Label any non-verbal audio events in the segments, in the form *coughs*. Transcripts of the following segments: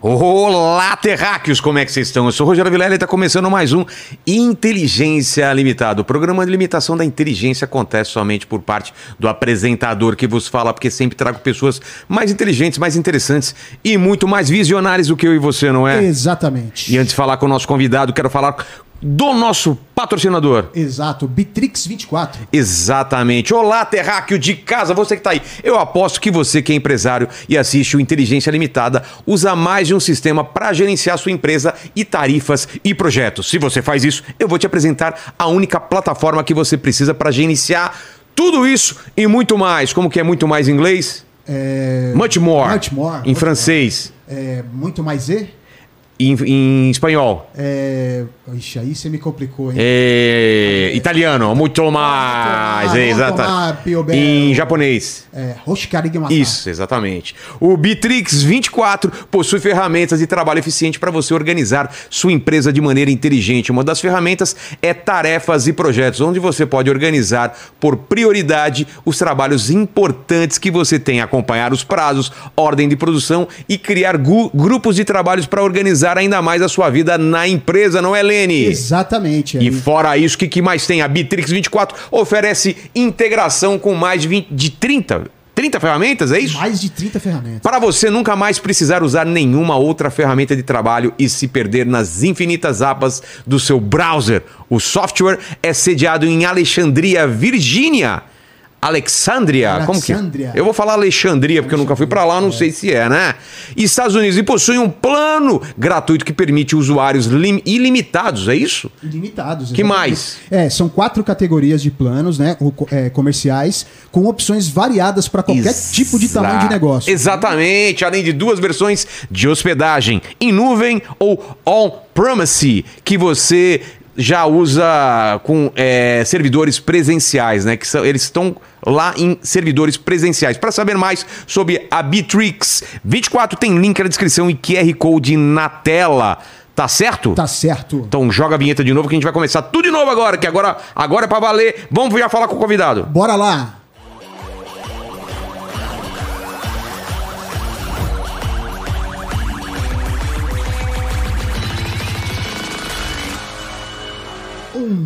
Olá, terráqueos, como é que vocês estão? Eu sou o Rogério Vilela e está começando mais um Inteligência Limitada. O programa de limitação da inteligência acontece somente por parte do apresentador que vos fala, porque sempre trago pessoas mais inteligentes, mais interessantes e muito mais visionárias do que eu e você, não é? Exatamente. E antes de falar com o nosso convidado, quero falar do nosso patrocinador. Exato, Bitrix 24. Exatamente. Olá, terráqueo de casa, você que tá aí. Eu aposto que você que é empresário e assiste o Inteligência Limitada usa mais de um sistema para gerenciar sua empresa e tarifas e projetos. Se você faz isso, eu vou te apresentar a única plataforma que você precisa para gerenciar tudo isso e muito mais. Como que é muito mais em inglês? É... Much more. Much more. Em Much francês. É, muito mais E? Em, em espanhol. É... Ixi, aí você me complicou, hein? É, italiano, muito mais. exatamente. mais, più bello. Em japonês. É. Isso, exatamente. O Bitrix 24 possui ferramentas de trabalho eficiente para você organizar sua empresa de maneira inteligente. Uma das ferramentas é tarefas e projetos, onde você pode organizar por prioridade os trabalhos importantes que você tem, acompanhar os prazos, ordem de produção e criar grupos de trabalhos para organizar ainda mais a sua vida na empresa, não é, Lene? Exatamente. E aí. fora isso, o que, que mais tem? A Bitrix 24 oferece integração com mais de, 20, de 30, 30 ferramentas, é isso? Mais de 30 ferramentas. Para você nunca mais precisar usar nenhuma outra ferramenta de trabalho e se perder nas infinitas abas do seu browser. O software é sediado em Alexandria, Virgínia. Alexandria, como que? Alexandria. Eu vou falar Alexandria porque eu nunca fui para lá, não sei se é, né? Estados Unidos e possui um plano gratuito que permite usuários lim- ilimitados, é isso? Ilimitados. Que exatamente. mais? É, são quatro categorias de planos, né? é, comerciais, com opções variadas para qualquer tipo de tamanho de negócio. Exatamente, além de duas versões de hospedagem em nuvem ou on-premise, que você já usa com é, servidores presenciais, né? Que são, eles estão lá em servidores presenciais. Para saber mais sobre a Bitrix 24, tem link na descrição e QR Code na tela. Tá certo? Tá certo. Então joga a vinheta de novo que a gente vai começar tudo de novo agora, que agora, agora é pra valer. Vamos já falar com o convidado. Bora lá.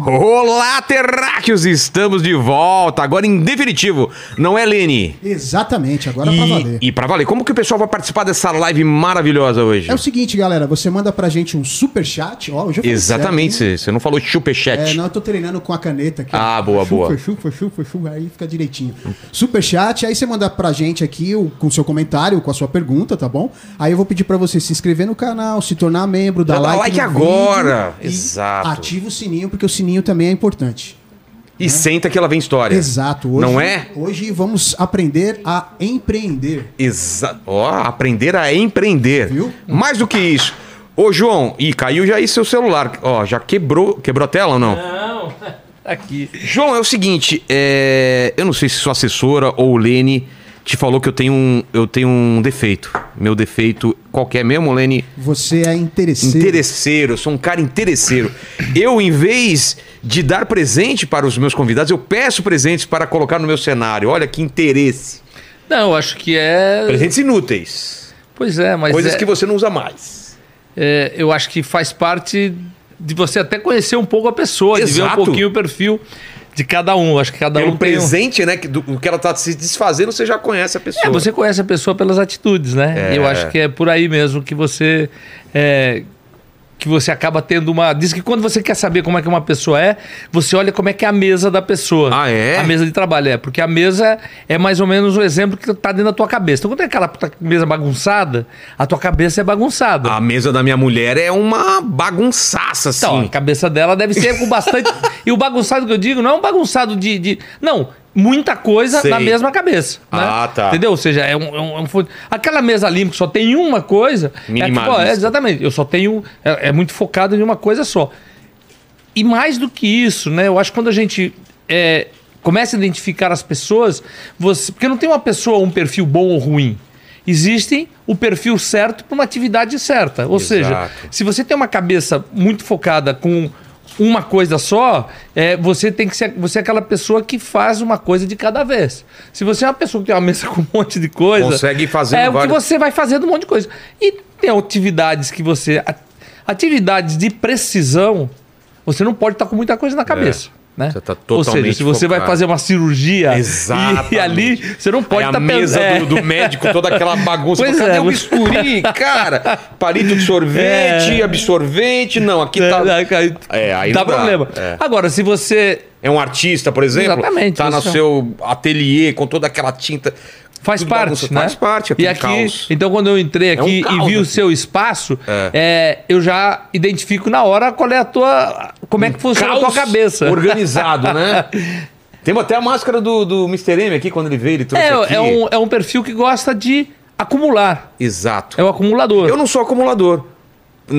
Olá, terráqueos! Estamos de volta, agora em definitivo, não é, Lene? Exatamente, agora pra valer. E, e pra valer, como que o pessoal vai participar dessa live maravilhosa hoje? É o seguinte, galera, você manda pra gente um super chat, ó, eu Exatamente, certo, você não falou superchat. É, não, eu tô treinando com a caneta aqui. Ah, ó. boa, chufa, boa. Chufa, chufa, chufa, aí fica direitinho. Super chat, aí você manda pra gente aqui o, com seu comentário, com a sua pergunta, tá bom? Aí eu vou pedir pra você se inscrever no canal, se tornar membro, dar like, like agora. vídeo e Exato. Ativa o sininho, porque o sininho também é importante. E senta que ela vem história. Exato. Hoje, Não é? Hoje vamos aprender a empreender. Exato. Ó, aprender a empreender. Viu? Mais do que isso. Ô, João, e caiu já aí seu celular. Ó, já quebrou, quebrou a tela ou não? Não, *laughs* tá aqui. João, é o seguinte, é, eu não sei se sua assessora ou o Lene te falou que eu tenho um, eu tenho um defeito. Meu defeito, qualquer mesmo, Lene? Você é interesseiro. Interesseiro, eu sou um cara interesseiro. Eu, em vez de dar presente para os meus convidados, eu peço presentes para colocar no meu cenário. Olha que interesse. Não, eu acho que é. Presentes inúteis. Pois é, mas. Coisas é- que você não usa mais. é, eu acho que faz parte de você até conhecer um pouco a pessoa, de ver um Exato. pouquinho o perfil de cada um. Acho que cada Pelo um tem um- presente, né? que Do, o que ela tá se desfazendo, você já conhece a pessoa. É, você conhece a pessoa pelas atitudes, né? É. Eu acho que é por aí mesmo que você. é, que você acaba tendo uma. Diz que quando você quer saber como é que uma pessoa é, você olha como é que é a mesa da pessoa. Ah, é? A mesa de trabalho, é. Porque a mesa é mais ou menos o exemplo que tá dentro da tua cabeça. Então, quando é aquela mesa bagunçada, a tua cabeça é bagunçada. A mesa da minha mulher é uma bagunçaça, assim. Então, a cabeça dela deve ser com bastante. *laughs* e o bagunçado que eu digo não é um bagunçado de. de- Não, muita coisa Sei. na mesma cabeça. né? Ah, tá. Entendeu? Ou seja, é um, é um- é um Aquela mesa limpa que só tem uma coisa. É, tipo, Minimalista. ó, é, exatamente. Eu só tenho. É, é muito focado em uma coisa só. E mais do que isso, né? Eu acho que quando a gente. é, começa a identificar as pessoas, você, porque não tem uma pessoa, um perfil bom ou ruim. Existem o perfil certo para uma atividade certa. Ou Exato. seja, se você tem uma cabeça muito focada com uma coisa só, é, você tem que ser você é aquela pessoa que faz uma coisa de cada vez. Se você é uma pessoa que tem uma mesa *laughs* com um monte de coisa, Consegue fazendo é o que você vai fazendo um monte de coisa. E tem atividades que você. Atividades de precisão, você não pode estar com muita coisa na cabeça. Né? Você tá Ou seja, se você vai focado. fazer uma cirurgia Exatamente. e ali você não pode estar a mesa do, do médico, toda aquela bagunça. Pois Cadê é, o bisturi, *laughs* cara? Palito de sorvete, É. absorvente. Não, aqui tá... É, aí dá não dá. problema. É. Agora, se você É um artista, por exemplo, Exatamente, tá no seu ateliê com toda aquela tinta. Faz parte, bagunça. né? Faz parte, é E aqui, caos. então quando eu entrei um aqui e caos vi o aqui. seu espaço, É. é, eu já identifico na hora qual é a tua, como é que funciona a tua cabeça. organizado, né? *laughs* Temos até a máscara do, do Mr. M aqui, quando ele veio, ele trouxe aqui. É, é, um, é um perfil que gosta de acumular. Exato. É o acumulador. Eu não sou acumulador.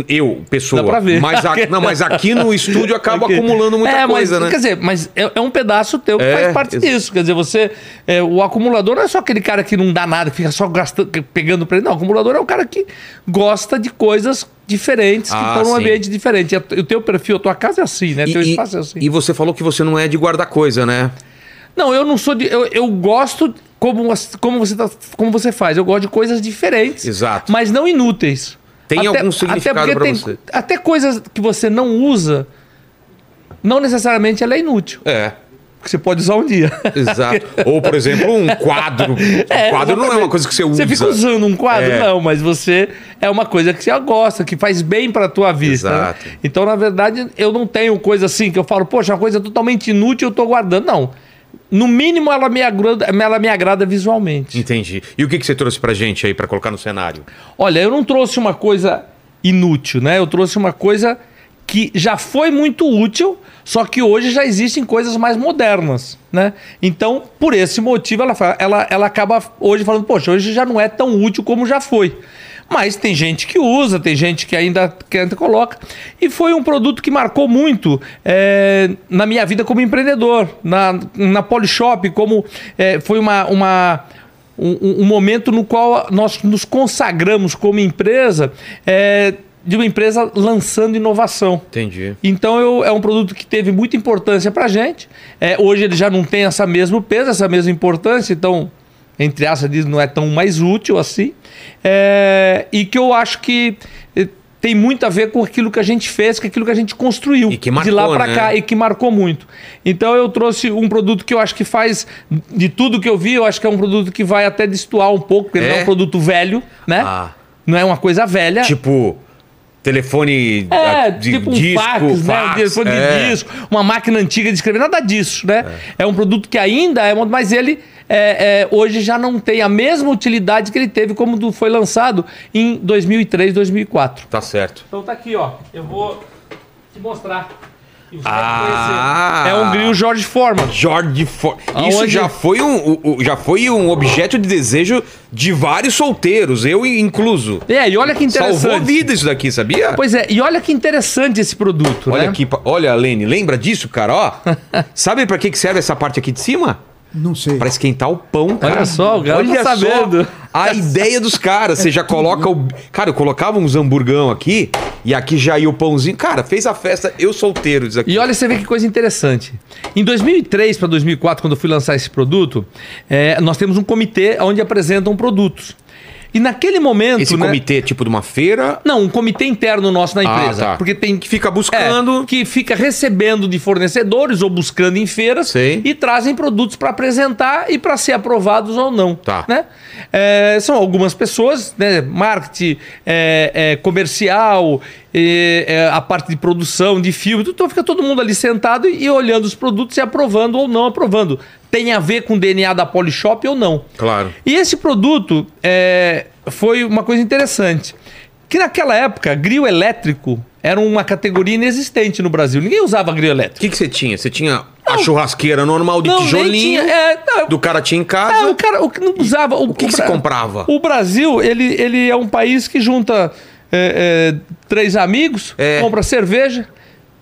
Eu, pessoa. Dá pra ver. Mas, a- *laughs* não, mas aqui no estúdio eu acabo Porque- acumulando muita é, coisa, mas, né? Quer dizer, mas é, é um pedaço teu que É, faz parte ex- disso. Quer dizer, você. é, o acumulador não é só aquele cara que não dá nada, que fica só gastando, pegando pra ele. Não, o acumulador é o cara que gosta de coisas diferentes, que Ah, estão num ambiente diferente. E o teu perfil, a tua casa é assim, né? E, teu espaço é assim. e você falou que você não é de guardar coisa, né? Não, eu não sou de. Eu, eu gosto como, como, você tá, como você faz. Eu gosto de coisas diferentes. Exato. Mas não inúteis. Tem algum significado tem- você. Até coisas que você não usa, não necessariamente ela é inútil. É. Que você pode usar um dia. Exato. Ou, por exemplo, um *laughs* quadro. É, um quadro não é uma coisa que você usa. Você fica usando um quadro? É. Não, mas você é uma coisa que você gosta, que faz bem pra tua vista. né? Exato. Então, na verdade, eu não tenho coisa assim que eu falo, poxa, uma coisa totalmente inútil eu tô guardando. Não. No mínimo, ela me agrada, ela me agrada visualmente. Entendi. E o que, que você trouxe pra gente aí pra colocar no cenário? Olha, eu não trouxe uma coisa inútil, né? Eu trouxe uma coisa que já foi muito útil, só que hoje já existem coisas mais modernas, né? Então, por esse motivo, ela, ela, ela acaba hoje falando, poxa, hoje já não é tão útil como já foi. Mas tem gente que usa, tem gente que ainda, que ainda coloca. E foi um produto que marcou muito é, na minha vida como empreendedor, na, na Polishop, como é, foi uma, uma, um, um- um momento no qual nós nos consagramos como empresa, é, de uma empresa lançando inovação. Entendi. Então eu- é um produto que teve muita importância para gente. É, hoje ele já não tem essa mesmo peso, essa mesma importância, então, entre aspas, diz, não é tão mais útil assim. É, e que eu acho que eh, tem muito a ver com aquilo que a gente fez, com aquilo que a gente construiu E que de marcou, lá para né? cá e que marcou muito. Então eu trouxe um produto que eu acho que faz de tudo que eu vi, eu acho que é um produto que vai até destoar um pouco, porque não é É? um produto velho, né? Ah. Não é uma coisa velha. Tipo, telefone É, de tipo um disco, fax, né? Um fax, telefone é. de disco, uma máquina antiga de escrever, nada disso, né? É, um produto que ainda é, mas ele é, é, hoje já não tem a mesma utilidade que ele teve como do- foi lançado em 2003, 2004. Tá certo. Então tá aqui, ó. Eu vou te mostrar. Ah! É um grill George Foreman. George For... Isso Aonde- já foi, um, o- já foi um objeto de desejo de vários solteiros, eu incluso. É, e olha que interessante. Salvou vida isso daqui, sabia? Pois é, e olha que interessante esse produto, Olha né? aqui, olha, Lene, lembra disso, cara? Ó, *laughs* sabe pra que que serve essa parte aqui de cima? Não sei. Pra esquentar o pão, cara. Olha só, o cara Olha tá só sabendo. a ideia dos caras. Você já coloca o. Cara, eu colocava uns hamburgão aqui e aqui já ia o pãozinho. Cara, fez a festa, eu solteiro, diz aqui. E olha, você vê que coisa interessante. Em 2003 para 2004, quando eu fui lançar esse produto, é, nós temos um comitê onde apresentam produtos. E naquele momento. Esse né, comitê tipo de uma feira Não, um comitê interno nosso na empresa. Ah, tá. Porque tem que fica buscando. É, que fica recebendo de fornecedores ou buscando em feiras Sei. e trazem produtos para apresentar e para ser aprovados ou não. Tá. Né? É, são algumas pessoas, né? marketing, é, é, comercial, é, é, a parte de produção, de filme, então fica todo mundo ali sentado e, e olhando os produtos e aprovando ou não aprovando. Tem a ver com o DNA da Polishop ou não. Claro. E esse produto é, foi uma coisa interessante. Que naquela época, grill elétrico era uma categoria inexistente no Brasil. Ninguém usava grill O elétrico. que, que você tinha? Você tinha a churrasqueira normal de nem tijolinho. tinha- é, não, Do cara tinha em é, casa. o cara o que não usava. O, O que, que o você Bra- comprava? O Brasil, ele, ele é um país que junta é, é, três amigos, É. compra cerveja,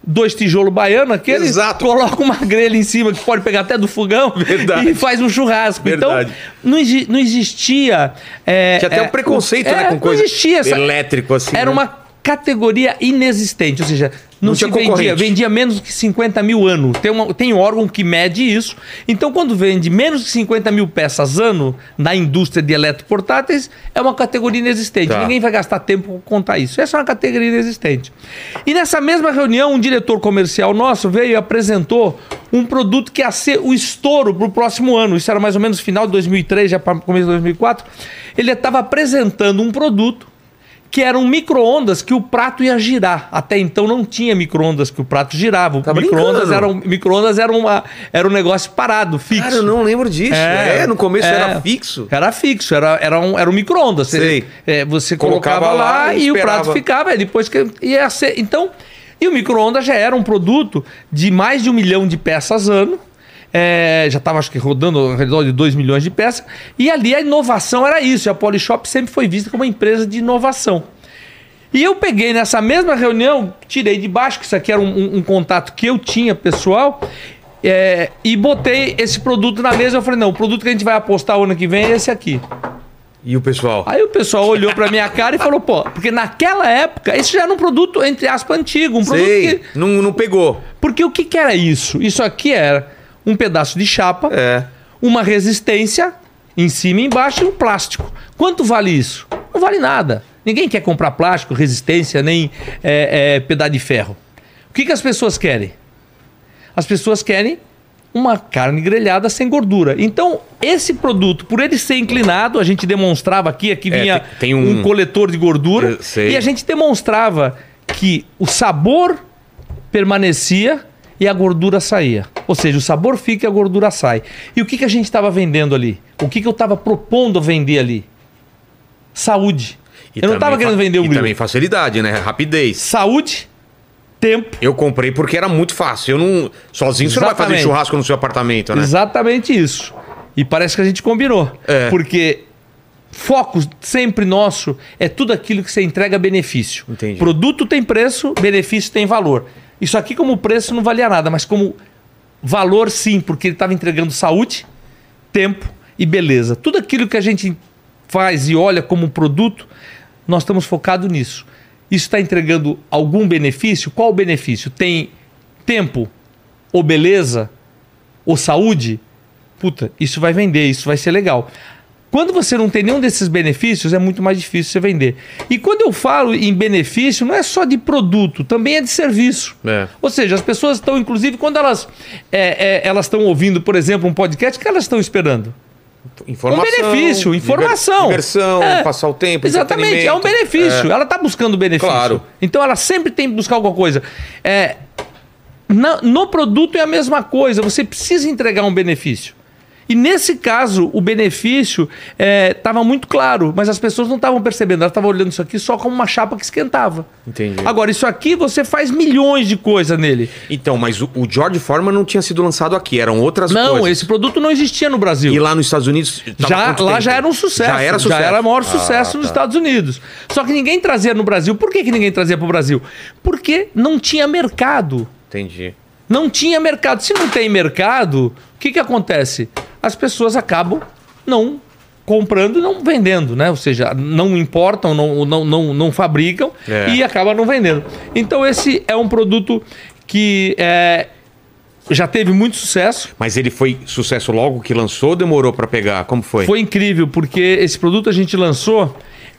dois tijolos baianos, aqueles, Exato. coloca uma grelha em cima que pode pegar até do fogão *laughs* Verdade. e faz um churrasco. Verdade. Então, não, não existia. é, Tinha até é, um preconceito, né? Com coisa não existia elétrico assim. Era né? uma categoria inexistente, ou seja, Não, tinha vendia, vendia menos que 50 mil ano. Tem, uma, tem órgão que mede isso. Então, quando vende menos que 50 mil peças ano na indústria de eletroportáteis, é uma categoria inexistente. Tá. Ninguém vai gastar tempo para contar isso. Essa é uma categoria inexistente. E nessa mesma reunião, um diretor comercial nosso veio e apresentou um produto que ia ser o estouro para o próximo ano. Isso era mais ou menos final de 2003, já para começo de 2004. Ele estava apresentando um produto que eram micro-ondas que o prato ia girar. Até então não tinha micro-ondas que o prato girava. Tá micro-ondas brincando? era, um, micro-ondas era, uma, era um negócio parado, fixo. Cara, eu não lembro disso. É, no começo era fixo. Era fixo, era, era um, era um micro-ondas. Você, é, você Colocava colocava, lá, lá e e o prato ficava. aí Depois que ia ser. Então, e o micro-ondas já era um produto de mais de um milhão de peças ano. É, já estava, acho que, rodando ao redor de 2 milhões de peças. E ali a inovação era isso. A Polishop sempre foi vista como uma empresa de inovação. E eu peguei nessa mesma reunião, tirei de baixo, que isso aqui era um, um- um contato que eu tinha pessoal, é, e botei esse produto na mesa. Eu falei: não, o produto que a gente vai apostar o ano que vem é esse aqui. E o pessoal? Aí o pessoal olhou pra minha cara e falou: pô, porque naquela época, isso já era um produto, entre aspas, antigo. Um produto Sei, que. não, não pegou. Porque o que, que era isso? Isso aqui era um pedaço de chapa, É. uma resistência em cima e embaixo e um plástico. Quanto vale isso? Não vale nada. Ninguém quer comprar plástico, resistência, nem é, é, pedaço de ferro. O que, que as pessoas querem? As pessoas querem uma carne grelhada sem gordura. Então, esse produto, por ele ser inclinado, a gente demonstrava aqui, aqui É, vinha tem- tem um- um coletor de gordura, e a gente demonstrava que o sabor permanecia e a gordura saía. Ou seja, o sabor fica e a gordura sai. E o que, que a gente estava vendendo ali? O que, que eu estava propondo vender ali? Saúde. E eu não estava querendo vender um E grilo. também facilidade, né? Rapidez. Saúde, tempo. Eu comprei porque era muito fácil. Eu não. Sozinho você não vai fazer Exatamente. churrasco no seu apartamento, né? Exatamente isso. E parece que a gente combinou. É. Porque foco sempre nosso é tudo aquilo que você entrega benefício. Entendi. Produto tem preço, benefício tem valor. Isso aqui como preço não valia nada, mas como valor sim, porque ele estava entregando saúde, tempo e beleza. Tudo aquilo que a gente faz e olha como produto, nós estamos focados nisso. Isso está entregando algum benefício? Qual o benefício? Tem tempo ou beleza ou saúde? Puta, isso vai vender, isso vai ser legal. Quando você não tem nenhum desses benefícios, é muito mais difícil você vender. E quando eu falo em benefício, não é só de produto, também é de serviço. É. Ou seja, as pessoas estão, inclusive, quando elas é, é, elas estão ouvindo, por exemplo, um podcast, o que elas estão esperando? Informação. um benefício, informação. Diversão, É, passar o tempo. Exatamente, é um benefício. Ela está buscando benefício. Claro. Então ela sempre tem que buscar alguma coisa. É, na- no produto é a mesma coisa, você precisa entregar um benefício. E nesse caso, o benefício estava muito claro, mas as pessoas não estavam percebendo. Elas estavam olhando isso aqui só como uma chapa que esquentava. Entendi. Agora, isso aqui você faz milhões de coisas nele. Então, mas o, o George Foreman não tinha sido lançado aqui, eram outras Não, coisas. esse produto não existia no Brasil. E lá nos Estados Unidos. Já, lá já era um sucesso. Já era sucesso. Já era maior Ah, sucesso nos tá. Estados Unidos. Só que ninguém trazia no Brasil. Por que, que ninguém trazia para o Brasil? Porque não tinha mercado. Entendi. Não tinha mercado. Se não tem mercado, o que, que acontece? As pessoas acabam não comprando e não vendendo, né? Ou seja, não importam, não, não, não, não fabricam É. e acabam não vendendo. Então esse é um produto que é, já teve muito sucesso. Mas ele foi sucesso logo que lançou ou demorou pra pegar? Como foi? Foi incrível, porque esse produto a gente lançou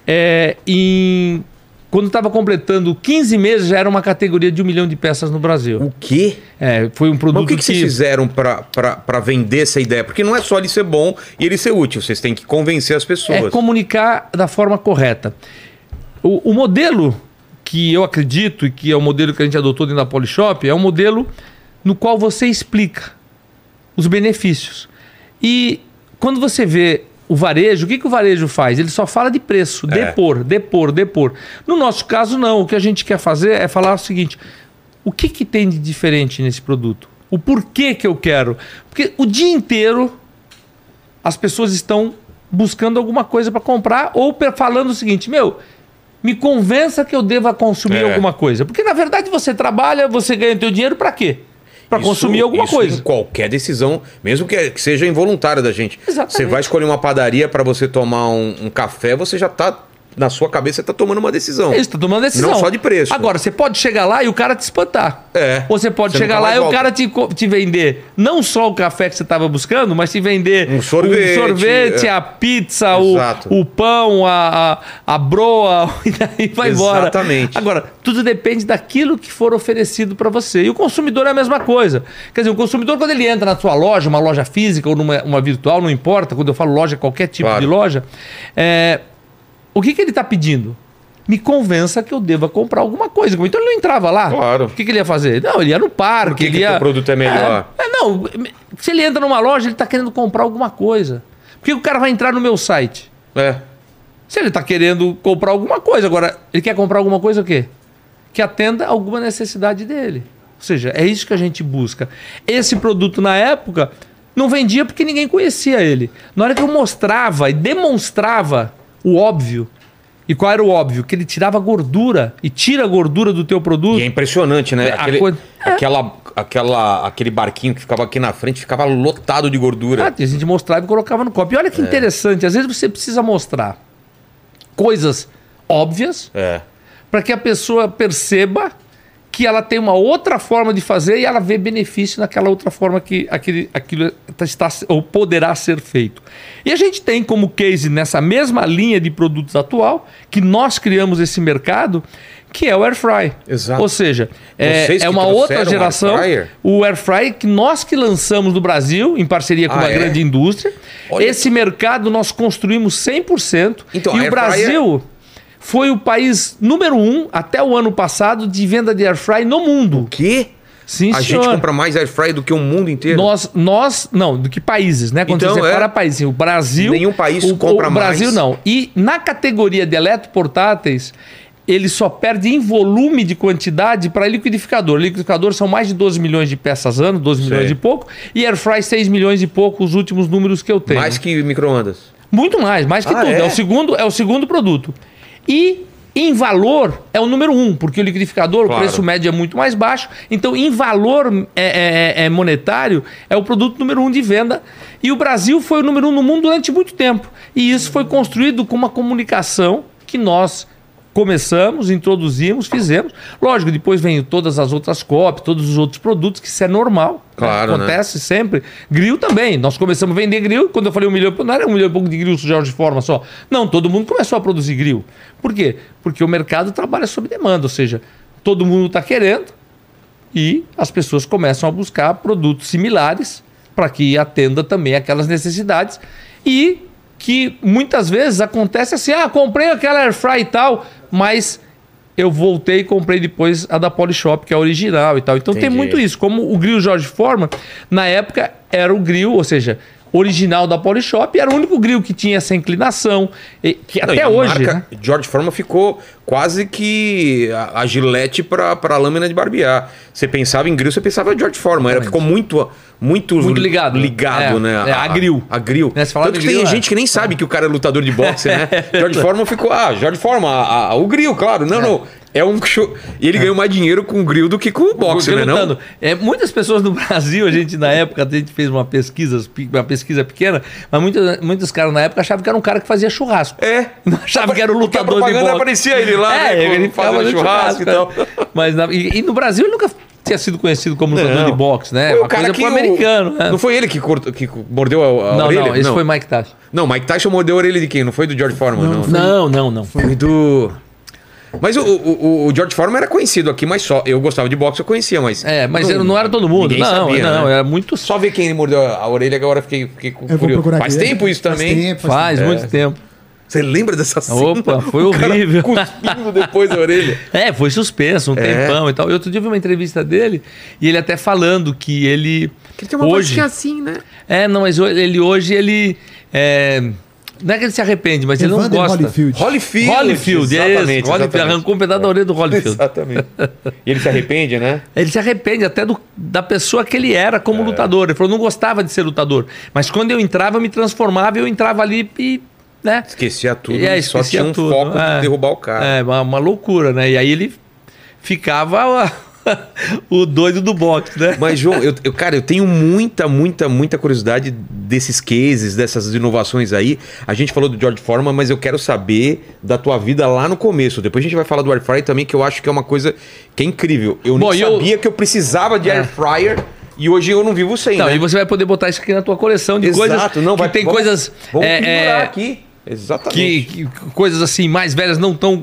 é, em. Quando estava completando 15 meses, já era uma categoria de um milhão de peças no Brasil. O quê? É, foi um Mas produto o que, que vocês fizeram pra vender essa ideia? Porque não é só ele ser bom e ele ser útil, vocês têm que convencer as pessoas. é comunicar da forma correta. O, o modelo que eu acredito e que é o modelo que a gente adotou dentro da Polishop é um modelo no qual você explica os benefícios. E quando você vê o varejo, o que, que o varejo faz? Ele só fala de preço, É. depor, depor, depor. No nosso caso, não. O que a gente quer fazer é falar o seguinte: o que, que tem de diferente nesse produto? O porquê que eu quero? Porque o dia inteiro as pessoas estão buscando alguma coisa para comprar ou falando o seguinte: meu, me convença que eu deva consumir É. alguma coisa. Porque na verdade você trabalha, você ganha teu dinheiro para quê? Para consumir alguma isso coisa. Em qualquer decisão, mesmo que, que seja involuntária da gente. Exatamente. Você vai escolher uma padaria para você tomar um, um café, você já tá na sua cabeça você tá tomando uma decisão. Isso, tá tomando decisão. Não só de preço. Agora, você pode chegar lá e o cara te espantar. É. Ou você pode Você chegar nunca lá e o volta. cara te, te vender não só o café que você estava buscando, mas te vender Um sorvete, o sorvete, é. a pizza, o, Exato. o pão, a, a, a broa, *laughs* e daí vai embora. Exatamente. Agora, tudo depende daquilo que for oferecido para você. E o consumidor é a mesma coisa. Quer dizer, o consumidor, quando ele entra na sua loja, uma loja física ou numa uma virtual, não importa, quando eu falo loja, qualquer tipo Claro. de loja, é, o que, que ele está pedindo? Me convença que eu deva comprar alguma coisa. Então ele não entrava lá. Claro. O que, que ele ia fazer? Não, ele ia no parque. Por que ele que ia... teu produto é melhor? É, é, não, se ele entra numa loja, ele está querendo comprar alguma coisa. Por que o cara vai entrar no meu site? É. Se ele está querendo comprar alguma coisa, agora, ele quer comprar alguma coisa o quê? Que atenda alguma necessidade dele. Ou seja, é isso que a gente busca. Esse produto, na época, não vendia porque ninguém conhecia ele. Na hora que eu mostrava e demonstrava o óbvio, e qual era o óbvio? Que ele tirava gordura e tira a gordura do teu produto. E é impressionante, né? É, Aquele, É. aquela, aquela, aquele barquinho que ficava aqui na frente ficava lotado de gordura. Ah, a gente mostrava e colocava no copo. E olha que É. interessante, às vezes você precisa mostrar coisas óbvias É. para que a pessoa perceba que ela tem uma outra forma de fazer e ela vê benefício naquela outra forma que aquele, aquilo está ou poderá ser feito. E a gente tem como case nessa mesma linha de produtos atual que nós criamos esse mercado, que é o air fry. Exato. Ou seja, é, é que uma outra air geração. fryer? O air fry que nós que lançamos no Brasil em parceria com Ah, uma é? grande indústria. Olha Esse mercado nós construímos 100%. Então, e air o Brasil foi o país número um até o ano passado de venda de air fry no mundo. Que? Sim, a senhor. gente compra mais air fry do que o mundo inteiro. Nós, nós, não, do que países, né? Quando Então, você separa é. países, o Brasil. Nenhum país o, compra o Brasil mais. não. E na categoria de eletroportáteis, ele só perde em volume de quantidade para liquidificador. Liquidificador são mais de 12 milhões de peças ano, 12 milhões Sei. e pouco. E air fry 6 milhões e pouco, os últimos números que eu tenho. mais que micro-ondas. Muito mais, mais que Ah, tudo. É? é? o segundo, é o segundo produto. E em valor é o número um, porque o liquidificador, Claro. o preço médio é muito mais baixo. Então, em valor é, é- é monetário, é o produto número um de venda. E o Brasil foi o número um no mundo durante muito tempo. E isso foi construído com uma comunicação que nós começamos, introduzimos, fizemos. Lógico, depois vem todas as outras cópias, todos os outros produtos, que isso é normal. né? Claro, né? Acontece sempre. Grill também. Nós começamos a vender grill. Quando eu falei um milhão, não era um milhão e pouco de grill sujar de forma só. Não, todo mundo começou a produzir grill. Por quê? Porque o mercado trabalha sob demanda, ou seja, todo mundo está querendo e as pessoas começam a buscar produtos similares para que atenda também aquelas necessidades e que muitas vezes acontece assim, ah, comprei aquela air fry e tal, mas eu voltei e comprei depois a da Polishop, que é a original e tal. Então tem Entendi. muito isso. Como o grill Jorge Forma, na época era o grill, ou seja, original da Polishop, era o único grill que tinha essa inclinação, e- que Não, até hoje, marca né? George Foreman ficou quase que a, a gilete para a lâmina de barbear. Você pensava em grill, você pensava em George Foreman. Era, ficou muito, muito, Muito ligado. ligado É, né? é, a grill. A, grill. Né, Tanto que tem grill, gente é. que nem sabe que o cara é lutador de boxe, né? *laughs* George Foreman ficou, ah, George Foreman, a- a- o grill, claro. Não, não. É um show. E ele ganhou mais dinheiro com o grill do que com o boxe, né? Não? lutando. É, muitas pessoas no *laughs* Brasil, a gente na época, a gente fez uma pesquisa, uma pesquisa pequena, mas muitos, muitos caras na época achavam que era um cara que fazia churrasco. É. Não achava que era o a lutador de propaganda boxe. aparecia ele lá, é, né, ele fazendo ficava no churrasco e tal. Mas na- e, e no Brasil ele nunca tinha sido conhecido como lutador Não. de boxe, né? Foi uma o cara coisa que pro o- americano. né? Não foi ele que, cortou, que mordeu a, a Não, orelha? não, esse foi Mike Tyson. Não, Mike Tyson mordeu a orelha de quem? Não foi do George Foreman, não. Não, Não, não, não. Foi do. Mas o, o, o George Foreman era conhecido aqui, mas só. Eu gostava de boxe, eu conhecia, mas. É, mas não, não era todo mundo. Não, sabia, não, né? era muito Só ver quem mordeu a orelha, agora fiquei, fiquei Eu curioso. Faz aqui. tempo isso Faz também. tempo, faz Faz tempo. muito tempo. Você lembra dessa cena? Opa, *laughs* foi O cara horrível. Cuspindo depois da orelha. *laughs* É, foi suspenso um É. tempão e tal. E outro dia eu vi uma entrevista dele e ele até falando que ele. Que ele tem uma hoje, vozinha assim, né? É, não, mas ele hoje ele. é, não é que ele se arrepende, mas ele não Evander gosta. Holyfield. Holyfield. Holyfield, é esse. exatamente, Holyfield, exatamente. arrancou um pedaço da orelha do Holyfield. Exatamente. E ele se arrepende, né? *laughs* Ele se arrepende até do- da pessoa que ele era É. como lutador. Ele falou, não gostava de ser lutador. Mas quando eu entrava, eu me transformava, eu entrava ali e. Né? Esquecia tudo, E aí, só tinha um tudo. foco É. de derrubar o cara. É, uma, uma loucura, né? E aí ele ficava *laughs* o doido do boxe, né? Mas, João, eu, eu- cara, eu tenho muita, muita, muita curiosidade desses cases, dessas inovações aí. A gente falou do George Foreman, mas eu quero saber da tua vida lá no começo. Depois a gente vai falar do Air Fryer também, que eu acho que é uma coisa que é incrível. Eu Bom, eu- sabia que eu precisava de É. Air Fryer e hoje eu não vivo sem, Não, né? e você vai poder botar isso aqui na tua coleção de coisas não, que vai, tem vamos- coisas Vamos é, é, aqui. Exatamente. que, que- coisas assim mais velhas não tão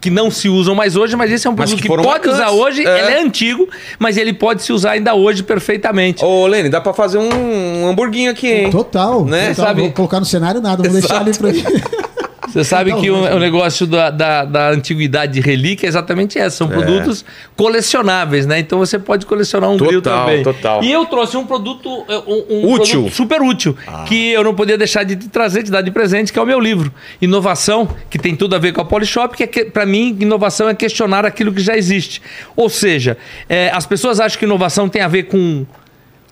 que não se usam mais hoje, mas esse é um Mas produto que que, pode usar hoje. É. Ele é antigo, mas ele pode se usar ainda hoje perfeitamente. Ô, Lene, dá pra fazer um, hamburguinho aqui, hein? Total. Né? total. Sabe- Vou colocar no cenário nada, vou deixar ali pra *laughs* Você sabe Então, que o, o negócio da, da, da antiguidade de relíquia é exatamente essa. São produtos colecionáveis, né? Então você pode colecionar um grill Total, também. total. E eu trouxe um produto, um, um Útil. produto super útil, que eu não podia deixar de te trazer, te dar de presente, que é o meu livro. Inovação, que tem tudo a ver com a Polishop, que, é que para mim, inovação é questionar aquilo que já existe. Ou seja, é, as pessoas acham que inovação tem a ver com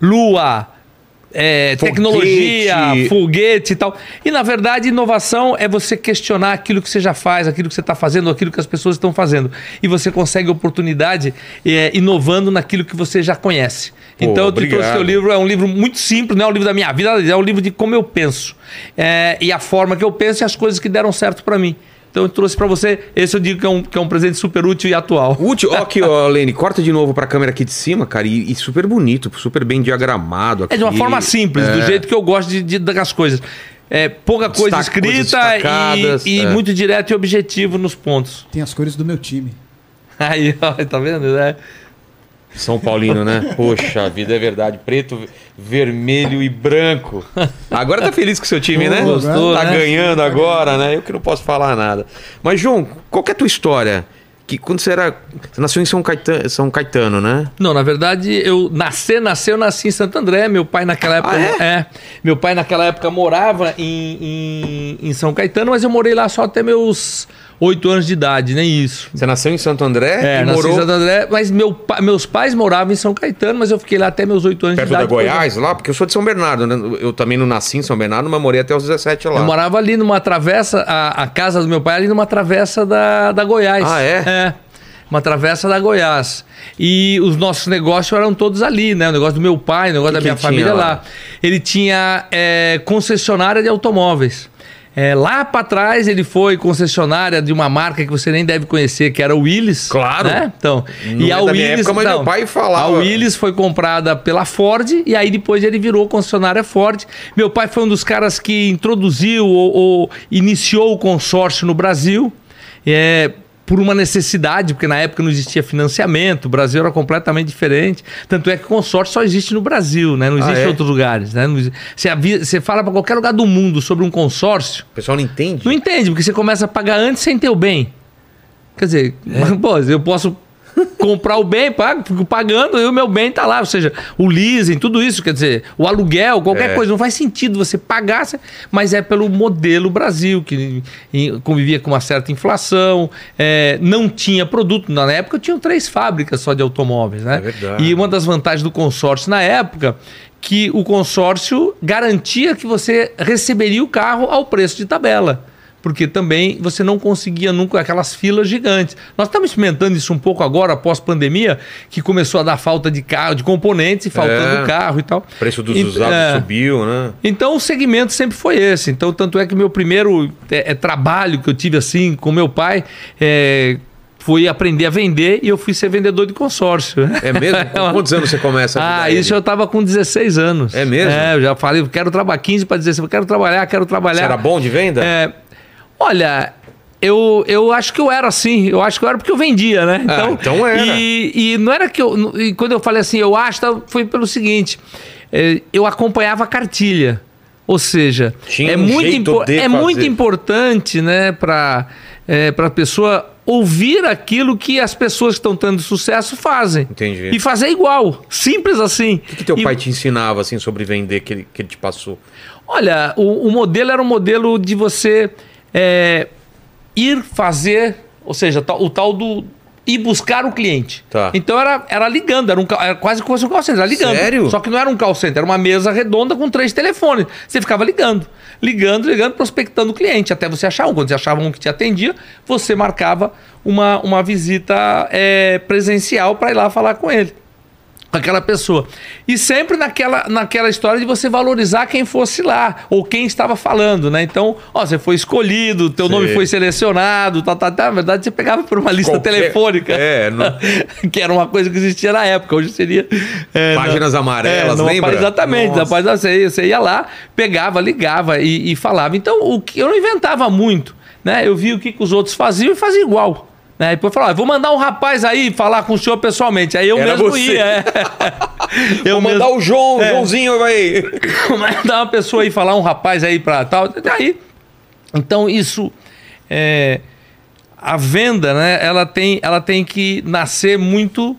lua, é, Foguete. tecnologia, foguete e tal. E na verdade, inovação é você questionar aquilo que você já faz, aquilo que você está fazendo, aquilo que as pessoas estão fazendo. E você consegue oportunidade é, inovando naquilo que você já conhece. Pô, então, eu te trouxe teu livro, é um livro muito simples, não é um livro da minha vida, é um livro de como eu penso. É, e a forma que eu penso e as coisas que deram certo para mim. Então, eu trouxe para você, esse eu digo que é, um, que é um presente super útil e atual. Útil, ó, *laughs* aqui, ó, Lene, corta de novo pra câmera aqui de cima, cara, e, e super bonito, super bem diagramado aqui. É de uma forma simples, do jeito que eu gosto de, de- das coisas. É, pouca coisa Destaca- coisas escrita e, e é. muito direto e objetivo nos pontos. Tem as cores do meu time. *laughs* Aí, ó, tá vendo? né? São Paulino, né? Poxa, a vida é verdade. Preto, vermelho e branco. Agora tá feliz com o seu time, né? Gostou, tá né? ganhando agora, né? Eu que não posso falar nada. Mas, João, qual que é a tua história? Que quando você era. Você nasceu em São Caetano, São Caetano né? Não, na verdade, eu nasci, nasci, eu nasci em Santo André. Meu pai naquela época. Ah, é? Meu pai naquela época morava em, em, em São Caetano, mas eu morei lá só até meus oito anos de idade, nem isso. Você nasceu em Santo André É, e nasci morou em Santo André, mas meu, meus pais moravam em São Caetano, mas eu fiquei lá até meus oito anos perto de da idade. Goiás, lá, porque eu sou de São Bernardo, né? Eu também não nasci em São Bernardo, mas morei até os 17 lá. Eu morava ali numa travessa, a, a casa do meu pai era ali numa travessa da, da Goiás. Ah, é? É. Uma travessa da Goiás. E os nossos negócios eram todos ali, né? O negócio do meu pai, o negócio da que minha ele família lá? lá. Ele tinha é, concessionária de automóveis. É, lá para trás ele foi concessionária de uma marca que você nem deve conhecer, que era o Willis. Claro. Né? Então, Não é da minha época, mas meu pai falava. A Willis foi comprada pela Ford e aí depois ele virou concessionária Ford. Meu pai foi um dos caras que introduziu ou, ou iniciou o consórcio no Brasil. É, por uma necessidade, porque na época não existia financiamento, o Brasil era completamente diferente. Tanto é que o consórcio só existe no Brasil, né? não existe Ah, é? em outros lugares. Né? Não Você, avisa- você fala para qualquer lugar do mundo sobre um consórcio, O pessoal não entende. não entende, porque você começa a pagar antes sem ter o bem. Quer dizer, *laughs* pô, eu posso comprar o bem, pago, fico pagando e o meu bem tá lá. Ou seja, o leasing, tudo isso, quer dizer, o aluguel, qualquer É. coisa. Não faz sentido você pagar, mas é pelo modelo Brasil, que convivia com uma certa inflação, é, não tinha produto. Na época tinham três fábricas só de automóveis, né? É verdade. E uma das vantagens do consórcio na época que o consórcio garantia que você receberia o carro ao preço de tabela. Porque também você não conseguia nunca aquelas filas gigantes. Nós estamos experimentando isso um pouco agora, após pandemia, que começou a dar falta de carro, de componentes e faltando É. carro e tal. O preço dos E- usados é. subiu, né? Então o segmento sempre foi esse. Então, tanto é que meu primeiro é, é, trabalho que eu tive assim com meu pai é, foi aprender a vender e eu fui ser vendedor de consórcio. É mesmo? *laughs* Com quantos anos você começa a Ah, isso eu tava com 16 anos. É mesmo? É, eu já falei, quero trabalhar 15 para 16, eu quero trabalhar, quero trabalhar. Você era bom de venda? É, olha, eu, eu acho que eu era assim. Eu acho que eu era porque eu vendia, né? Ah, então era. E, e não era que eu. E quando eu falei assim, eu acho, tá, foi pelo seguinte: é, eu acompanhava a cartilha. Ou seja, Tinha é, um muito, é muito fazer. importante né, para é, a pessoa ouvir aquilo que as pessoas que estão tendo sucesso fazem. Entendi. E fazer igual. Simples assim. O que, que teu E- pai te ensinava assim sobre vender que ele, que ele te passou? Olha, o, o modelo era um modelo de você é, ir fazer, ou seja, o tal do ir buscar o cliente. Tá. Então era, era ligando, era, um, era quase como se fosse um call center, era ligando. Sério? Só que não era um call center, era uma mesa redonda com três telefones. Você ficava ligando, ligando, ligando, prospectando o cliente, até você achar um. Quando você achava um que te atendia, você marcava uma, uma visita é, presencial para ir lá falar com ele aquela pessoa. E sempre naquela, naquela história de você valorizar quem fosse lá, ou quem estava falando, né? Então, ó, você foi escolhido, teu Sim. nome foi selecionado, tá, tá, tá. Na verdade, você pegava por uma lista Qualquer- telefônica. É, não- *laughs* que era uma coisa que existia na época. Hoje seria. é, Páginas na- amarelas, numa lembra? Exatamente. Nossa. Página, você, ia- você ia lá, pegava, ligava e, e falava. Então, o que eu não inventava muito, né? Eu vi o que, que os outros faziam e fazia igual. Né? Depois falava, vou mandar um rapaz aí falar com o senhor pessoalmente. Aí eu Era mesmo você. ia. é. *laughs* Vou Eu mandar mesmo- o João, É. Joãozinho *laughs* vai. mandar uma pessoa aí falar, um rapaz aí pra tal. Aí, então isso é, a venda, né? Ela tem, ela tem que nascer muito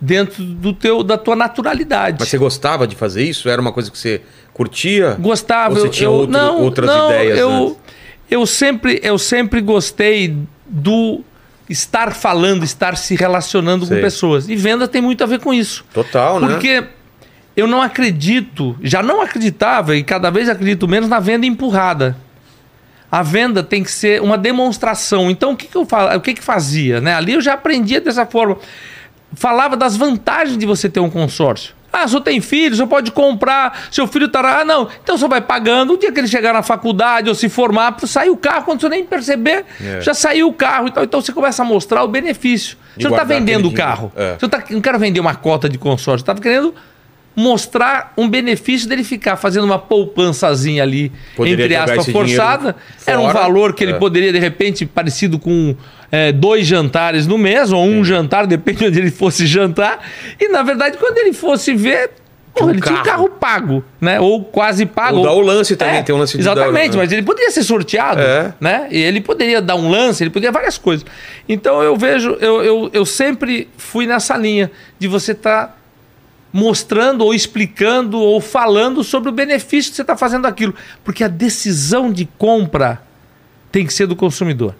dentro do teu, da tua naturalidade. Mas você gostava de fazer isso? Era uma coisa que você curtia? Gostava. Ou você eu, tinha eu- outro- não, outras não, ideias Eu, antes? eu sempre, eu sempre gostei do estar falando, estar se relacionando Sei. com pessoas. E venda tem muito a ver com isso. Total, né? Porque eu não acredito, já não acreditava e cada vez acredito menos na venda empurrada. A venda tem que ser uma demonstração. Então, o que, que eu falo, o que, que fazia? Né? Ali eu já aprendia dessa forma. Falava das vantagens de você ter um consórcio. Ah, eu tem filho, você pode comprar, seu filho estará. Ah, não. Então você vai pagando. O dia que ele chegar na faculdade ou se formar, sai o carro, quando você nem perceber, É. já saiu o carro. Então, então você começa a mostrar o benefício. Você não está vendendo o carro. É. Você não, tá, não quero vender uma cota de consórcio. Estava querendo mostrar um benefício dele ficar fazendo uma poupançazinha ali, Poderia entre aspas, forçada. Era um valor que ele É. poderia, de repente, parecido com é, dois jantares no mês, ou um jantar, depende de onde ele fosse jantar. E, na verdade, quando ele fosse ver. Porra, um ele tinha um carro. carro pago, né? Ou quase pago. Ou dá o lance também, tem um lance de dar- Exatamente, né? mas ele poderia ser sorteado, É. né? E ele poderia dar um lance, ele poderia várias coisas. Então eu vejo, eu, eu, eu sempre fui nessa linha de você estar mostrando ou explicando ou falando sobre o benefício que você está fazendo aquilo. Porque a decisão de compra tem que ser do consumidor.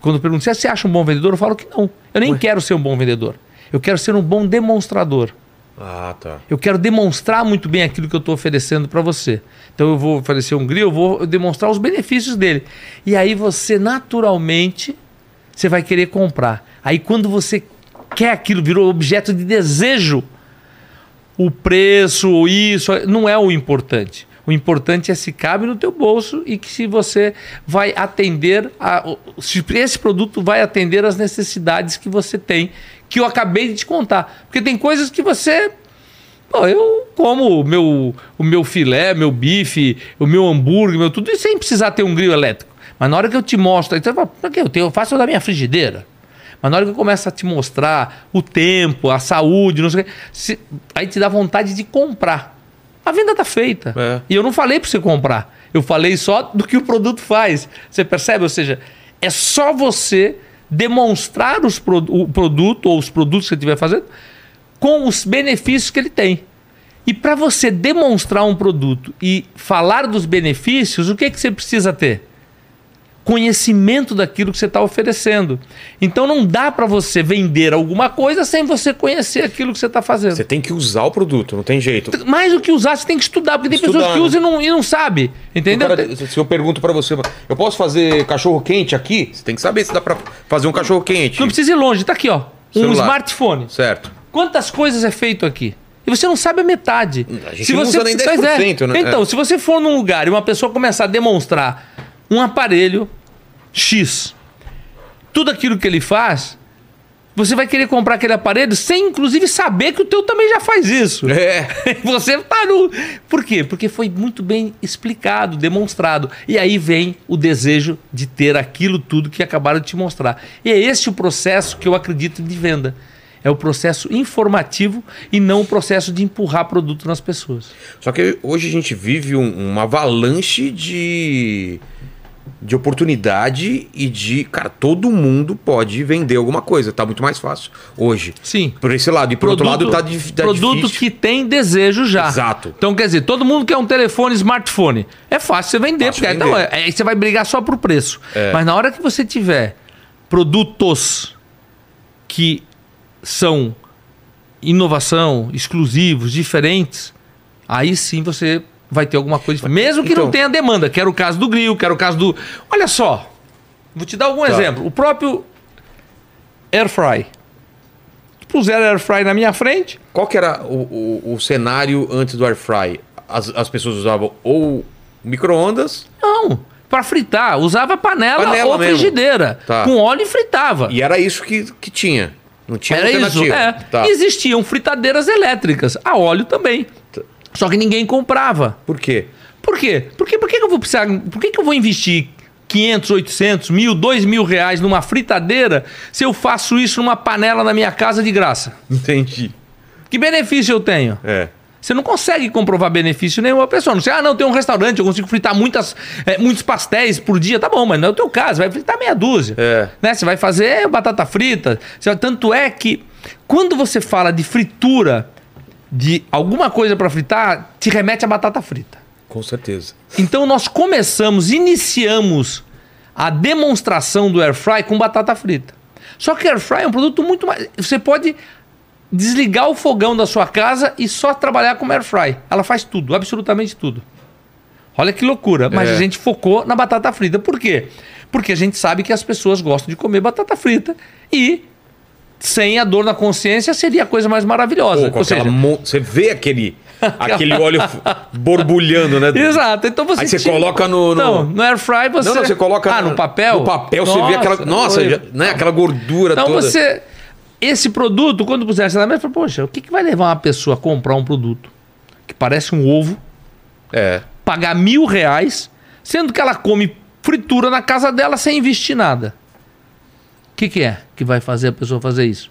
Quando perguntam se você acha um bom vendedor, eu falo que não. Eu nem quero ser um bom vendedor. Eu quero ser um bom demonstrador. Ah, tá. Eu quero demonstrar muito bem aquilo que eu estou oferecendo para você. Então eu vou oferecer um grill, eu vou demonstrar os benefícios dele. E aí você naturalmente você vai querer comprar. Aí quando você quer aquilo, virou objeto de desejo, o preço, isso, não é o importante. O importante é se cabe no teu bolso e que se você vai atender a, se esse produto vai atender as necessidades que você tem, que eu acabei de te contar. Porque tem coisas que você Pô, eu como meu, o meu filé, meu bife, o meu hambúrguer, meu tudo, isso sem precisar ter um grill elétrico. Mas na hora que eu te mostro, fala, pra que eu tenho? Eu faço da minha frigideira. Mas na hora que eu começo a te mostrar o tempo, a saúde, não sei o quê, se- aí te dá vontade de comprar. A venda tá feita. É. E eu não falei para você comprar. Eu falei só do que o produto faz. Você percebe? Ou seja, é só você demonstrar os pro- o produto ou os produtos que você estiver fazendo com os benefícios que ele tem. E para você demonstrar um produto e falar dos benefícios, o que, que você precisa ter? Conhecimento daquilo que você está oferecendo. Então não dá para você vender alguma coisa sem você conhecer aquilo que você está fazendo. Você tem que usar o produto, não tem jeito. Mais do que usar, você tem que estudar, porque tem Estudar, pessoas que né? usam e não, e não sabem. Entendeu? Se eu pergunto pra você, eu posso fazer cachorro quente aqui? Você tem que saber se dá pra fazer um cachorro quente. Não precisa ir longe, tá aqui, ó. Um Celular. smartphone. Certo. Quantas coisas é feito aqui? E você não sabe a metade. A gente não usa nem Pois 10%, né? Então, É. se você for num lugar e uma pessoa começar a demonstrar um aparelho X, tudo aquilo que ele faz, você vai querer comprar aquele aparelho sem, inclusive, saber que o teu também já faz isso. É. *laughs* Você tá no. Por quê? Porque foi muito bem explicado, demonstrado. E aí vem o desejo de ter aquilo tudo que acabaram de te mostrar. E é esse o processo que eu acredito de venda. É o processo informativo e não o processo de empurrar produto nas pessoas. Só que hoje a gente vive um- uma avalanche de, de oportunidade e de. Cara, todo mundo pode vender alguma coisa. Tá muito mais fácil hoje. Sim. Por esse lado. E por outro lado, tá, dif- tá produto difícil. que tem desejo já. Exato. Então, quer dizer, todo mundo quer um telefone smartphone. É fácil você vender, Fácil porque vender. Então, é- aí você vai brigar só por preço. É. Mas na hora que você tiver produtos que são inovação, exclusivos, diferentes, aí sim você vai ter alguma coisa. diferente. Mesmo que Então- não tenha demanda, que era o caso do grill, que era o caso do. Olha só, vou te dar algum Tá. exemplo. O próprio Air Fry. Puseram Air Fry na minha frente, Qual que era o, o, o cenário antes do air fry? As, as pessoas usavam ou micro-ondas não. Para fritar, usava panela, Panela ou mesmo. frigideira. Tá. Com óleo e fritava. e era isso que, que tinha. Não tinha Era isso. É. Tá. Existiam fritadeiras elétricas, a óleo também. Só que ninguém comprava. Por quê? Por quê? Por que, que eu vou precisar. Por que, que eu vou investir 500, 800, mil, 2 mil reais numa fritadeira se eu faço isso numa panela na minha casa de graça? Entendi. Que benefício eu tenho? É. Você não consegue comprovar benefício nenhuma pessoa. Não sei, ah, não, tem um restaurante, eu consigo fritar muitas, é, muitos pastéis por dia. Tá bom, mas não é o teu caso, vai fritar meia dúzia. É. Né? Você vai fazer batata frita. Tanto é que quando você fala de fritura, de alguma coisa para fritar, te remete a batata frita. Com certeza. Então nós começamos, iniciamos a demonstração do air fry com batata frita. Só que air fry é um produto muito mais. Você pode desligar o fogão da sua casa e só trabalhar com air fry. Ela faz tudo, absolutamente tudo. Olha que loucura. Mas É. a gente focou na batata frita. Por quê? Porque a gente sabe que as pessoas gostam de comer batata frita e sem a dor na consciência seria a coisa mais maravilhosa. Pô, Ou seja, mon- Você vê aquele, *laughs* aquele óleo borbulhando, né? Exato. Então você Aí você tira- coloca no- no- Não, no air fry você Não, não, você coloca Ah, no papel? No papel você vê aquela. Nossa, já- né? aquela gordura Então toda. você esse produto, quando pusesse na mesa, fala, poxa, o que, que vai levar uma pessoa a comprar um produto que parece um ovo, É. pagar mil reais, sendo que ela come fritura na casa dela sem investir nada? O que, que é que vai fazer a pessoa fazer isso?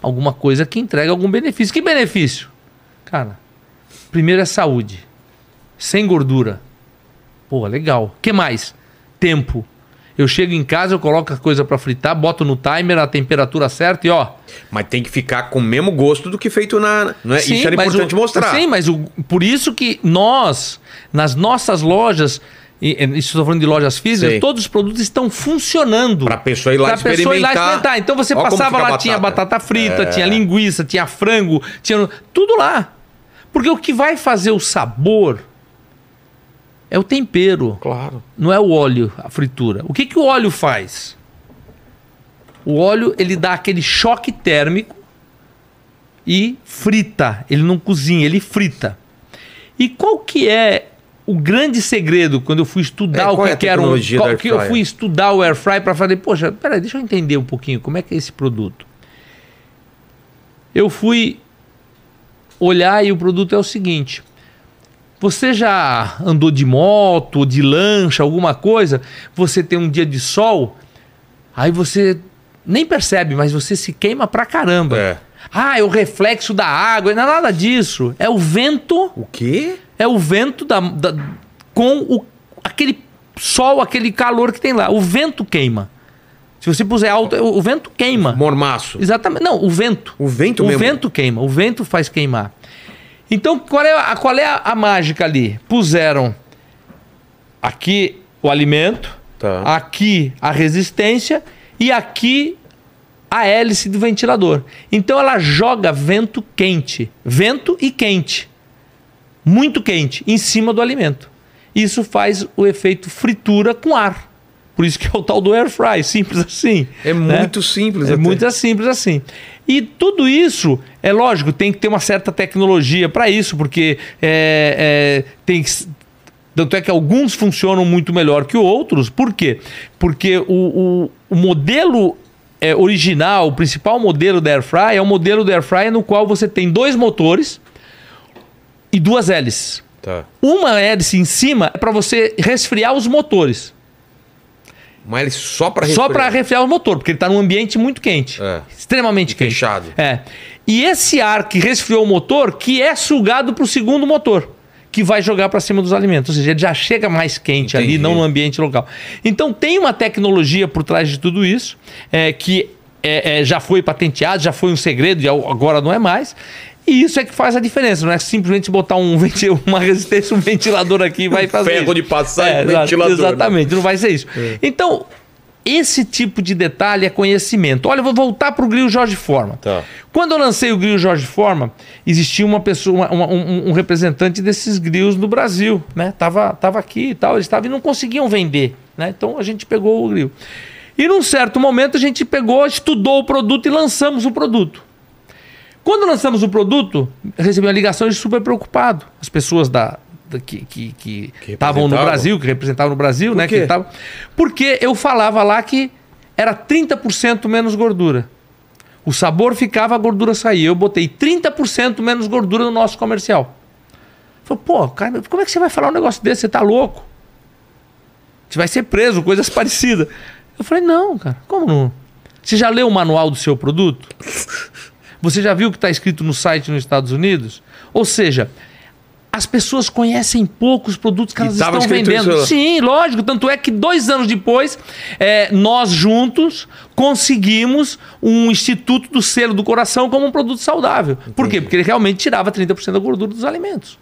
Alguma coisa que entrega algum benefício. Que benefício? Cara, primeiro é saúde. Sem gordura. Pô, legal. que mais? Tempo. Eu chego em casa, eu coloco a coisa pra fritar, boto no timer a temperatura certa e ó. Mas tem que ficar com o mesmo gosto do que feito na. Não é? Sim, isso era mas importante o- mostrar. Sim, mas o, por isso que nós, nas nossas lojas, e, e isso estou falando de lojas físicas, Sei. todos os produtos estão funcionando. Pra pessoa ir lá Pra pessoa ir lá experimentar. experimentar. Então você passava lá, a tinha batata. batata frita, É. tinha linguiça, tinha frango, tinha tudo lá. Porque o que vai fazer o sabor é o tempero, Claro. não é o óleo, a fritura. O que, que o óleo faz? O óleo ele dá aquele choque térmico e frita. Ele não cozinha, ele frita. E qual que é o grande segredo quando eu fui estudar É, o que, é a que era um, qual que eu fui estudar o air fry para fazer, poxa, peraí, deixa eu entender um pouquinho como é que é esse produto. Eu fui olhar e o produto é o seguinte: você já andou de moto, de lancha, alguma coisa? Você tem um dia de sol, aí você nem percebe, mas você se queima pra caramba. É. Ah, é o reflexo da água, não é nada disso. É o vento, O quê? É o vento da, da- com o, aquele sol, aquele calor que tem lá. O vento queima. Se você puser alto, o, o vento queima. Mormaço. Exatamente. Não, o vento. O vento o mesmo? vento queima. O vento faz queimar. Então, qual é, a, qual é a, a mágica ali? Puseram aqui o alimento, Tá. aqui a resistência e aqui a hélice do ventilador. Então ela joga vento quente, vento e quente, muito quente, em cima do alimento. Isso faz o efeito fritura com ar. Por isso que é o tal do air fry, simples assim. É né? muito simples. É até. muito simples assim. E tudo isso, é lógico, tem que ter uma certa tecnologia para isso, porque é, é, tem que. Tanto é que alguns funcionam muito melhor que outros. Por quê? Porque o, o, o modelo é, original, o principal modelo da Airfry é o modelo da Airfry no qual você tem dois motores e duas hélices. Tá. Uma hélice em cima é para você resfriar os motores. Mas ele só Só resfriar. para resfriar o motor, porque ele está num ambiente muito quente. É. Extremamente quente. Fechado. É. E esse ar que resfriou o motor, que é sugado para o segundo motor, que vai jogar para cima dos alimentos. Ou seja, ele já chega mais quente ali, Entendi. não no ambiente local. Então tem uma tecnologia por trás de tudo isso, é, que é, é, já foi patenteado, já foi um segredo, e agora não é mais. E isso é que faz a diferença, não é simplesmente botar um *laughs* uma resistência, um ventilador aqui e vai fazer. ferro isso. de passar É, um ventilador, né? Exatamente, não vai ser isso. Então, esse tipo de detalhe é conhecimento. Olha, eu vou voltar para o grill Jorge Forma. Tá. Quando eu lancei o grill Jorge Forma, existia uma pessoa, uma- um, um representante desses grills no Brasil, né? Tava, tava aqui e tal, eles estavam e não conseguiam vender, né? Então a gente pegou o grill. E num certo momento a gente pegou, estudou o produto e lançamos o produto. Quando lançamos o produto, recebi uma ligação de super preocupado. As pessoas da, da- que estavam no? Brasil, que representavam no Brasil, né? quê? Que tavam, porque eu falava lá que era 30% menos gordura. O sabor ficava, a gordura saía. Eu botei 30% menos gordura no nosso comercial. Falei, pô, cara, como é que você vai falar um negócio desse? Você tá louco? Você vai ser preso, coisas *laughs* parecidas. Eu falei, não, cara, como não? Você já leu o manual do seu produto? Você já viu o que está escrito no site nos Estados Unidos? Ou seja, as pessoas conhecem pouco os produtos que elas estão vendendo. isso- Sim, lógico. Tanto é que dois anos depois, é, nós juntos conseguimos um instituto do selo do coração como um produto saudável. Por quê? Porque ele realmente tirava 30% da gordura dos alimentos.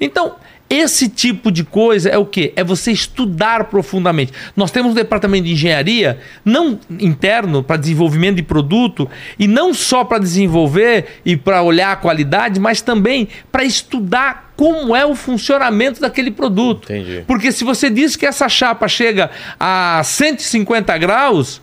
Então, esse tipo de coisa é o quê? É você estudar profundamente. Nós temos um departamento de engenharia, não interno, para desenvolvimento de produto, e não só para desenvolver e para olhar a qualidade, mas também para estudar como é o funcionamento daquele produto. Entendi. Porque se você diz que essa chapa chega a 150 graus,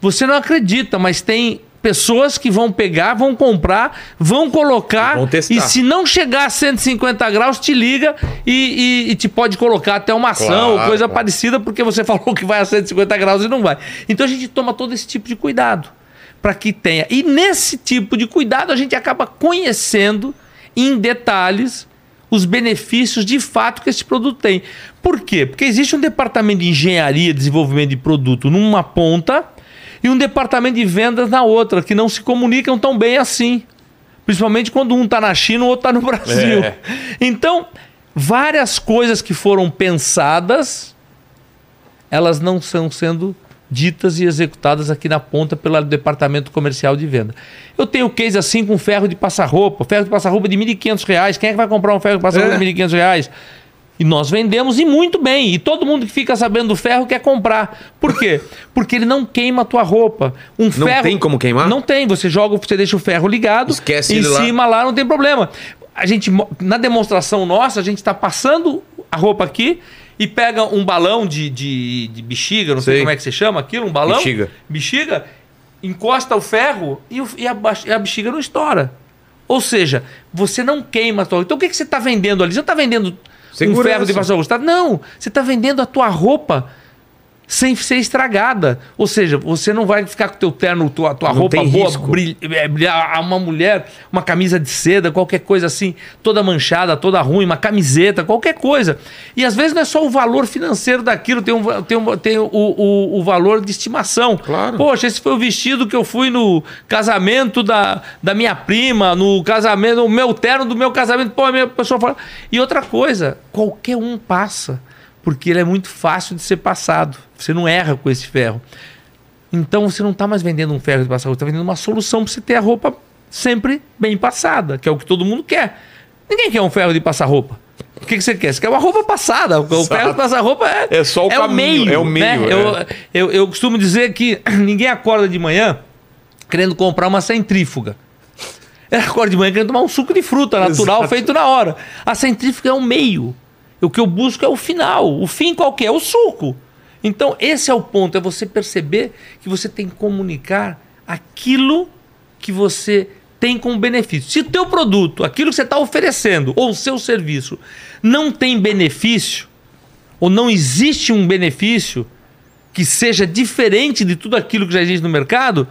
você não acredita, mas tem pessoas que vão pegar, vão comprar, vão colocar Vão testar. e se não chegar a 150 graus, te liga e, e- e te pode colocar até uma ação Claro, ou coisa claro. parecida porque você *laughs* falou que vai a 150 graus e não vai. Então a gente toma todo esse tipo de cuidado para que tenha. E nesse tipo de cuidado a gente acaba conhecendo em detalhes os benefícios de fato que esse produto tem. Por quê? Porque existe um departamento de engenharia, desenvolvimento de produto numa ponta e um departamento de vendas na outra, que não se comunicam tão bem assim. Principalmente quando um está na China e o outro está no *laughs* Brasil. É. Então, várias coisas que foram pensadas, elas não estão sendo ditas e executadas aqui na ponta pelo departamento comercial de venda. Eu tenho case assim com ferro de passar roupa, ferro de passar roupa de 1.500 reais. Quem é que vai comprar um ferro de passar roupa É. de 1.500 reais? E nós vendemos e muito bem. E todo mundo que fica sabendo do ferro quer comprar. Por quê? Porque ele não queima a tua roupa. Um Não ferro tem como queimar? Não tem. Você joga, você deixa o ferro ligado. Esquece em ele lá. cima lá não tem problema. A gente na demonstração nossa, a gente está passando a roupa aqui e pega um balão de, de, de bexiga, não sei, Sei. como é que se chama aquilo, um balão. Bexiga. Bexiga, encosta o ferro e, e a, e a bexiga não estoura. Ou seja, você não queima a tua Então o que, que você está vendendo ali? Você não está vendendo um Segurança. ferro de passar roupa. Não, você está vendendo a tua roupa sem ser estragada. Ou seja, você não vai ficar com o teu terno, tua, tua Não roupa boa, é, brilhar. Uma mulher, uma camisa de seda, qualquer coisa assim, toda manchada, toda ruim, uma camiseta, qualquer coisa. E às vezes não é só o valor financeiro daquilo, tem, um, tem, um, tem o, o, o valor de estimação. Claro. Poxa, esse foi o vestido que eu fui no casamento da, da minha prima, no casamento, o meu terno do meu casamento. Pô, a minha pessoa fala. E outra coisa, qualquer um passa, porque ele é muito fácil de ser passado. Você não erra com esse ferro. Então você não está mais vendendo um ferro de passar roupa, você está vendendo uma solução para você ter a roupa sempre bem passada, que é o que todo mundo quer. Ninguém quer um ferro de passar roupa. O que, que você quer? Você quer uma roupa passada. O ferro de passar roupa é, É só o caminho, é o meio, né? é. Eu, eu, eu costumo dizer que *clears throat* ninguém acorda de manhã querendo comprar uma centrífuga. Ele acorda de manhã querendo tomar um suco de fruta natural Exato. feito na hora. A centrífuga é o meio. O que eu busco é o final. O fim qual que é? O suco. Então, esse é o ponto, é você perceber que você tem que comunicar aquilo que você tem como benefício. Se o teu produto, aquilo que você está oferecendo, ou o seu serviço, não tem benefício, ou não existe um benefício que seja diferente de tudo aquilo que já existe no mercado,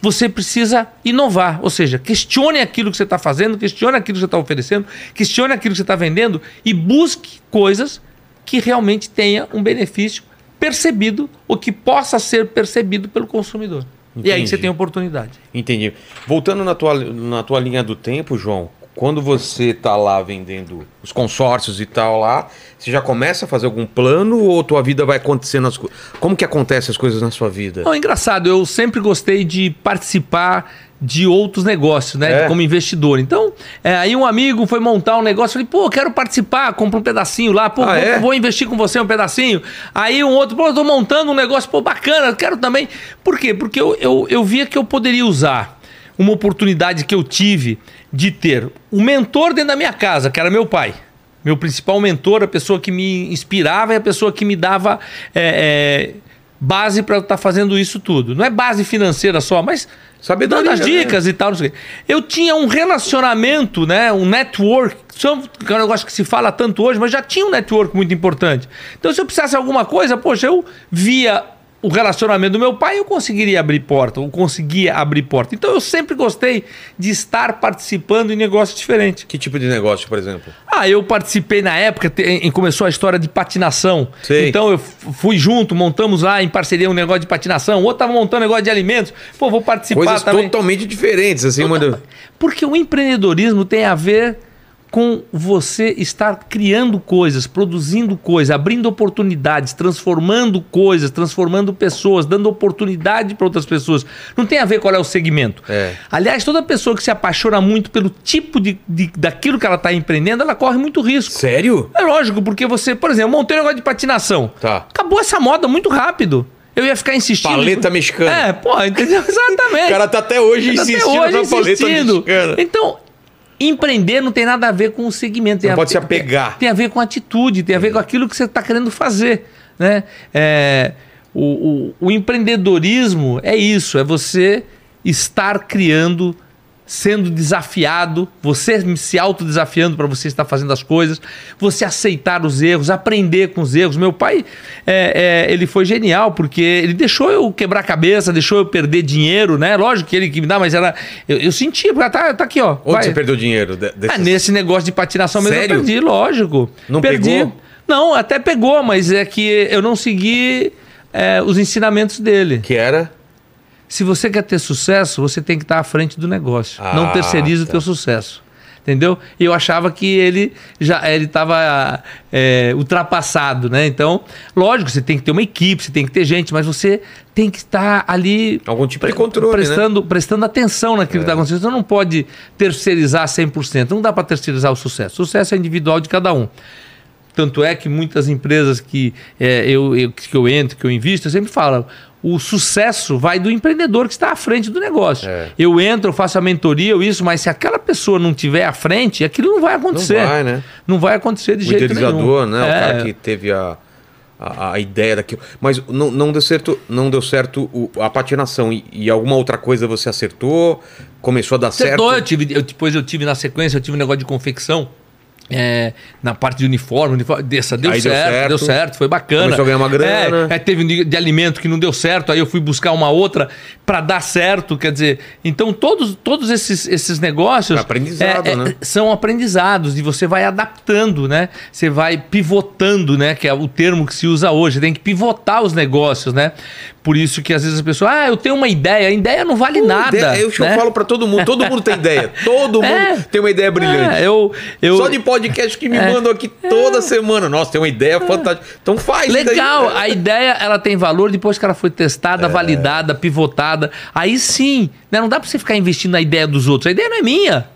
você precisa inovar. Ou seja, questione aquilo que você está fazendo, questione aquilo que você está oferecendo, questione aquilo que você está vendendo e busque coisas que realmente tenha um benefício percebido ou que possa ser percebido pelo consumidor. E aí Entendi. você tem oportunidade. Entendi. Voltando na tua, na tua linha do tempo, João, quando você tá lá vendendo os consórcios e tal lá, você já começa a fazer algum plano ou tua vida vai acontecendo as coisas? Como que acontecem as coisas na sua vida? Não, é engraçado, eu sempre gostei de participar de outros negócios, né? É. Como investidor. Então, é, aí um amigo foi montar um negócio, falei, pô, quero participar, compra um pedacinho lá, pô, Ah, vou, é? vou investir com você um pedacinho. Aí um outro, pô, eu tô montando um negócio, pô, bacana, quero também. Por quê? Porque eu, eu, eu via que eu poderia usar uma oportunidade que eu tive de ter um mentor dentro da minha casa, que era meu pai. Meu principal mentor, a pessoa que me inspirava e a pessoa que me dava é, é, base para estar fazendo isso tudo. Não é base financeira só, mas Sabedoria, dando as né? dicas e tal. Não sei o. Eu tinha um relacionamento, né, um network, só- que é um negócio que se fala tanto hoje, mas já tinha um network muito importante. Então, se eu precisasse de alguma coisa, poxa, eu via o relacionamento do meu pai, eu conseguiria abrir porta, eu conseguia abrir porta. Então, eu sempre gostei de estar participando em negócios diferentes. Que tipo de negócio, por exemplo? Ah, eu participei na época, em- começou a história de patinação. Sei. Então eu fui junto, montamos lá em parceria um negócio de patinação. O outro tava montando um negócio de alimentos. Pô, vou participar Coisas também. totalmente diferentes, assim, do- Porque o empreendedorismo tem a ver com você estar criando coisas, produzindo coisas, abrindo oportunidades, transformando coisas, transformando pessoas, dando oportunidade para outras pessoas. Não tem a ver qual é o segmento. É. Aliás, toda pessoa que se apaixona muito pelo tipo de, de- daquilo que ela está empreendendo, ela corre muito risco. Sério? É lógico, porque você, por exemplo, montei um negócio de patinação. Tá. Acabou essa moda muito rápido. Eu ia ficar insistindo. Paleta mexicana. É, pô, entendeu? *laughs* Exatamente. O cara tá até hoje Tá insistindo até hoje na paleta insistindo. mexicana. Então, empreender não tem nada a ver com o segmento. Tem Não a- pode se tem- apegar. Tem a ver com atitude, tem a ver com aquilo que você está querendo fazer. Né? É, o, o- o empreendedorismo é isso, é você estar criando, sendo desafiado, você se autodesafiando para você estar fazendo as coisas, você aceitar os erros, aprender com os erros. Meu pai, é, é, ele foi genial, porque ele deixou eu quebrar a cabeça, deixou eu perder dinheiro, né? Lógico que ele que me dá, mas era. Eu, eu sentia, porque tá, tá aqui, ó. Onde vai. você perdeu dinheiro? de- desses- Ah, nesse negócio de patinação mesmo Sério? eu perdi, lógico. Não perdi. pegou? Não, até pegou, mas é que eu não segui é, os ensinamentos dele. Que era? Se você quer ter sucesso, você tem que estar à frente do negócio. Ah, não terceirize tá. o teu sucesso. Entendeu? E eu achava que ele já ele estava ultrapassado, né? Então, lógico, você tem que ter uma equipe, você tem que ter gente, mas você tem que estar ali Algum tipo de controle, né? prestando, prestando atenção naquilo que está acontecendo. Você não pode terceirizar 100%. Não dá para terceirizar o sucesso. O sucesso é individual de cada um. Tanto é que muitas empresas que, é, eu, eu- que eu entro, que eu invisto, eu sempre falo, o sucesso vai do empreendedor que está à frente do negócio. É. Eu entro, eu faço a mentoria, eu isso, mas se aquela pessoa não tiver à frente, aquilo não vai acontecer. vai, né? Não vai acontecer de O jeito nenhum. idealizador, né? O É, cara que teve a, a, a ideia daquilo. Mas não, não deu certo, não deu certo o- a patinação. E, e alguma outra coisa você acertou? Começou a dar Acertou, certo? eu tive, eu, depois eu tive na sequência, eu tive um negócio de confecção. É, na parte de uniforme, uniforme dessa, deu, Aí deu certo, certo. deu certo, foi bacana. Começou a ganhar uma grana. É, é, teve de, de alimento que não deu certo, aí eu fui buscar uma outra para dar certo, quer dizer, então todos, todos esses, esses negócios É aprendizado, é, é, né? são aprendizados e você vai adaptando, né? Você vai pivotando, né? Que é o termo que se usa hoje. Tem que pivotar os negócios, né? Por isso que às vezes as pessoas, ah, eu tenho uma ideia. A ideia não vale nada. Ideia- Eu, né? eu falo pra todo mundo, todo mundo tem ideia. Todo *laughs* mundo É. tem uma ideia brilhante. É, eu, eu, Só de podcast que me É. mandam aqui toda semana. Nossa, tem uma ideia fantástica. Então faz Legal, a ideia ela tem valor depois que ela foi testada, validada, pivotada. Aí sim, né? não dá pra você ficar investindo na ideia dos outros. A ideia não é minha.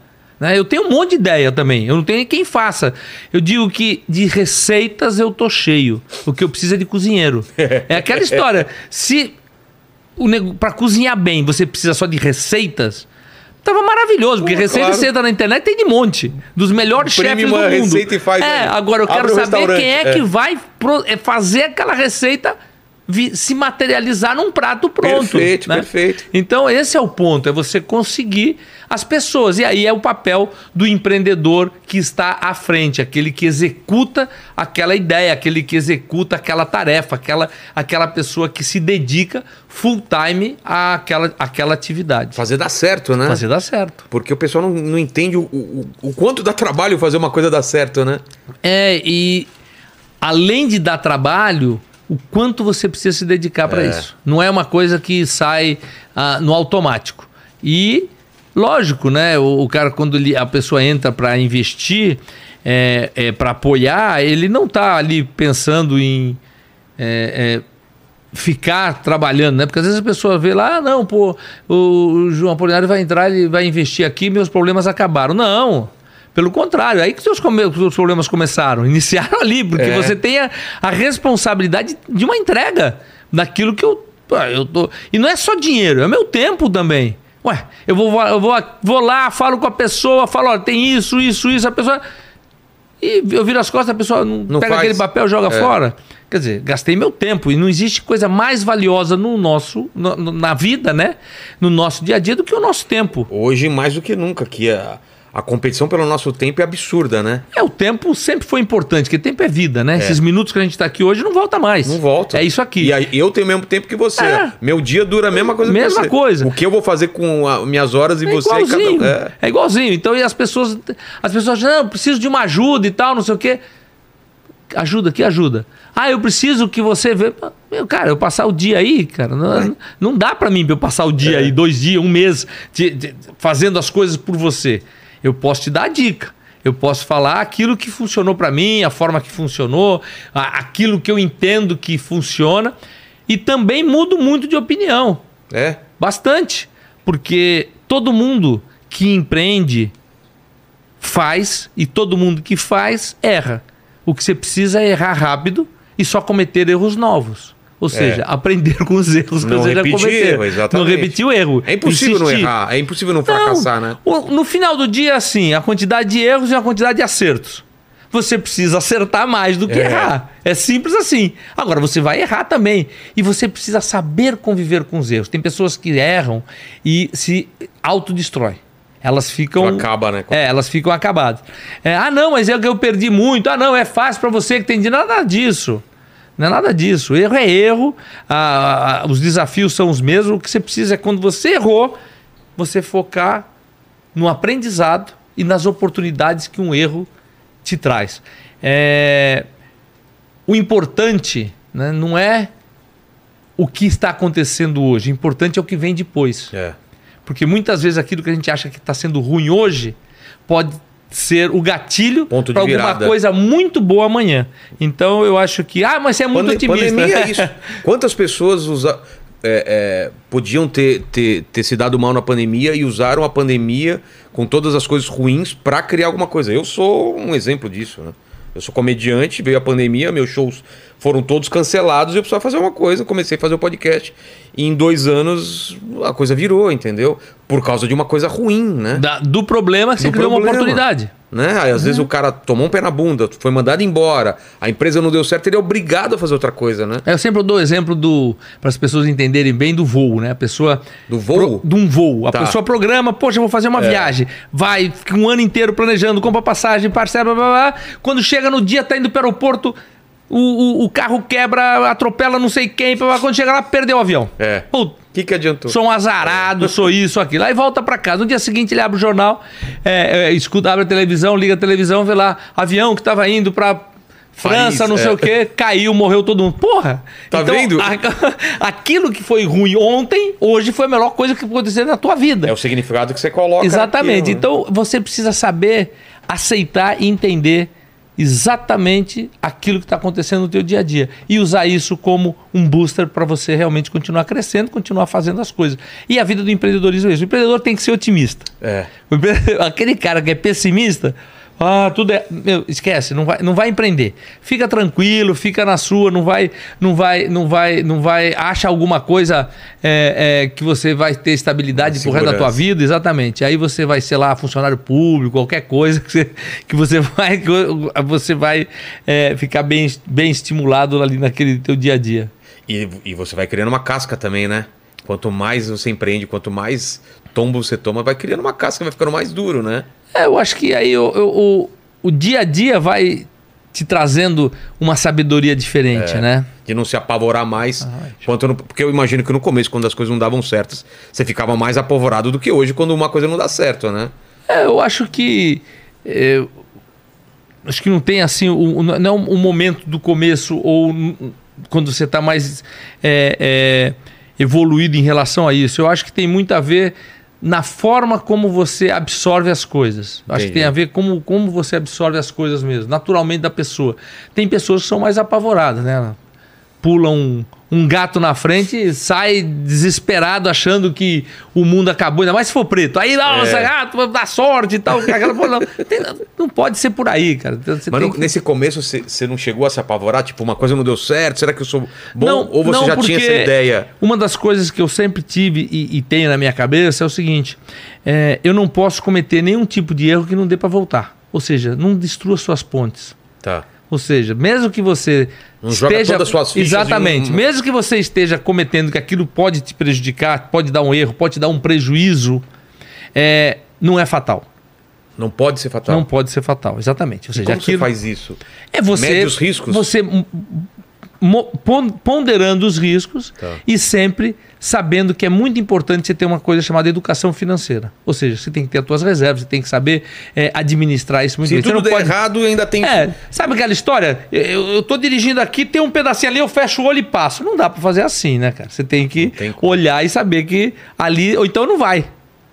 Né? Eu tenho um monte de ideia também. Eu não tenho quem faça. Eu digo que de receitas eu tô cheio. O que eu preciso é de cozinheiro. É aquela história. *laughs* Se para cozinhar bem você precisa só de receitas. Tava maravilhoso, porque Pô, receita claro. você entra na internet tem de monte. Dos melhores chefes do uma mundo. receita e faz é, aí. agora eu Abre quero um saber quem é, é. que vai pro- é, fazer aquela receita vi- se materializar num prato pronto. Perfeito, né? perfeito. Então esse é o ponto, é você conseguir as pessoas. E aí é o papel do empreendedor que está à frente, aquele que executa aquela ideia, aquele que executa aquela tarefa, aquela, aquela pessoa que se dedica full time àquela, àquela atividade. Fazer dar certo, né? Fazer dar certo. Porque o pessoal não, não entende o, o, o quanto dá trabalho fazer uma coisa dar certo, né? É, e além de dar trabalho, o quanto você precisa se dedicar para É. isso. Não é uma coisa que sai ah, no automático. E, lógico, né? O, o cara, quando ele- a pessoa entra para investir, é, para apoiar, ele não está ali pensando em. é, é, ficar trabalhando, né? Porque às vezes a pessoa vê lá, ah, não, pô, o João Apolinário vai entrar, ele vai investir aqui, meus problemas acabaram. Não. Pelo contrário, aí que seus, seus problemas começaram, *laughs* iniciaram ali, porque É. você tem a, a responsabilidade de uma entrega daquilo que eu, eu tô. E não é só dinheiro, é meu tempo também. Ué, eu vou, eu vou, vou lá, falo com a pessoa, falo, olha, tem isso, isso, isso, a pessoa. E eu viro as costas, a pessoa não, Não pega faz. aquele papel, joga É. fora. Quer dizer, gastei meu tempo e não existe coisa mais valiosa no nosso, no- na vida, né? No nosso dia a dia do que o nosso tempo. Hoje, mais do que nunca, que a, a competição pelo nosso tempo é absurda, né? É, o tempo sempre foi importante, porque tempo é vida, né? Esses minutos que a gente tá aqui hoje não volta mais. Não volta. É isso aqui. E aí, eu tenho o mesmo tempo que você. É. Meu dia dura a mesma coisa que Mesma você. coisa. O que eu vou fazer com a- minhas horas e É você igualzinho. cada um. É. igualzinho. Então, e as pessoas. As pessoas dizem, não, eu preciso de uma ajuda e tal, não sei o quê. Ajuda, que ajuda? Ah, eu preciso que você vê. Meu, cara, eu passar o dia aí, cara, não, não dá pra mim eu passar o dia É. aí, dois dias, um mês, de- de- fazendo as coisas por você. Eu posso te dar a dica. Eu posso falar aquilo que funcionou pra mim, a forma que funcionou, aquilo que eu entendo que funciona. E também mudo muito de opinião. É. Bastante. Porque todo mundo que empreende faz e todo mundo que faz erra. O que você precisa é errar rápido e só cometer erros novos. Ou seja, aprender com os erros que Não você já repetir cometeu. erro, exatamente. Não repetir o erro. É impossível não Insistir. errar, é impossível não fracassar, né? O- no final do dia, assim, a quantidade de erros e a quantidade de acertos. Você precisa acertar mais do que É. errar. É simples assim. Agora, você vai errar também. E você precisa saber conviver com os erros. Tem pessoas que erram e se autodestroem. Elas ficam. Acaba, né? É, elas ficam acabadas. É, ah, não, mas é que eu perdi muito. Ah, não, é fácil para você que tem de nada disso. Não é nada disso. Erro é erro. Ah, ah, os desafios são os mesmos. O que você precisa é quando você errou, você focar no aprendizado e nas oportunidades que um erro te traz. É, O importante né, não é o que está acontecendo hoje. O importante é o que vem depois. É. Porque muitas vezes aquilo que a gente acha que está sendo ruim hoje pode ser o gatilho para alguma coisa muito boa amanhã. Então eu acho que. Ah, mas você é muito Pande- otimista. Pandemia é isso. *laughs* Quantas pessoas usa, é, é, podiam ter, ter, ter se dado mal na pandemia e usaram a pandemia com todas as coisas ruins para criar alguma coisa? Eu sou um exemplo disso, né? Eu sou comediante, veio a pandemia, meus shows foram todos cancelados e eu precisava fazer uma coisa. Comecei a fazer o podcast. E em dois anos a coisa virou, entendeu? Por causa de uma coisa ruim, né? Da- do problema que você Do criou uma oportunidade. Né? Aí, às vezes o cara tomou um pé na bunda, foi mandado embora, a empresa não deu certo, ele é obrigado a fazer outra coisa, né? Eu sempre dou o exemplo do para as pessoas entenderem bem do voo, né? A pessoa Do voo? de um voo. A Tá. pessoa programa, poxa, eu vou fazer uma viagem. Vai, fica um ano inteiro planejando, compra passagem, parcela, blá, blá, blá. Quando chega no dia, tá indo para o aeroporto, o, o, o carro quebra, atropela não sei quem, quando chega lá, perdeu o avião. É. Puta, O que, que adiantou? Sou um azarado, sou isso, aquilo. Aí volta pra casa. No dia seguinte ele abre o jornal, é, é, escuta, abre a televisão, liga a televisão, vê lá, avião que tava indo pra França, Paris, não sei é. o quê, caiu, morreu todo mundo. Porra! Tá vendo? a- *laughs* aquilo que foi ruim ontem, hoje foi a melhor coisa que aconteceu na tua vida. É o significado que você coloca. Exatamente. naquilo, né? Então você precisa saber aceitar e entender exatamente aquilo que está acontecendo no teu dia a dia e usar isso como um booster para você realmente continuar crescendo, continuar fazendo as coisas. E a vida do empreendedorismo é isso. O empreendedor tem que ser otimista. É. *laughs* Aquele cara que é pessimista, ah, tudo é. Meu, esquece, não vai, não vai empreender. Fica tranquilo, fica na sua, não vai, não vai, não vai, não vai. Acha alguma coisa é, é, que você vai ter estabilidade pro resto da tua vida, exatamente. Aí você vai ser lá funcionário público, qualquer coisa que você, que você vai, que você vai é, ficar bem, bem estimulado ali naquele teu dia a dia. E, e você vai criando uma casca também, né? Quanto mais você empreende, quanto mais tombo você toma, vai criando uma casca, vai ficando mais duro, né? É, eu acho que aí o, o, o, o dia a dia vai te trazendo uma sabedoria diferente, né? De não se apavorar mais. Ah, quanto porque eu imagino que no começo, quando as coisas não davam certas, você ficava mais apavorado do que hoje quando uma coisa não dá certo, né? É, eu acho que. é, acho que não tem assim. o- não é um, momento do começo ou quando você está mais é, é, evoluído em relação a isso. Eu acho que tem muito a ver na forma como você absorve as coisas. Acho que tem a ver como, como você absorve as coisas mesmo, naturalmente da pessoa. Tem pessoas que são mais apavoradas, né? Pulam um, gato na frente, sai desesperado achando que o mundo acabou, ainda mais se for preto. Aí, nossa, É. gato, dá sorte e tal. *laughs* Aquela, não, tem- não pode ser por aí, cara. Você Mas que- nesse começo você, você não chegou a se apavorar? Tipo, uma coisa não deu certo? Será que eu sou bom? Não, Ou você não, já tinha essa ideia? Uma das coisas que eu sempre tive e, e tenho na minha cabeça é o seguinte: é, eu não posso cometer nenhum tipo de erro que não dê para voltar. Ou seja, não destrua suas pontes. Tá. Ou seja, mesmo que você Não joga todas as suas Exatamente. um- Mesmo que você esteja cometendo que aquilo pode te prejudicar, pode dar um erro, pode dar um prejuízo, é, não é fatal. Não pode ser fatal. Não pode ser fatal, exatamente. Ou E seja, como aquilo você faz isso? é você Mede os riscos? Você ponderando os riscos Tá. e sempre sabendo que é muito importante você ter uma coisa chamada educação financeira. Ou seja, você tem que ter as suas reservas, você tem que saber é, administrar isso muito Se bem. Tudo não der pode- errado, ainda tem... É, sabe aquela história? Eu, tô dirigindo aqui, tem um pedacinho ali, eu fecho o olho e passo. Não dá pra fazer assim, né, cara? Você tem que tem olhar e saber que ali. Ou então não vai.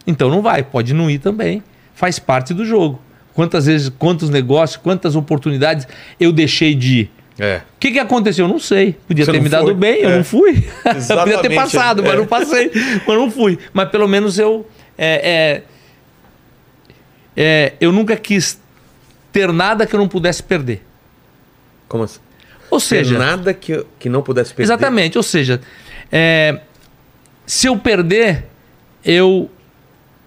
Então não vai. Pode não ir também. Faz parte do jogo. Quantas vezes, quantos negócios, quantas oportunidades eu deixei de ir. É. O que, que aconteceu? Não sei. Podia Você ter me dado foi? bem, eu É. não fui. *laughs* eu podia ter passado, é. mas não passei. Mas não fui. Mas pelo menos eu. é, é, é, eu nunca quis ter nada que eu não pudesse perder. Como assim? Ou seja, Tem nada que, que não pudesse perder. exatamente. Ou seja, se eu perder, eu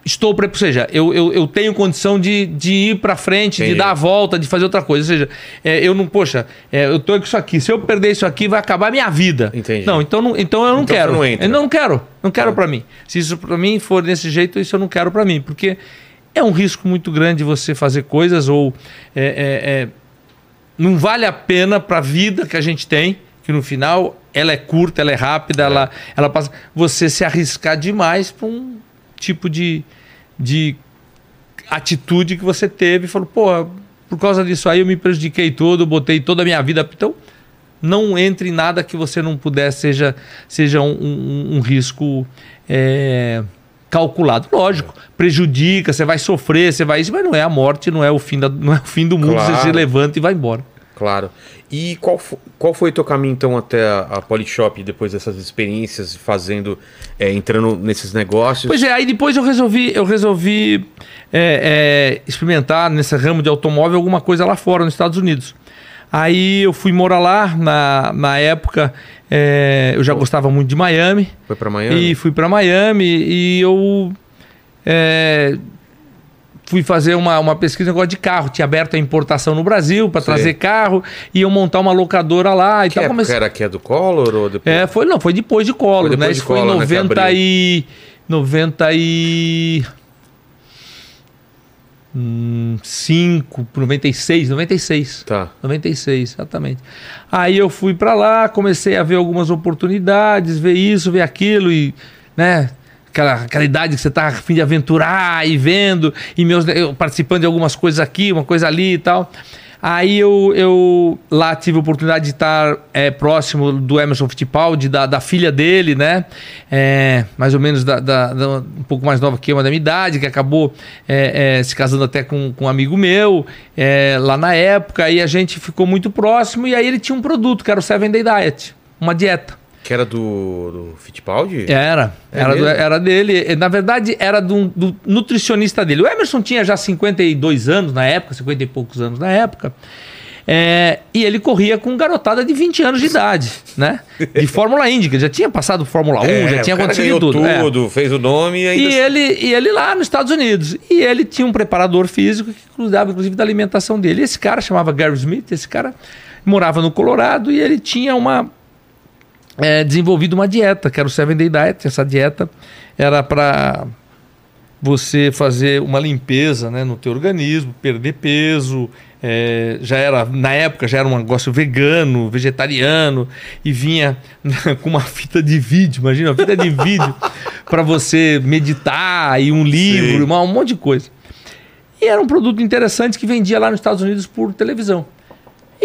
estou pre... ou seja, eu, eu, eu tenho condição de, de ir para frente, Entendi. de dar a volta, de fazer outra coisa. Ou seja, é, eu não, poxa, é, eu tô com isso aqui. Se eu perder isso aqui, vai acabar a minha vida. Entendi. Não, então, não, então eu não Então quero. não entra. Eu não quero. Não quero para mim. Se isso para mim for desse jeito, isso eu não quero para mim, porque é um risco muito grande você fazer coisas ou é, é, é, não vale a pena para a vida que a gente tem, que no final ela é curta, ela é rápida, Ela, ela passa. Você se arriscar demais para um tipo de, de atitude que você teve falou, pô, por causa disso aí eu me prejudiquei todo, botei toda a minha vida. Então, não entre em nada que você não puder, seja, seja um, um- um risco é, calculado. Lógico, prejudica, você vai sofrer, você vai isso, mas não é a morte, não é o fim, da, não é o fim do mundo, Claro. você se levanta e vai embora. Claro. E qual, qual foi o teu caminho, então, até a, a Polishop, depois dessas experiências, fazendo, é, entrando nesses negócios? Pois é, aí depois eu resolvi, eu resolvi é, é, experimentar nesse ramo de automóvel alguma coisa lá fora, nos Estados Unidos. Aí eu fui morar lá, na, na época é, eu já gostava muito de Miami, Foi pra Miami? e fui para Miami e eu é, fui fazer uma, uma pesquisa negócio de carro. Tinha aberto a importação no Brasil para trazer carro, e eu montar uma locadora lá e Que tal. época Comecei- era que é do Collor ou depois? é, foi, não, foi depois de Collor, Foi depois né? de Isso foi em Collor, né, que 90 abriu. e... 90 e... Hum, 5, 96, 96. Tá. 96, exatamente. Aí eu fui pra lá, comecei a ver algumas oportunidades, ver isso, ver aquilo e, né, aquela, aquela idade que você tá a fim de aventurar e vendo e meus eu participando de algumas coisas aqui, uma coisa ali e tal. Aí eu, eu lá tive a oportunidade de estar é, próximo do Emerson Fittipaldi, da, da filha dele, né? É, mais ou menos da, da- da- um pouco mais nova que eu, uma da minha idade, que acabou é, se casando até com, com um amigo meu lá na época. E a gente ficou muito próximo. E aí ele tinha um produto, que era o Seven Day Diet, uma dieta. Que era do, do Fittipaldi? Era, É era, do- mesmo? era dele. Na verdade, era do, do nutricionista dele. O Emerson tinha já 52 anos na época, 50 e poucos anos na época. É, e ele corria com garotada de 20 anos de idade, né? De *laughs* Fórmula Indy, que já tinha passado Fórmula 1, É, já tinha acontecido ganhou tudo. é. tudo, fez o nome e ainda... E ele, e ele lá nos Estados Unidos. E ele tinha um preparador físico que cuidava, inclusive, da alimentação dele. Esse cara chamava Gary Smith, esse cara morava no Colorado e ele tinha uma. É, desenvolvido uma dieta, que era o Seven Day Diet. Essa dieta era para você fazer uma limpeza né, no teu organismo, perder peso. é, já era, na época, já era um negócio vegano, vegetariano, e vinha *laughs* com uma fita de vídeo, imagina, uma fita de vídeo *laughs* para você meditar e um livro, uma- um monte de coisa. E era um produto interessante que vendia lá nos Estados Unidos por televisão.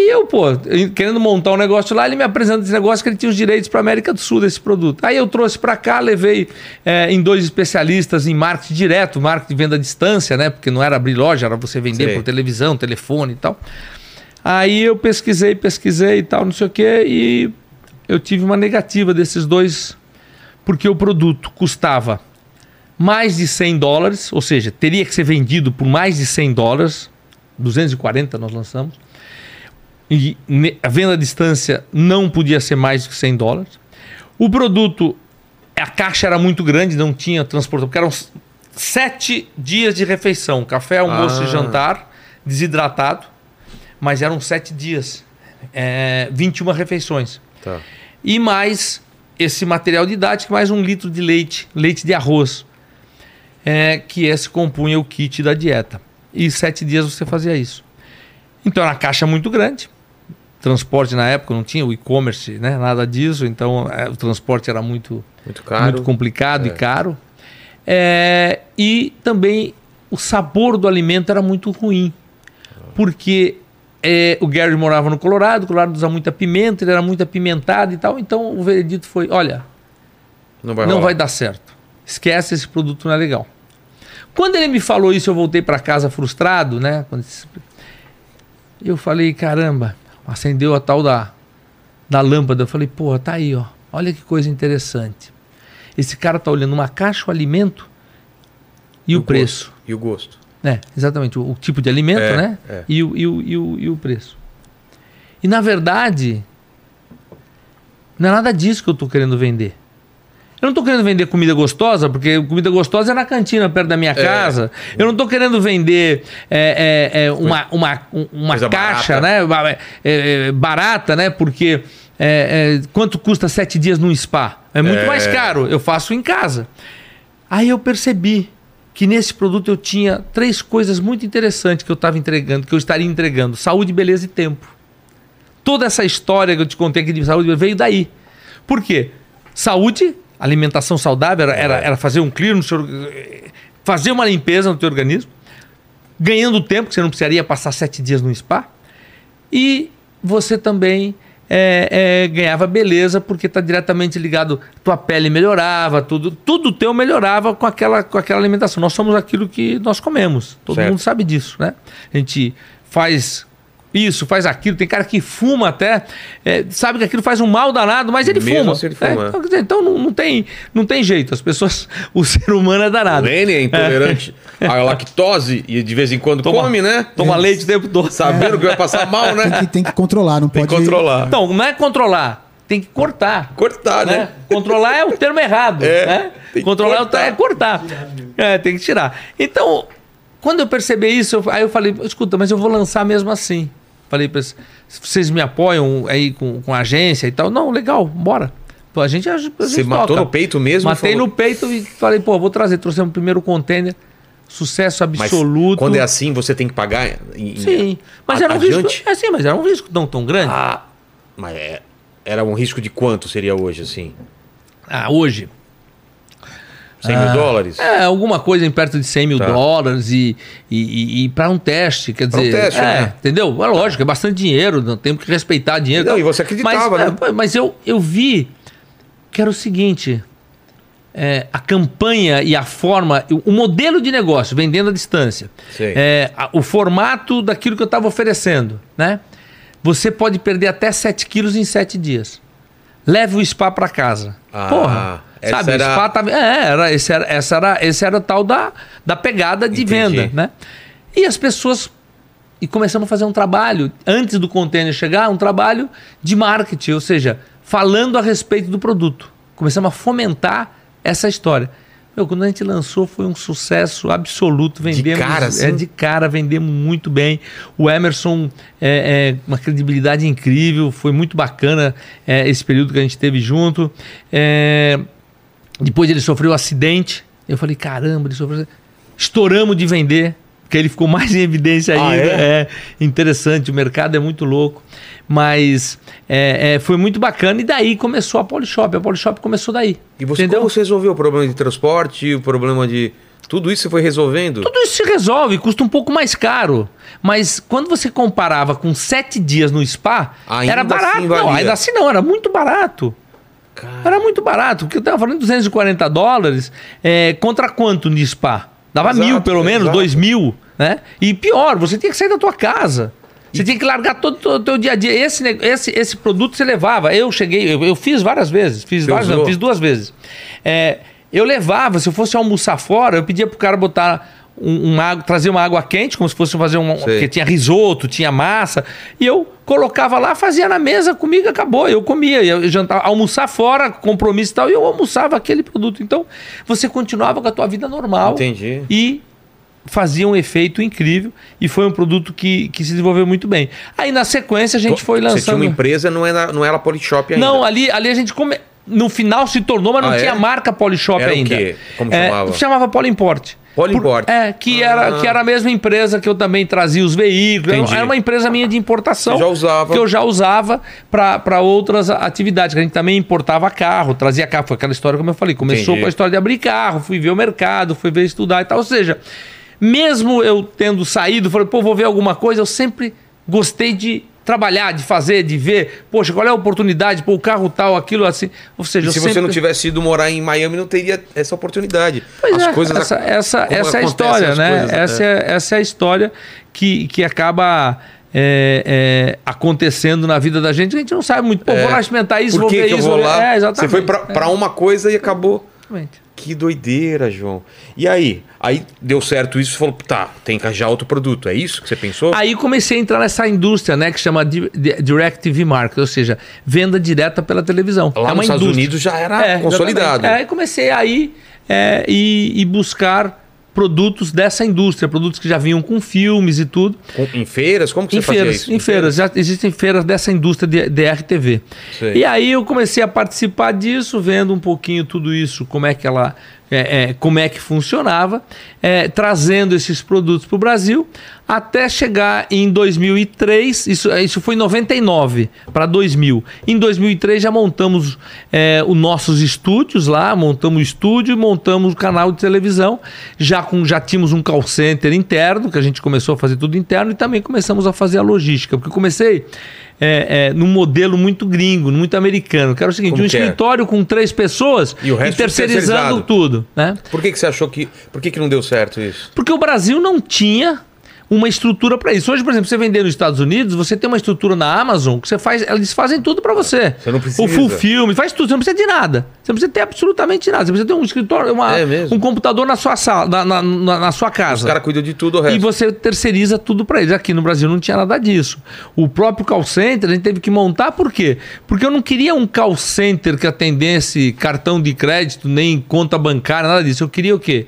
E eu, pô, querendo montar um negócio lá, ele me apresenta esse negócio que ele tinha os direitos para América do Sul desse produto. Aí eu trouxe para cá, levei é, em dois especialistas em marketing direto, marketing de venda à distância, né? Porque não era abrir loja, era você vender Sei. por televisão, telefone e tal. Aí eu pesquisei, pesquisei e tal, não sei o quê, e eu tive uma negativa desses dois, porque o produto custava mais de 100 dólares, ou seja, teria que ser vendido por mais de 100 dólares, 240 nós lançamos, e a venda à distância não podia ser mais do que 100 dólares. O produto, a caixa era muito grande, não tinha transporte, porque eram sete dias de refeição, café, almoço Ah. e jantar, desidratado, mas eram sete dias, é, 21 refeições. Tá. E mais esse material didático, mais um litro de leite, leite de arroz, é, que esse compunha o kit da dieta. E sete dias você fazia isso. Então era uma caixa muito grande. Transporte na época não tinha o e-commerce, né? nada disso. Então é, o transporte era muito, Muito caro. muito complicado É. e caro. É, e também o sabor do alimento era muito ruim. Porque é, o Gary morava no Colorado, o Colorado usa muita pimenta, ele era muito apimentado e tal. Então o veredito foi: olha, Não vai não vai dar certo. Esquece, esse produto não é legal. Quando ele me falou isso, eu voltei para casa frustrado, né? Eu falei, caramba, acendeu a tal da, da lâmpada. Eu falei, porra, tá aí, ó. Olha que coisa interessante. Esse cara tá olhando uma caixa, o alimento e o, gosto. preço. E o gosto. É, exatamente, o, o tipo de alimento, É, né? é. E, o, e, o, e, o, e o preço. E na verdade, não é nada disso que eu estou querendo vender. Eu não estou querendo vender comida gostosa, porque comida gostosa é na cantina perto da minha casa. Eu não estou querendo vender é, é, é, uma, uma, um- uma caixa barata. né, é, é, barata, né? Porque é, é, quanto custa sete dias num spa? É muito É. mais caro. Eu faço em casa. Aí eu percebi que nesse produto eu tinha três coisas muito interessantes que eu estava entregando, que eu estaria entregando: saúde, beleza e tempo. Toda essa história que eu te contei aqui de saúde veio daí. Por quê? Saúde, alimentação saudável, era, era, era fazer um clear no seu, fazer uma limpeza no teu organismo, ganhando tempo, que você não precisaria passar sete dias no spa, e você também é, é, ganhava beleza, porque está diretamente ligado, tua pele melhorava, tudo, tudo teu melhorava com aquela, com aquela alimentação. Nós somos aquilo que nós comemos, todo Certo. mundo sabe disso, né? A gente faz isso, faz aquilo, tem cara que fuma até, é, sabe que aquilo faz um mal danado, mas ele Mesmo fuma. assim ele fuma. Então, quer dizer, então não, não tem, não tem jeito, as pessoas, *laughs* o ser humano é O danado. Lene é intolerante à lactose e de vez em quando Toma- come, né? Toma leite o tempo todo. Sabendo que vai passar *laughs* mal, Tem né? que, tem que controlar, não Tem pode. que controlar. Então, não é controlar, tem que cortar. Cortar, né? né? Controlar é o termo errado. É, né? tem Controlar cortar. é cortar. É, tem que tirar. Então, quando eu percebi isso, eu- aí eu falei, escuta, mas eu vou lançar mesmo assim. Falei para eles, vocês me apoiam aí com, com a agência e tal? Não, legal, bora. A gente, a gente Você matou toca. no peito mesmo? Matei Falou- no peito e falei, pô, vou trazer. Trouxemos o primeiro container, sucesso Mas absoluto. quando é assim, você tem que pagar em, em- Sim, mas a- era um adiante? risco. É sim, mas era um risco não tão grande. Ah, mas é, era um risco de quanto seria hoje, assim? Ah, hoje. 100 mil dólares? É, alguma coisa em perto de 100 mil Tá. dólares e, e, e, para um teste, quer Pra um dizer. teste, é, né? Entendeu? É lógico, é bastante dinheiro, não temos que respeitar dinheiro. Não, e você acreditava, mas, né? é, mas eu, eu vi que era o seguinte: é, a campanha e a forma, o modelo de negócio, vendendo à distância, é, a- o formato daquilo que eu estava oferecendo, né? Você pode perder até 7 quilos em 7 dias. Leve o spa para casa. Ah, Porra, essa sabe? era- O spa tava, é, era, esse era, essa era, esse era o tal da, da pegada de Entendi. venda, né? E as pessoas e começamos a fazer um trabalho antes do container chegar, um trabalho de marketing, ou seja, falando a respeito do produto. Começamos a fomentar essa história. Meu, quando a gente lançou foi um sucesso absoluto, vendemos cara, assim? é de cara, vendemos muito bem. O Emerson é, é uma credibilidade incrível, foi muito bacana é, esse período que a gente teve junto. É, depois ele sofreu um acidente. Eu falei, caramba, ele sofreu. Estouramos de vender, porque ele ficou mais em evidência Ah, ainda. é? é interessante, o mercado é muito louco. Mas é, é, foi muito bacana. E daí começou a Polishop. A Polishop começou daí. E você, entendeu? como você resolveu o problema de transporte, o problema de... Tudo isso você foi resolvendo? Tudo isso se resolve, custa um pouco mais caro. Mas quando você comparava com sete dias no spa, Ainda era barato. assim não, ainda assim não, era muito barato. Cara, Era muito barato, porque eu tava falando de 240 dólares, é, contra quanto de spa? Dava Exato, mil, pelo menos, exato. dois mil, né? E pior, você tinha que sair da tua casa. Você tinha que largar todo o teu dia a dia. Esse, esse, esse produto você levava. Eu cheguei, eu, eu fiz várias vezes. Fiz Você várias, não, fiz duas vezes. É, eu levava, se eu fosse almoçar fora, eu pedia pro cara botar um, uma água, trazer uma água quente, como se fosse fazer um. Sei. Porque tinha risoto, tinha massa. E eu colocava lá, fazia na mesa comigo, acabou. Eu comia, eu jantava, almoçar fora, compromisso e tal, e eu almoçava aquele produto. Então, você continuava com a tua vida normal. Entendi. E fazia um efeito incrível e foi um produto que, que se desenvolveu muito bem. Aí na sequência a gente foi Você tinha lançando. uma empresa, não era, não era Polishop ainda. Não, ali, ali a gente come... no final se tornou, mas não Ah, tinha é? marca Polishop Era o ainda. quê? Como É, chamava? chamava Polimport. Polimport. Por- É, que, Ah. era, que era a mesma empresa que eu também trazia os veículos. Era- Entendi. Era uma empresa minha de importação. Você já usava. Que eu já usava para outras atividades. Que a gente também importava carro, trazia carro. Foi aquela história, como eu falei. Começou Entendi. com a história de abrir carro, fui ver o mercado, fui ver estudar e tal. Ou seja, mesmo eu tendo saído, falei, pô, vou ver alguma coisa, eu sempre gostei de trabalhar, de fazer, de ver, poxa, qual é a oportunidade, pô, o carro tal, aquilo assim. Ou seja, E eu se sempre... você não tivesse ido morar em Miami, não teria essa oportunidade. Pois as é, coisas essa, essa, essa é a história, né? coisas, essa, é. essa é a história que, que acaba é, é, acontecendo na vida da gente. A gente não sabe muito. Pô, vou lá experimentar isso, Por vou que, ver que eu isso. vou vou lá? É, exatamente. Você foi pra, pra uma coisa e acabou. Exatamente. Que doideira, João. E aí? Aí deu certo isso, você falou, tá, tem que arranjar outro produto. É isso que você pensou? Aí comecei a entrar nessa indústria, né, que chama di- di- Direct TV Market, ou seja, venda direta pela televisão. Lá é nos Estados indústria. Unidos já era É, consolidado. exatamente. É, Aí comecei aí é, e, e buscar produtos dessa indústria, produtos que já vinham com filmes e tudo. Em feiras? Como que Em você fazia feiras, isso? em feiras, já existem feiras dessa indústria de, de RTV. Sei. E aí eu comecei a participar disso, vendo um pouquinho tudo isso, como é que ela, é, é, como é que funcionava, é, trazendo esses produtos para o Brasil, até chegar em 2003, isso, isso foi em 99 para 2000. Em 2003 já montamos é, os nossos estúdios lá, montamos o estúdio e montamos o canal de televisão, já, com, já tínhamos um call center interno, que a gente começou a fazer tudo interno, e também começamos a fazer a logística, porque eu comecei é, é, num modelo muito gringo, muito americano, que era o seguinte, Como um é? escritório com três pessoas E resto terceirizando tudo, né? Por que, que você achou que. Por que, que não deu certo isso? Porque o Brasil não tinha uma estrutura para isso. Hoje, por exemplo, você vender nos Estados Unidos, você tem uma estrutura na Amazon que você faz, eles fazem tudo para você. Você não precisa. O full filme, faz tudo, você não precisa de nada. Você não precisa ter absolutamente nada. Você precisa ter um escritório, uma- É um computador na sua sala, na, na- na- na sua Os casa. caras cuidam de tudo o resto. E você terceiriza tudo para eles. Aqui no Brasil não tinha nada disso. O próprio call center a gente teve que montar, por quê? Porque eu não queria um call center que atendesse cartão de crédito, nem conta bancária, nada disso. Eu queria o quê?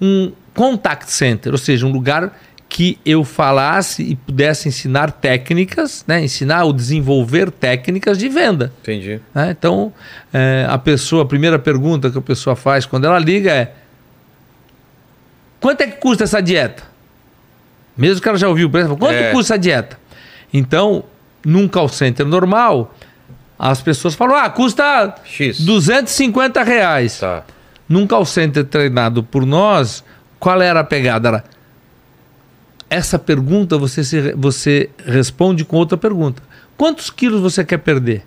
Um contact center, ou seja, um lugar que eu falasse e pudesse ensinar técnicas, né? ensinar ou desenvolver técnicas de venda. Entendi. né? Então, é, a pessoa, a primeira pergunta que a pessoa faz quando ela liga é: quanto é que custa essa dieta? Mesmo que ela já ouviu o preço, quanto É. custa essa dieta? Então, num call center normal, as pessoas falam: ah, custa X. 250 reais. Tá. Num call center treinado por nós, qual era a pegada? Era, essa pergunta você, se, você responde com outra pergunta. Quantos quilos você quer perder?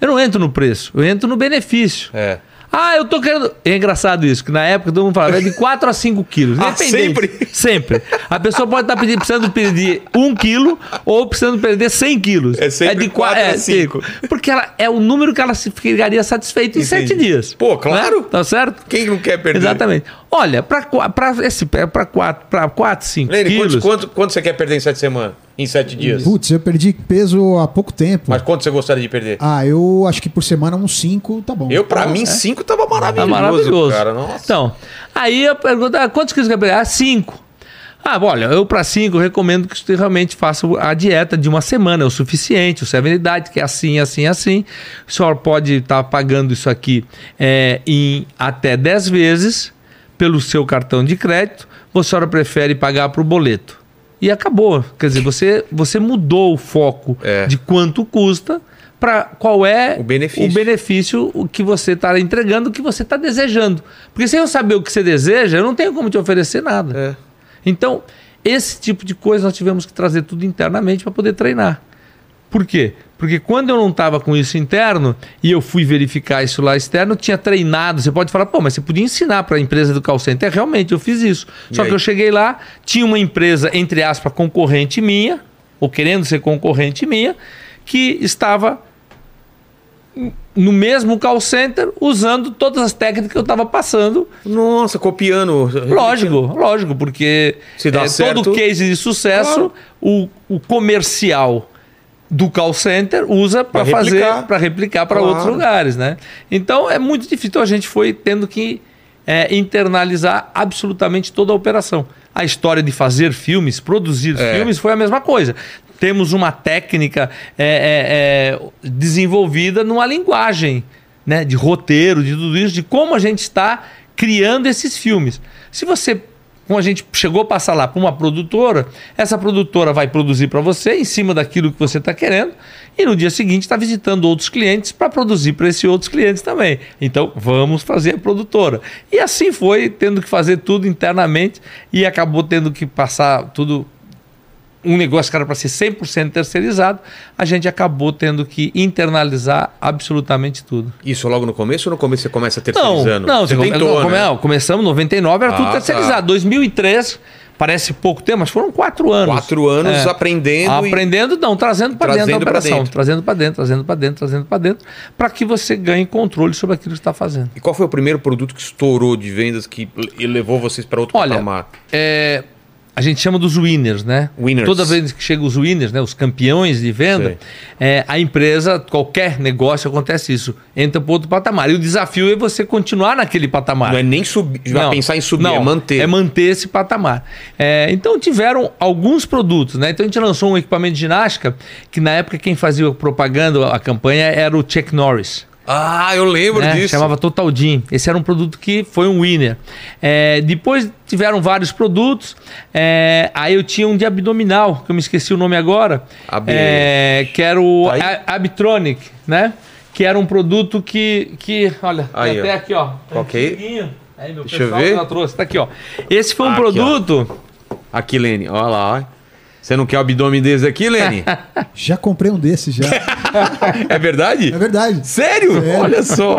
Eu não entro no preço, eu entro no benefício. É. Ah, eu tô querendo. É engraçado isso, que na época todo mundo falava é de *laughs* 4 a 5 quilos. Ah, sempre? Sempre. A pessoa pode estar pedindo, precisando perder 1 quilo ou precisando perder 100 quilos. É sempre qua- quatro a é, cinco. Porque ela, é o número que ela se ficaria satisfeita em Entendi. 7 dias. Pô, claro. Né? Tá certo? Quem não quer perder? Exatamente. Olha, para esse para 4, para 4, 5 Lene, quanto, quilos. quanto, quanto você quer perder em sete semanas? Em sete dias? Putz, eu perdi peso há pouco tempo. Mas quanto você gostaria de perder? Ah, eu acho que por semana uns 5 tá bom. Eu, pra mim, cinco tava maravilhoso, Tá maravilhoso. cara. Nossa. Então, aí a pergunta, ah, quantos quilos você quer pegar? Ah, cinco. Ah, bom, olha, eu para cinco recomendo que você realmente faça a dieta de uma semana, é o suficiente, o Seven Diet, que é assim, assim, assim. O senhor pode estar pagando isso aqui é, em até 10 vezes pelo seu cartão de crédito, ou a senhora prefere pagar para o boleto. E acabou. Quer dizer, você, você mudou o foco É. de quanto custa para qual é O benefício. o benefício que você está entregando, o que você está desejando. Porque sem eu saber o que você deseja, eu não tenho como te oferecer nada. É. Então, esse tipo de coisa nós tivemos que trazer tudo internamente para poder treinar. Por quê? Porque quando eu não estava com isso interno e eu fui verificar isso lá externo, eu tinha treinado. Você pode falar, pô, mas você podia ensinar para a empresa do call center. Realmente, eu fiz isso. E Só aí? que eu cheguei lá, tinha uma empresa, entre aspas, concorrente minha, ou querendo ser concorrente minha, que estava no mesmo call center usando todas as técnicas que eu estava passando. Nossa, copiando. Lógico, lógico, porque Se dá é, certo- todo case de sucesso, Claro. o, o comercial do call center usa para fazer, para replicar para Claro. outros lugares, né? Então é muito difícil. Então a gente foi tendo que é, internalizar absolutamente toda a operação. A história de fazer filmes, produzir É. filmes foi a mesma coisa. Temos uma técnica é, é, é, desenvolvida numa linguagem né, de roteiro, de tudo isso, de como a gente está criando esses filmes. Se você, como a gente chegou a passar lá para uma produtora, essa produtora vai produzir para você em cima daquilo que você está querendo e no dia seguinte está visitando outros clientes para produzir para esses outros clientes também. Então vamos fazer a produtora. E assim foi, tendo que fazer tudo internamente e acabou tendo que passar tudo um negócio que era para ser 100% terceirizado, a gente acabou tendo que internalizar absolutamente tudo. Isso logo no começo ou no começo você começa Não, terceirizando? não, você come- tentou, não, come- né? não, começamos em 99, era Ah, tudo tá. terceirizado. 2003, parece pouco tempo, mas foram quatro anos. Quatro anos É. aprendendo. e- Aprendendo, não, trazendo para dentro da operação. dentro. Trazendo para dentro, trazendo para dentro, trazendo para dentro, para que você ganhe controle sobre aquilo que está fazendo. E qual foi o primeiro produto que estourou de vendas que e levou vocês para outro Olha, patamar? é, a gente chama dos winners, né? Winners. Toda vez que chega os winners, né, os campeões de venda, é, a empresa, qualquer negócio acontece isso, entra para outro patamar. E o desafio é você continuar naquele patamar. Não é nem subir, Não, pensar em subir, não, é manter. É manter esse patamar. É, então tiveram alguns produtos, né? Então a gente lançou um equipamento de ginástica que na época quem fazia a propaganda, a campanha era o Chuck Norris. Ah, eu lembro né? disso. Chamava Total Gym. Esse era um produto que foi um winner. É, depois tiveram vários produtos. É, aí eu tinha um de abdominal, que eu me esqueci o nome agora. Ab- É, que era o Tá? A- Abtronic, né? Que era um produto que, que olha, Aí, até ó. aqui, ó. Ok. Aí, meu Deixa eu ver. trouxe. Tá aqui, ó. Esse foi um Aqui, ó. produto. Aqui, Lene, olha lá. ó. Você não quer o abdômen desse aqui, Lene? *laughs* Já comprei um desses já. é verdade? É verdade. Sério? Sério. Olha só.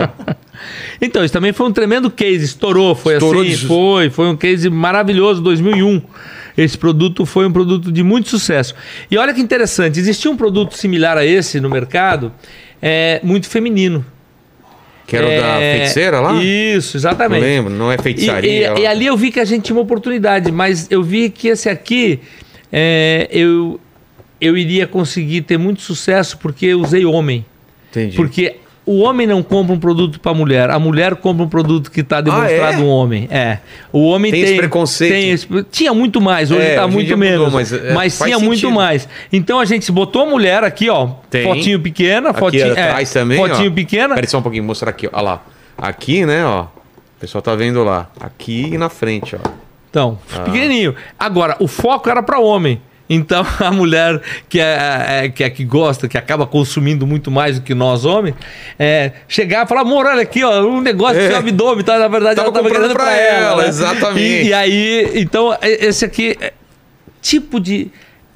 Então, isso também foi um tremendo case, estourou, foi Estourou assim, de- foi, foi um case maravilhoso, 2001. Esse produto foi um produto de muito sucesso. E olha que interessante, existia um produto similar a esse no mercado, é, muito feminino. Que era o da É, feiticeira lá? Isso, Não exatamente. lembro, não é E, feitiçaria. e- e ali eu vi que a gente tinha uma oportunidade, mas eu vi que esse aqui é, eu, eu iria conseguir ter muito sucesso porque eu usei homem. Entendi. Porque o homem não compra um produto para a mulher, a mulher compra um produto que está demonstrado Ah, é? um homem. É. O homem Tem tem, esse preconceito? tem esse- tinha muito mais, hoje É, está hoje em muito menos. mudou, mas mas, é, faz tinha muito sentido. mais. Então a gente botou a mulher aqui, ó, Tem. fotinho pequena, Aqui fotinho, é, atrás também, fotinho ó. pequena. Peraí só um pouquinho, mostrar aqui, ó. Olha lá. Aqui, né, ó. O pessoal tá vendo lá. Aqui e na frente, ó. Então, Ah. pequenininho. Agora, o foco era para homem. Então, *laughs* a mulher que é, é- que é que gosta, que acaba consumindo muito mais do que nós homens, é, chegar e falar, amor, olha aqui, ó, um negócio É. de abdômen, tá? na verdade Tava ela tava querendo pra para ela, ela. né? exatamente. E, e aí, então, esse aqui é tipo de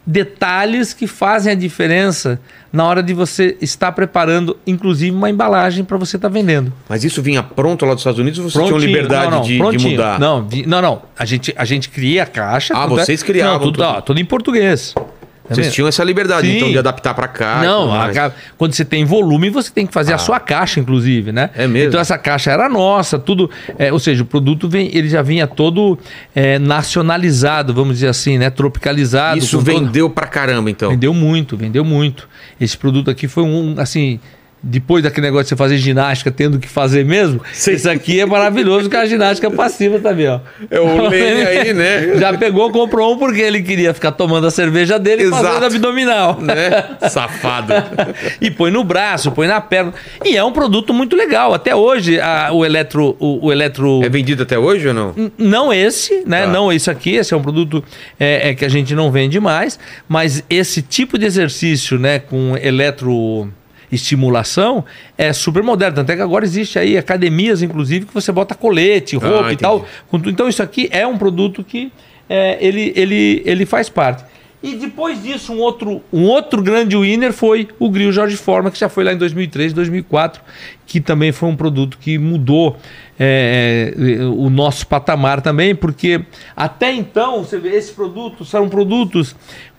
detalhes que fazem a diferença na hora de você estar preparando, inclusive, uma embalagem para você estar vendendo. Mas isso vinha pronto lá dos Estados Unidos ou vocês tinham liberdade Não, não, de, de mudar? Não, vi- não, não. A gente, a gente cria a caixa. Ah, tudo é- vocês criavam Não, tudo, tudo. ó, tudo em português. Tá Vocês tinham essa liberdade, Sim. então, de adaptar pra cá. Não, a ca- quando você tem volume, você tem que fazer a sua caixa, inclusive, né? É mesmo? Então essa caixa era nossa, tudo. é, ou seja, o produto vem, ele já vinha todo é, nacionalizado, vamos dizer assim, né? Tropicalizado. Isso com todo- vendeu pra caramba, então. Vendeu muito, vendeu muito. Esse produto aqui foi um, assim, depois daquele negócio de você fazer ginástica tendo que fazer mesmo, esse aqui é maravilhoso porque é a ginástica passiva também, ó. É o *laughs* Lene aí, né? Já pegou, comprou um porque ele queria ficar tomando a cerveja dele e Exato. fazendo abdominal. né? Safado. *laughs* E põe no braço, põe na perna. E é um produto muito legal. Até hoje, a- o eletro. O, o eletro É vendido até hoje ou não? N- Não esse, né? Tá. Não esse aqui. Esse é um produto é, é, que a gente não vende mais. Mas esse tipo de exercício, né, com eletroestimulação, é super moderno. Tanto é que agora existe aí academias, inclusive, que você bota colete, roupa e Ah, entendi. tal. Então isso aqui é um produto que é, ele, ele, ele faz parte. E depois disso, um outro, um outro grande winner foi o Grill Jorge Forma, que já foi lá em 2003, 2004, que também foi um produto que mudou é, é, o nosso patamar também, porque até então, você vê, esses produtos são produtos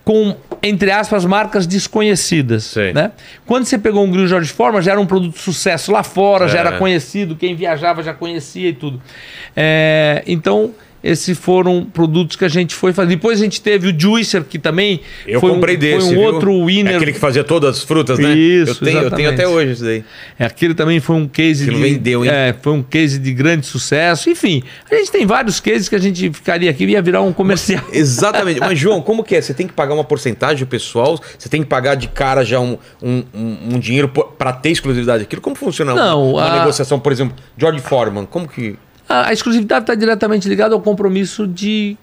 com, entre aspas, marcas desconhecidas. Sei. Né? Quando você pegou um grill Jorge Forma, já era um produto de sucesso lá fora, já É. era conhecido, quem viajava já conhecia e tudo. É, então, esses foram produtos que a gente foi fazer. Depois a gente teve o Juicer, que também Eu foi comprei um, desse. foi um viu? outro winner. É aquele que fazia todas as frutas, né? Isso, eu tenho, eu tenho até hoje isso daí. É, aquele também foi um case Aquilo de. vendeu, hein? É, foi um case de grande sucesso. Enfim, a gente tem vários cases que a gente ficaria aqui e ia virar um comercial. Exatamente. Mas, João, como que é? Você tem que pagar uma porcentagem pessoal? Você tem que pagar de cara já um, um, um- dinheiro para ter exclusividade daquilo? Como funciona uma- Não, uma, a- negociação, por exemplo, George Foreman? Como que. A, a exclusividade está diretamente ligada ao compromisso de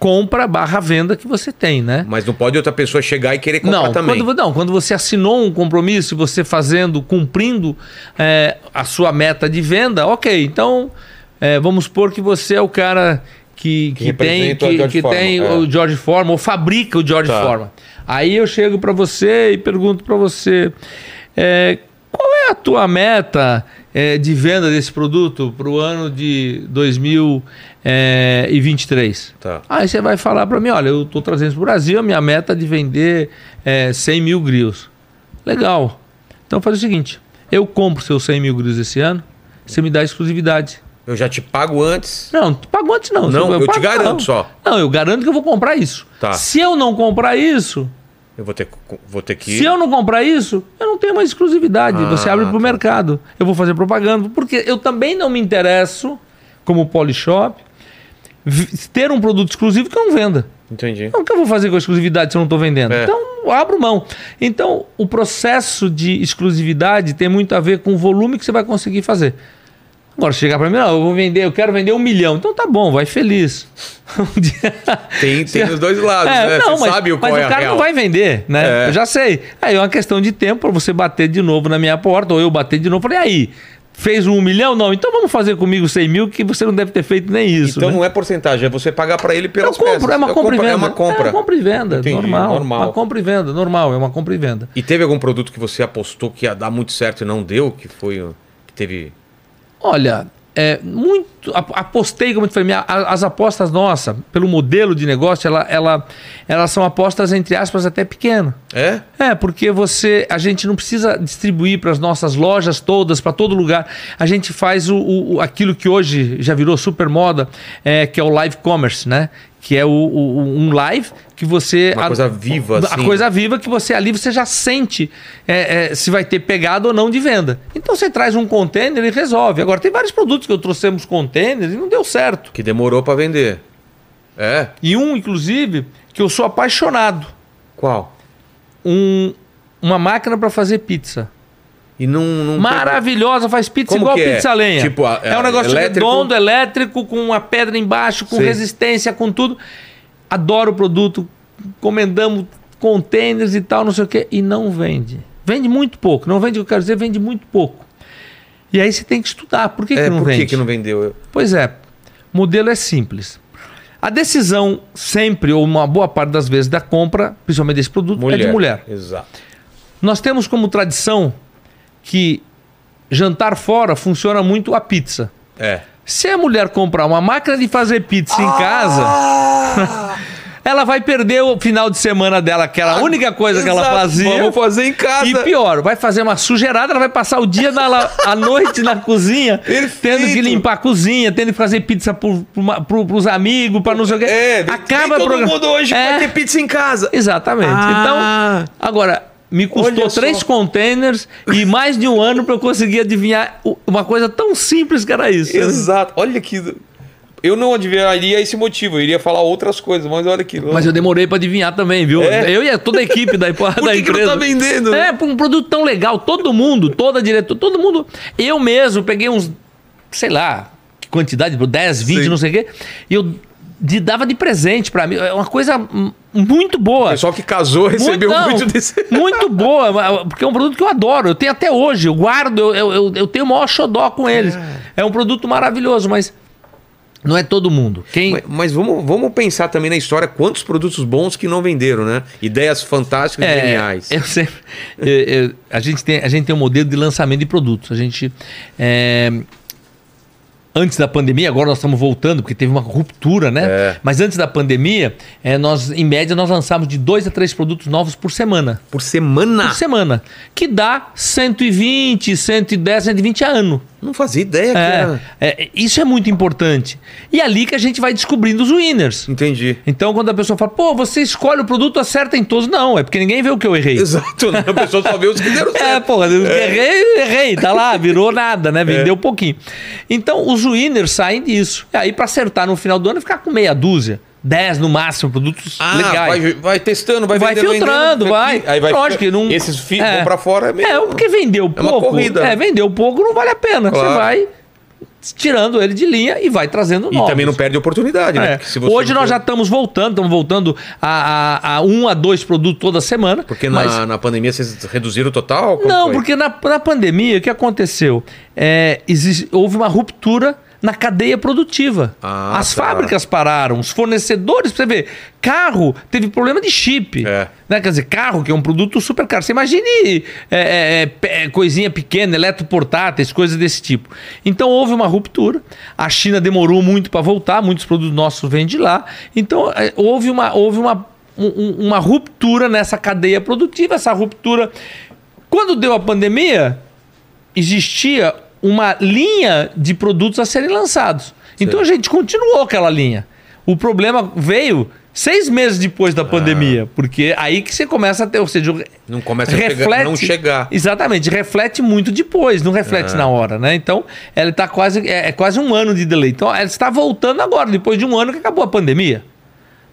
compra barra venda que você tem, né? Mas não pode outra pessoa chegar e querer comprar Não também. quando, não, quando você assinou um compromisso e você fazendo, cumprindo é, a sua meta de venda, ok. Então, é, vamos supor que você é o cara que, que, tem, representa o que, George que Foreman, tem é. o George Foreman, ou fabrica o George Tá. Foreman. Aí eu chego para você e pergunto para você, é, qual é a tua meta é, de venda desse produto para o ano de 2023? Tá. Aí você vai falar para mim, olha, eu estou trazendo para o Brasil, a minha meta é de vender é, 100 mil grills. Legal. Então faz o seguinte, eu compro seus 100 mil grills esse ano, você me dá exclusividade. Eu já te pago antes. Não, tu pagou antes não. Não, eu te pago- garanto não. só. Não, eu garanto que eu vou comprar isso. Tá. Se eu não comprar isso, Eu vou ter, vou ter que. se eu não comprar isso, eu não tenho mais exclusividade. Ah, Você abre para o tá. mercado. Eu vou fazer propaganda. Porque eu também não me interesso, como Polishop, ter um produto exclusivo que eu não venda. Entendi. Então, o que eu vou fazer com a exclusividade se eu não estou vendendo? É. Então, abro mão. Então, o processo de exclusividade tem muito a ver com o volume que você vai conseguir fazer. Agora, chegar para mim, não, eu vou vender, eu quero vender um milhão. Então tá bom, vai feliz. *laughs* Um dia- Tem, *laughs* tem os dois lados, É, né? não, Você mas, sabe o mas qual é o cara não vai vender, né? É. Eu já sei. Aí é uma questão de tempo para você bater de novo na minha porta, ou eu bater de novo. Falei, aí, fez um milhão? Não, então vamos fazer comigo 100 mil, que você não deve ter feito nem isso. Então né? não é porcentagem, é você pagar para ele Eu pelas compro, peças. é uma Eu compra e compro- venda. É uma compra. É uma compra e venda, Entendi, normal. normal. Uma compra e venda, normal, é uma compra e venda. E teve algum produto que você apostou que ia dar muito certo e não deu? Que foi. Que teve. Olha, é muito. ap- Apostei, como eu falei, minha- as apostas nossas, pelo modelo de negócio, ela, ela, elas são apostas, entre aspas, até pequenas. É? É, porque você, a gente não precisa distribuir para as nossas lojas todas, para todo lugar. A gente faz o- o- aquilo que hoje já virou super moda, é, que é o live commerce, né? Que é o, o- um live que você. Uma coisa viva, A assim. coisa viva que você ali você já sente é, é, se vai ter pegada ou não de venda. Então você traz um container e resolve. Agora, tem vários produtos que eu trouxemos containers e não deu certo. Que demorou para vender. É? E um, inclusive, que eu sou apaixonado. Qual? Um, uma máquina para fazer pizza. E não. não Maravilhosa, faz pizza Como igual que é? pizza a lenha. Tipo, a- é um negócio elétrico? redondo, elétrico, com uma pedra embaixo, com Sei. resistência, com tudo. Adoro o produto, encomendamos containers e tal, não sei o quê, e não vende. Vende muito pouco. Não vende o que eu quero dizer, vende muito pouco. E aí você tem que estudar. Por que, É, que não por vende? que, que não vendeu? Pois é, o modelo é simples. A decisão sempre, ou uma boa parte das vezes, da compra, principalmente desse produto, é de mulher. Exato. Nós temos como tradição que jantar fora funciona muito a pizza. É. Se a mulher comprar uma máquina de fazer pizza em casa, *laughs* ela vai perder o final de semana dela, que era a única coisa que ela Exato. fazia. Vamos fazer em casa. E pior, vai fazer uma sujeirada, ela vai passar o dia na, à noite na cozinha, *laughs* Perfeito. tendo que limpar a cozinha, tendo que fazer pizza pro, pro, pros amigos, para não sei o quê. É, Acaba nem todo programa- mundo hoje É. vai ter pizza em casa. Exatamente. Ah. Então, agora, me custou três containers e mais de um ano para eu conseguir adivinhar uma coisa tão simples que era isso. Exato. Olha que. Eu não adivinharia esse motivo, eu iria falar outras coisas, mas olha que. Mas eu demorei para adivinhar também, viu? É? Eu e toda a equipe da, *laughs* Por da que, que não empresa. tá vendendo? né? É, um produto tão legal, todo mundo, toda a diretora, todo mundo. Eu mesmo peguei uns, sei lá, que quantidade, 10, 20, Sim. não sei o quê, e eu de- dava de presente para mim. É uma coisa muito boa. O pessoal que casou recebeu muito desse. *laughs* Muito boa, porque é um produto que eu adoro. Eu tenho até hoje, eu guardo, eu, eu, eu- tenho o maior xodó com eles. É um produto maravilhoso, mas não é todo mundo. Quem. Mas, mas vamos, vamos pensar também na história quantos produtos bons que não venderam, né? Ideias fantásticas e geniais. eu sempre, eu- eu- a, gente tem, a gente tem um modelo de lançamento de produtos. A gente. é, antes da pandemia, agora nós estamos voltando, porque teve uma ruptura, né? É. Mas antes da pandemia, é, nós, em média, nós lançávamos de dois a três produtos novos por semana. Por semana? Por semana. Que dá 120, 110, 120 a ano. Não fazia ideia. É, é, isso é muito importante. E é ali que a gente vai descobrindo os winners. Entendi. Então, quando a pessoa fala, pô, você escolhe o produto, acerta em todos. Não, é porque ninguém vê o que eu errei. Exato, né? a pessoa só vê os que deram *laughs* É, certo. porra, eu errei, errei, tá lá, virou nada, né? Vendeu É. um pouquinho. Então, os winners saem disso. E aí, pra acertar no final do ano, ficar com meia dúzia, 10 no máximo, produtos Ah, legais. vai, vai testando, vai, Vai vendendo, filtrando, vendendo. vai. Aí vai Lógico que não- Esses fi- É. vão pra fora é meio... É, porque vendeu É uma pouco. corrida. É, vendeu pouco, não vale a pena. Claro. Você vai tirando ele de linha e vai trazendo E novos. também não perde oportunidade, né? É. Você Hoje nós já estamos voltando, estamos voltando a, a, a um a dois produtos toda semana. Porque mas- na, na pandemia vocês reduziram o total? Não, foi? porque na, na pandemia, o que aconteceu? É, existe- houve uma ruptura na cadeia produtiva. Ah, As tá. fábricas pararam, os fornecedores, pra você ver, carro teve problema de chip. É. Né? Quer dizer, carro, que é um produto super caro. Você imagine é, é, é, pe- coisinha pequena, eletroportáteis, coisas desse tipo. Então houve uma ruptura. A China demorou muito para voltar, muitos produtos nossos vêm de lá. Então é, houve uma, houve uma, um- um- uma ruptura nessa cadeia produtiva. Essa ruptura. Quando deu a pandemia, existia uma linha de produtos a serem lançados. Então a gente continuou aquela linha. O problema veio seis meses depois da pandemia, porque aí que você começa a ter, ou seja, Ah. Não começa a chegar- não chegar. Exatamente, reflete muito depois, não reflete Ah. na hora, né? Então, ela está quase é, é quase um ano de delay. Então, ela está voltando agora, depois de um ano que acabou a pandemia.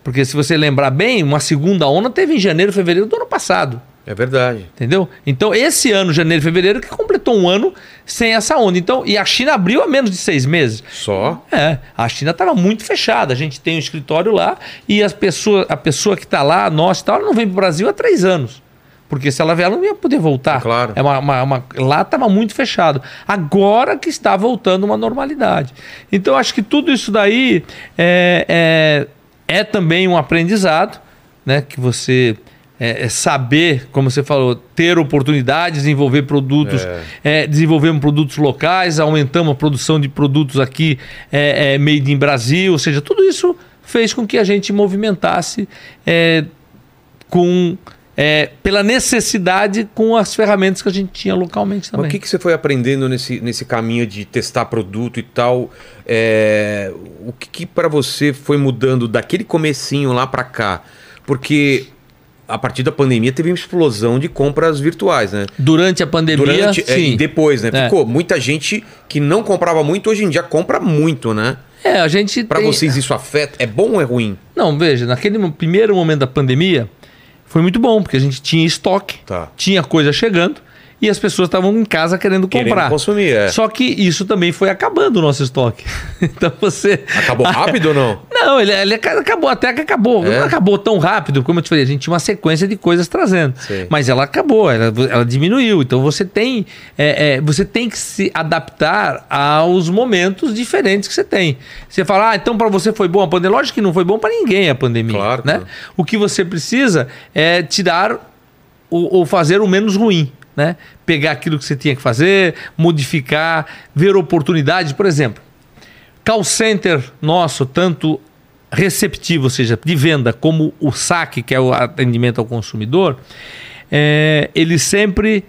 Porque se você lembrar bem, uma segunda onda teve em janeiro, fevereiro do ano passado. É verdade. Entendeu? Então, esse ano, janeiro e fevereiro, que completou um ano sem essa onda. Então, e a China abriu há menos de seis meses. Só? É, a China estava muito fechada. A gente tem um escritório lá e as pessoas, a pessoa que está lá, nós e tal, ela não vem para o Brasil há três anos. Porque se ela vier, ela não ia poder voltar. Claro. É uma, uma- uma- lá estava muito fechado. Agora que está voltando uma normalidade. Então, acho que tudo isso daí é, é, é também um aprendizado, né? Que você é, é saber, como você falou, ter oportunidades, desenvolver produtos, é, desenvolvemos produtos locais, aumentamos a produção de produtos aqui é, é, made in Brasil, ou seja, tudo isso fez com que a gente movimentasse é, com é, pela necessidade com as ferramentas que a gente tinha localmente Mas também. o que, que você foi aprendendo nesse, nesse caminho de testar produto e tal? É, o que, que para você foi mudando daquele comecinho lá para cá? Porque a partir da pandemia teve uma explosão de compras virtuais, né? Durante a pandemia, Durante é, sim. e depois, né? É. Ficou muita gente que não comprava muito hoje em dia compra muito, né? É, a gente Para tem- vocês isso afeta? É bom ou é ruim? Não, veja, naquele primeiro momento da pandemia foi muito bom, porque a gente tinha estoque, Tá. tinha coisa chegando e as pessoas estavam em casa querendo Querendo comprar. consumir, é. Só que isso também foi acabando o nosso estoque. *laughs* então você. Acabou *laughs* rápido ou não? Não, ele, ele acabou, até que acabou. É? Não acabou tão rápido, como eu te falei, a gente tinha uma sequência de coisas trazendo. Sei. Mas ela acabou, ela, ela diminuiu. Então você tem, é, é, você tem que se adaptar aos momentos diferentes que você tem. Você fala, ah, então para você foi bom a pandemia. Lógico que não foi bom para ninguém a pandemia. Claro, né? O que você precisa é tirar ou, ou fazer o menos ruim. Né? Pegar aquilo que você tinha que fazer, modificar, ver oportunidades. Por exemplo, call center nosso, tanto receptivo, ou seja, de venda, como o saque, que é o atendimento ao consumidor, é, ele sempre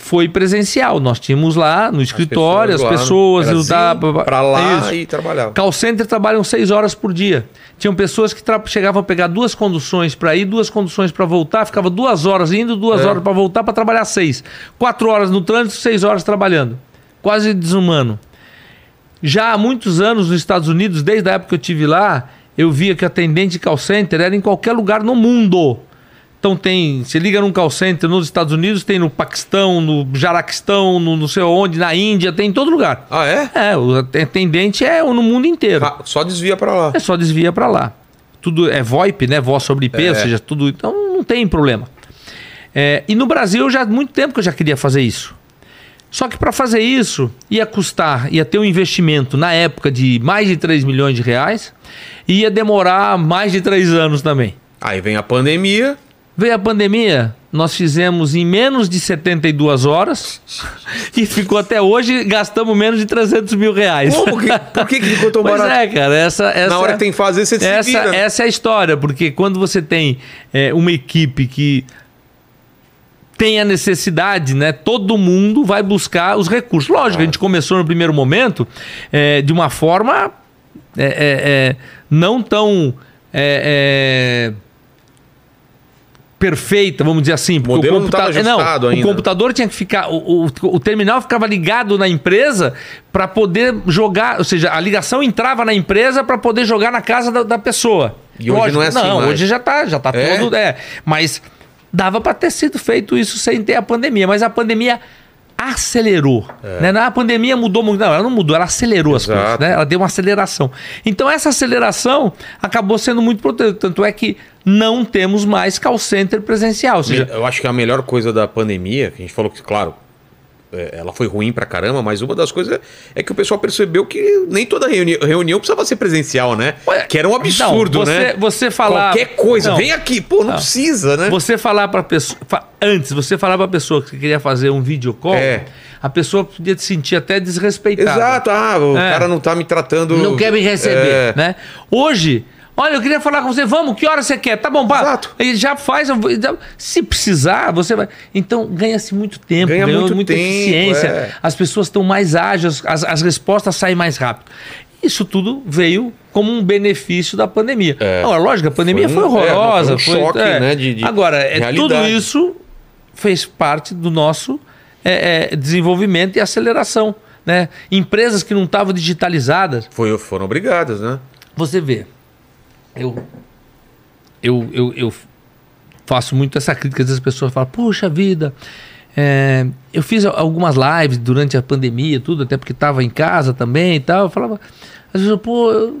foi presencial. Nós tínhamos lá no escritório as pessoas, lá, ajudar para lá Isso. e trabalhar. Call center trabalham seis horas por dia. Tinham pessoas que chegavam a pegar duas conduções para ir, duas conduções para voltar, ficava duas horas indo, duas É. horas para voltar para trabalhar seis. Quatro horas no trânsito, seis horas trabalhando. Quase desumano. Já há muitos anos nos Estados Unidos, desde a época que eu tive lá, eu via que atendente de call center era em qualquer lugar no mundo. Então tem, você liga num call center nos Estados Unidos, tem no Paquistão, no Jaraquistão, no não sei onde, na Índia, tem em todo lugar. Ah, é? É, o atendente é no mundo inteiro. Ah, só desvia para lá. É só desvia para lá. Tudo é VoIP, né? Voz sobre IP, É. ou seja, tudo. Então não tem problema. É, e no Brasil já há muito tempo que eu já queria fazer isso. Só que para fazer isso ia custar, ia ter um investimento na época de mais de 3 milhões de reais e ia demorar mais de 3 anos também. Aí vem a pandemia. Veio a pandemia, nós fizemos em menos de 72 horas *laughs* e ficou até hoje, gastamos menos de 300 mil reais. Como que, por que, que ficou tão *laughs* Pois barato? é, cara, essa, essa, Na hora que tem que fazer, você se essa, vira. essa é a história, porque quando você tem é, uma equipe que tem a necessidade, né? Todo mundo vai buscar os recursos. Lógico, a gente começou no primeiro momento é, de uma forma é, é, é, não tão é, perfeita, vamos dizer assim. porque modelo não tava ajustado não, ainda. O computador tinha que ficar. O, o, o terminal ficava ligado na empresa para poder jogar. Ou seja, a ligação entrava na empresa para poder jogar na casa da, da pessoa. E hoje não é assim Não, mais. hoje já tá, já tá É? todo. É, mas dava para ter sido feito isso sem ter a pandemia. Mas a pandemia acelerou. Né? Não, A pandemia mudou muito. Não, ela não mudou, ela acelerou as É. Exato. coisas. Né? Ela deu uma aceleração. Então, essa aceleração acabou sendo muito importante. Tanto é que não temos mais call center presencial. Ou seja, Eu acho que a melhor coisa da pandemia, que a gente falou que, claro, é, ela foi ruim pra caramba, mas uma das coisas é que o pessoal percebeu que nem toda reuni reunião precisava ser presencial, né? Ué, que era um absurdo, então, você- né? você falar- Qualquer coisa, Não. vem aqui, pô, não, Não. precisa, né? Você falar para pessoa. Antes, você falar para pessoa que queria fazer um video call, É. a pessoa podia se sentir até desrespeitada. Exato, ah, o É. cara não tá me tratando. Não quer me receber, É. né? Hoje, olha, eu queria falar com você, vamos, que hora você quer? Tá bom, pá. Exato. Ele já faz, se precisar, você vai. Então, ganha-se muito tempo, Ganha muito muita tempo, eficiência, é. as pessoas estão mais ágeis, as, as respostas saem mais rápido. Isso tudo veio como um benefício da pandemia. É. Agora, lógico, a pandemia Foi foi, um- é, horrorosa. foi um choque, né, de- de Agora, é, tudo isso fez parte do nosso é, é, desenvolvimento e aceleração. Né? Empresas que não estavam digitalizadas, Foi, foram obrigadas, né? você vê, eu, eu, eu, eu faço muito essa crítica, às vezes as pessoas falam, puxa vida, é, eu fiz algumas lives durante a pandemia, tudo, até porque estava em casa também e tal. Eu falava, às vezes, pô, eu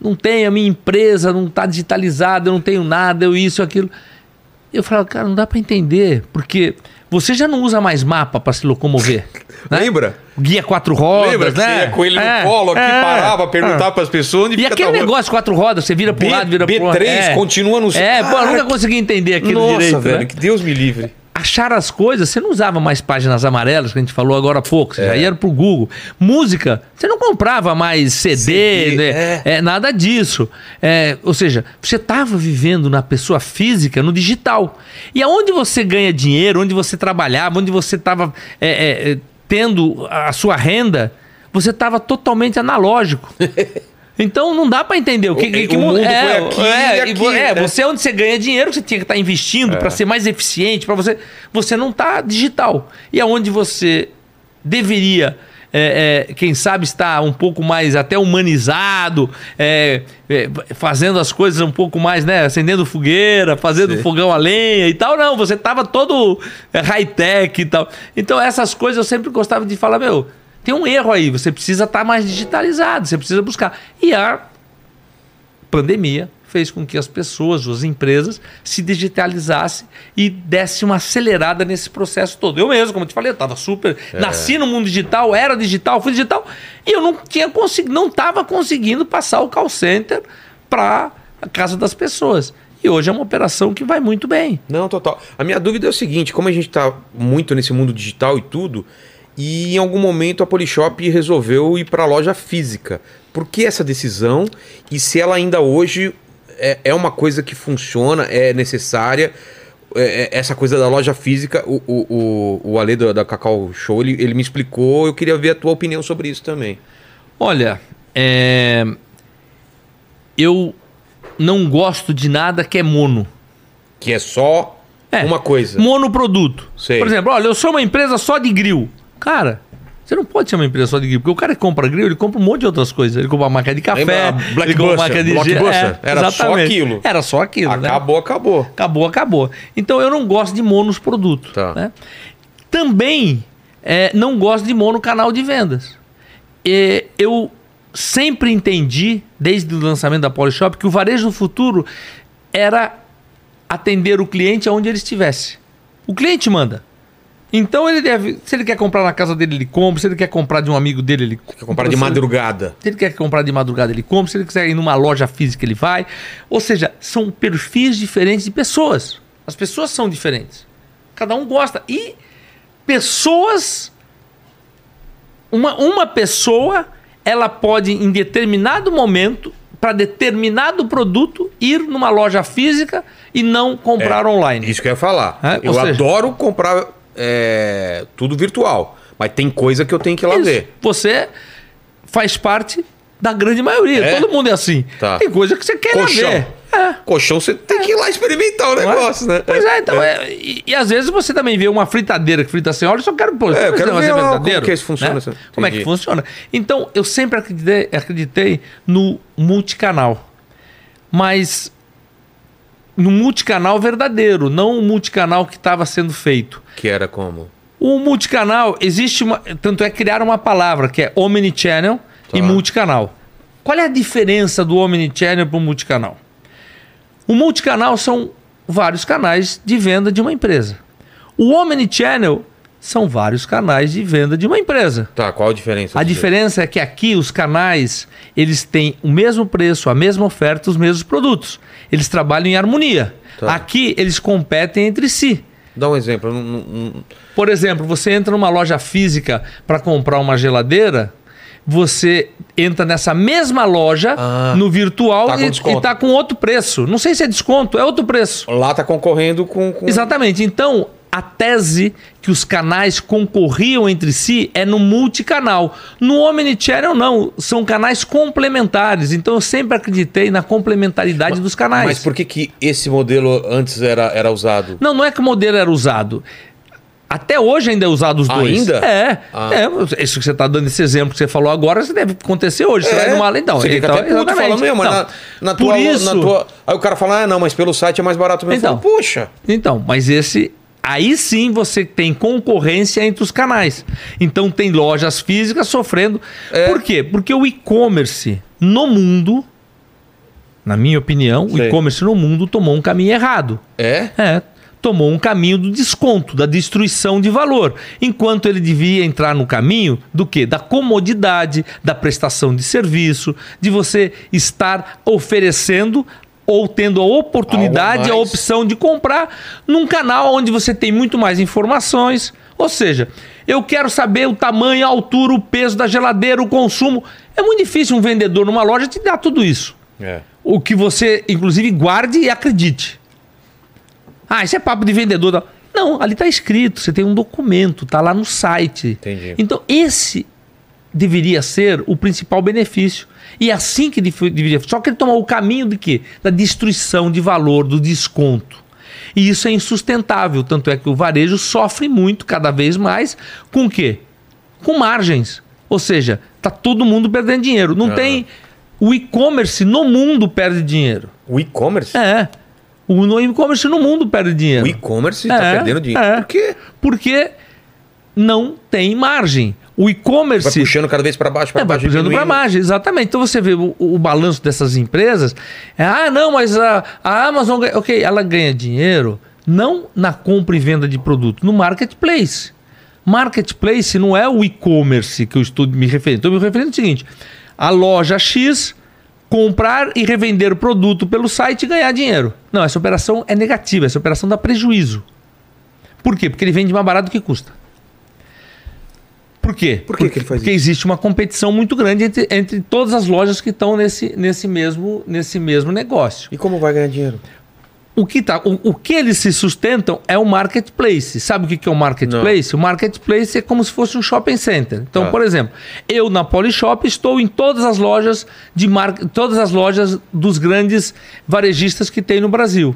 não tenho, a minha empresa não está digitalizada, eu não tenho nada, eu isso, aquilo. Eu falava, cara, não dá para entender, porque você já não usa mais mapa para se locomover. *laughs* né? Lembra? Guia quatro rodas, Lembra que né? você ia com ele É, no colo aqui, é, parava, é. perguntava pras pessoas E aquele negócio, quatro rodas, você vira pro B- lado, vira pro lado. B3 continua no- É, pô, eu Ah, nunca consegui entender aquele Nossa, direito. velho, né? que Deus me livre. Achar as coisas, você não usava mais páginas amarelas, que a gente falou agora há pouco, você É. já ia pro Google. Música, você não comprava mais CD, CD, né? é. É, nada disso. É, ou seja, você estava vivendo na pessoa física, no digital. E aonde você ganha dinheiro, onde você trabalhava, onde você estava tendo a sua renda, você estava totalmente analógico. *laughs* Então não dá para entender o que, O- que, que o mundo é, foi aqui é, aqui, é, né? você é onde você ganha dinheiro, você tinha que estar investindo É. para ser mais eficiente, para você. Você não está digital. E aonde você deveria, é, é, quem sabe, estar um pouco mais até humanizado, é, é, fazendo as coisas um pouco mais, né? Acendendo fogueira, fazendo Sim. fogão a lenha e tal. Não, você estava todo é, high-tech e tal. Então, essas coisas eu sempre gostava de falar, meu. Tem um erro aí, você precisa estar mais digitalizado, você precisa buscar. E a pandemia fez com que as pessoas, as empresas, se digitalizassem e desse uma acelerada nesse processo todo. Eu mesmo, como eu te falei, eu estava super. Nasci no mundo digital, era digital, fui digital, e eu não tinha conseguido, não estava conseguindo passar o call center para a casa das pessoas. E hoje é uma operação que vai muito bem. Não, total. A minha dúvida é o seguinte: como a gente tá muito nesse mundo digital e tudo, e em algum momento a Polishop resolveu ir para a loja física. Por que essa decisão? E se ela ainda hoje é, é uma coisa que funciona, é necessária? É, é, essa coisa da loja física, o, o, o, o Ale da, da Cacau Show, ele, ele me explicou, eu queria ver a tua opinião sobre isso também. Olha, é, eu não gosto de nada que é mono. Que é só É. uma coisa. Monoproduto. Sei. Por exemplo, olha, eu sou uma empresa só de grill. Cara, você não pode ser uma empresa só de grill, porque o cara que compra grill, ele compra um monte de outras coisas. Ele compra uma máquina de café, Lembra ele compra uma máquina de Blockbuster? Era só exatamente. aquilo. Era só aquilo, né? Acabou, acabou. Acabou, acabou. Então eu não gosto de monos produto. Tá. né? Também é, não gosto de mono canal de vendas. E eu sempre entendi, desde o lançamento da Polishop, que o varejo do futuro era atender o cliente aonde ele estivesse. O cliente manda. Então ele deve, se ele quer comprar na casa dele, ele compra. Se ele quer comprar de um amigo dele, ele Quer comprar de madrugada. se ele quer comprar de madrugada, ele compra. Se ele quiser ir numa loja física, ele vai. Ou seja, são perfis diferentes de pessoas. As pessoas são diferentes. Cada um gosta. E pessoas. Uma, uma pessoa, ela pode, em determinado momento, para determinado produto, ir numa loja física e não comprar online. Isso que eu ia falar. É, eu seja- adoro comprar é, tudo virtual. Mas tem coisa que eu tenho que ir lá Isso. ver. Você faz parte da grande maioria. É? Todo mundo é assim. Tá. Tem coisa que você quer Colchão. ver. É. Colchão, você tem que ir lá experimentar o é? negócio, né? Pois é, então. é, e, e às vezes você também vê uma fritadeira que frita sem óleo, eu só quero pô, É, eu quero ver é lá como que isso funciona, né? assim. Como é que funciona? Então, eu sempre acreditei, acreditei no multicanal. Mas no multicanal verdadeiro, não o multicanal que estava sendo feito. Que era como? O multicanal, existe uma. Tanto é criar uma palavra que é omnichannel e Tá. multicanal. Qual é a diferença do omnichannel para o multicanal? O multicanal são vários canais de venda de uma empresa. O omnichannel são vários canais de venda de uma empresa. Tá, qual a diferença? A diferença é que aqui os canais, eles têm o mesmo preço, a mesma oferta, os mesmos produtos. Eles trabalham em harmonia. Tá. Aqui eles competem entre si. Dá um exemplo. não- não- Por exemplo, você entra numa loja física para comprar uma geladeira, você entra nessa mesma loja Ah, no virtual tá e está com outro preço. Não sei se é desconto, é outro preço. Lá tá concorrendo com. com... Exatamente. Então, a tese que os canais concorriam entre si é no multicanal. No Omnichannel, não. São canais complementares. Então, eu sempre acreditei na complementaridade dos canais. Mas por que, que esse modelo antes era, era usado? Não, não é que o modelo era usado. Até hoje ainda é usado os dois. Ainda? É. Ah. é. Isso que você está dando esse exemplo que você falou agora, isso deve acontecer hoje. Você vai numa então. Você fica então, até puto exatamente. falando, meu, mas Então, na, na tua, isso, na tua. Aí o cara fala, ah, não, mas pelo site é mais barato mesmo. Então. Puxa. Então, mas esse. Aí sim você tem concorrência entre os canais. Então tem lojas físicas sofrendo. É. Por quê? Porque o e-commerce no mundo, na minha opinião, o e-commerce no mundo tomou um caminho errado. É? É, tomou um caminho do desconto, da destruição de valor, enquanto ele devia entrar no caminho do que? Da comodidade, da prestação de serviço, de você estar oferecendo ou tendo a oportunidade, a opção de comprar num canal onde você tem muito mais informações. Ou seja, eu quero saber o tamanho, a altura, o peso da geladeira, o consumo. É muito difícil um vendedor numa loja te dar tudo isso É. o que você, inclusive, guarde e acredite. Ah, isso é papo de vendedor. Não, não ali está escrito, você tem um documento, está lá no site. Entendi. Então, esse deveria ser o principal benefício. E é assim que deveria. Só que ele tomou o caminho de quê? Da destruição de valor, do desconto. E isso é insustentável. Tanto é que o varejo sofre muito, cada vez mais, com o quê? Com margens. Ou seja, tá todo mundo perdendo dinheiro. Não tem. O e-commerce no mundo perde dinheiro. O e-commerce? É. O e-commerce no mundo perde dinheiro. O e-commerce tá É, perdendo dinheiro. é. Por quê? Porque não tem margem. O Vai e-commerce. puxando cada vez para baixo, para É, vai baixo. puxando para margem, exatamente. Então você vê o, o balanço dessas empresas. É, ah, não, mas a, a Amazon, ganha- ok, ela ganha dinheiro não na compra e venda de produto, no marketplace. Marketplace não é o e-commerce que eu estou me referindo. Estou me referindo ao seguinte: a loja X comprar e revender o produto pelo site e ganhar dinheiro. Não, essa operação é negativa, essa operação dá prejuízo. Por quê? Porque ele vende mais barato do que custa. Por quê? Por que Porque, que ele faz porque isso? existe uma competição muito grande entre, entre todas as lojas que estão nesse, nesse, mesmo, nesse mesmo negócio. E como vai ganhar dinheiro? O que, tá, o, o que eles se sustentam é o marketplace. Sabe o que, que é o marketplace? O marketplace é como se fosse um shopping center. Então, Tá. por exemplo, eu na Polishop estou em todas as lojas de mar... todas as lojas dos grandes varejistas que tem no Brasil.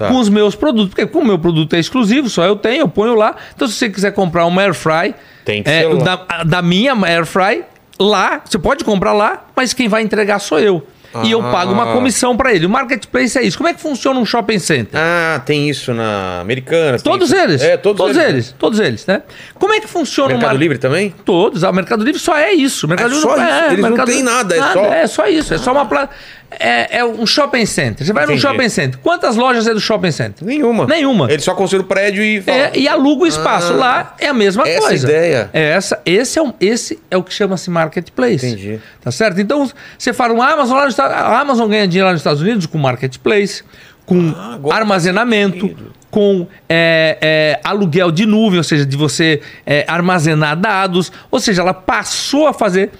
Tá. Com os meus produtos, porque como o meu produto é exclusivo, só eu tenho, eu ponho lá. Então, se você quiser comprar uma air fry, Tem que é, ser da, da minha air fry, lá, você pode comprar lá, mas quem vai entregar sou eu. E eu Ah. pago uma comissão para ele. O marketplace é isso. Como é que funciona um shopping center? Ah, tem isso na Americanas. tem Todos eles. É, todos, eles. Todos eles, né? Como é que funciona Mercado mar- Livre também? Todos. Ah, O Mercado Livre só é isso. O Mercado É Livre só não- isso. Eles não Mercado têm Livre- nada, é só- É só isso. É só uma pla... é, é um shopping center. Você vai Entendi. num shopping center. Quantas lojas é do shopping center? Nenhuma. Nenhuma. Ele só construiu o prédio e fala. É, e aluga o espaço. Ah, Lá é a mesma essa coisa. ideia. É essa, esse, é um, esse é o que chama-se marketplace. Entendi. Tá certo? Então, você fala, um Amazon lá nos A Amazon ganha dinheiro lá nos Estados Unidos com marketplace, com Ah, armazenamento, sentido. com é, é, aluguel de nuvem, ou seja, de você é, armazenar dados. Ou seja, ela passou a fazer.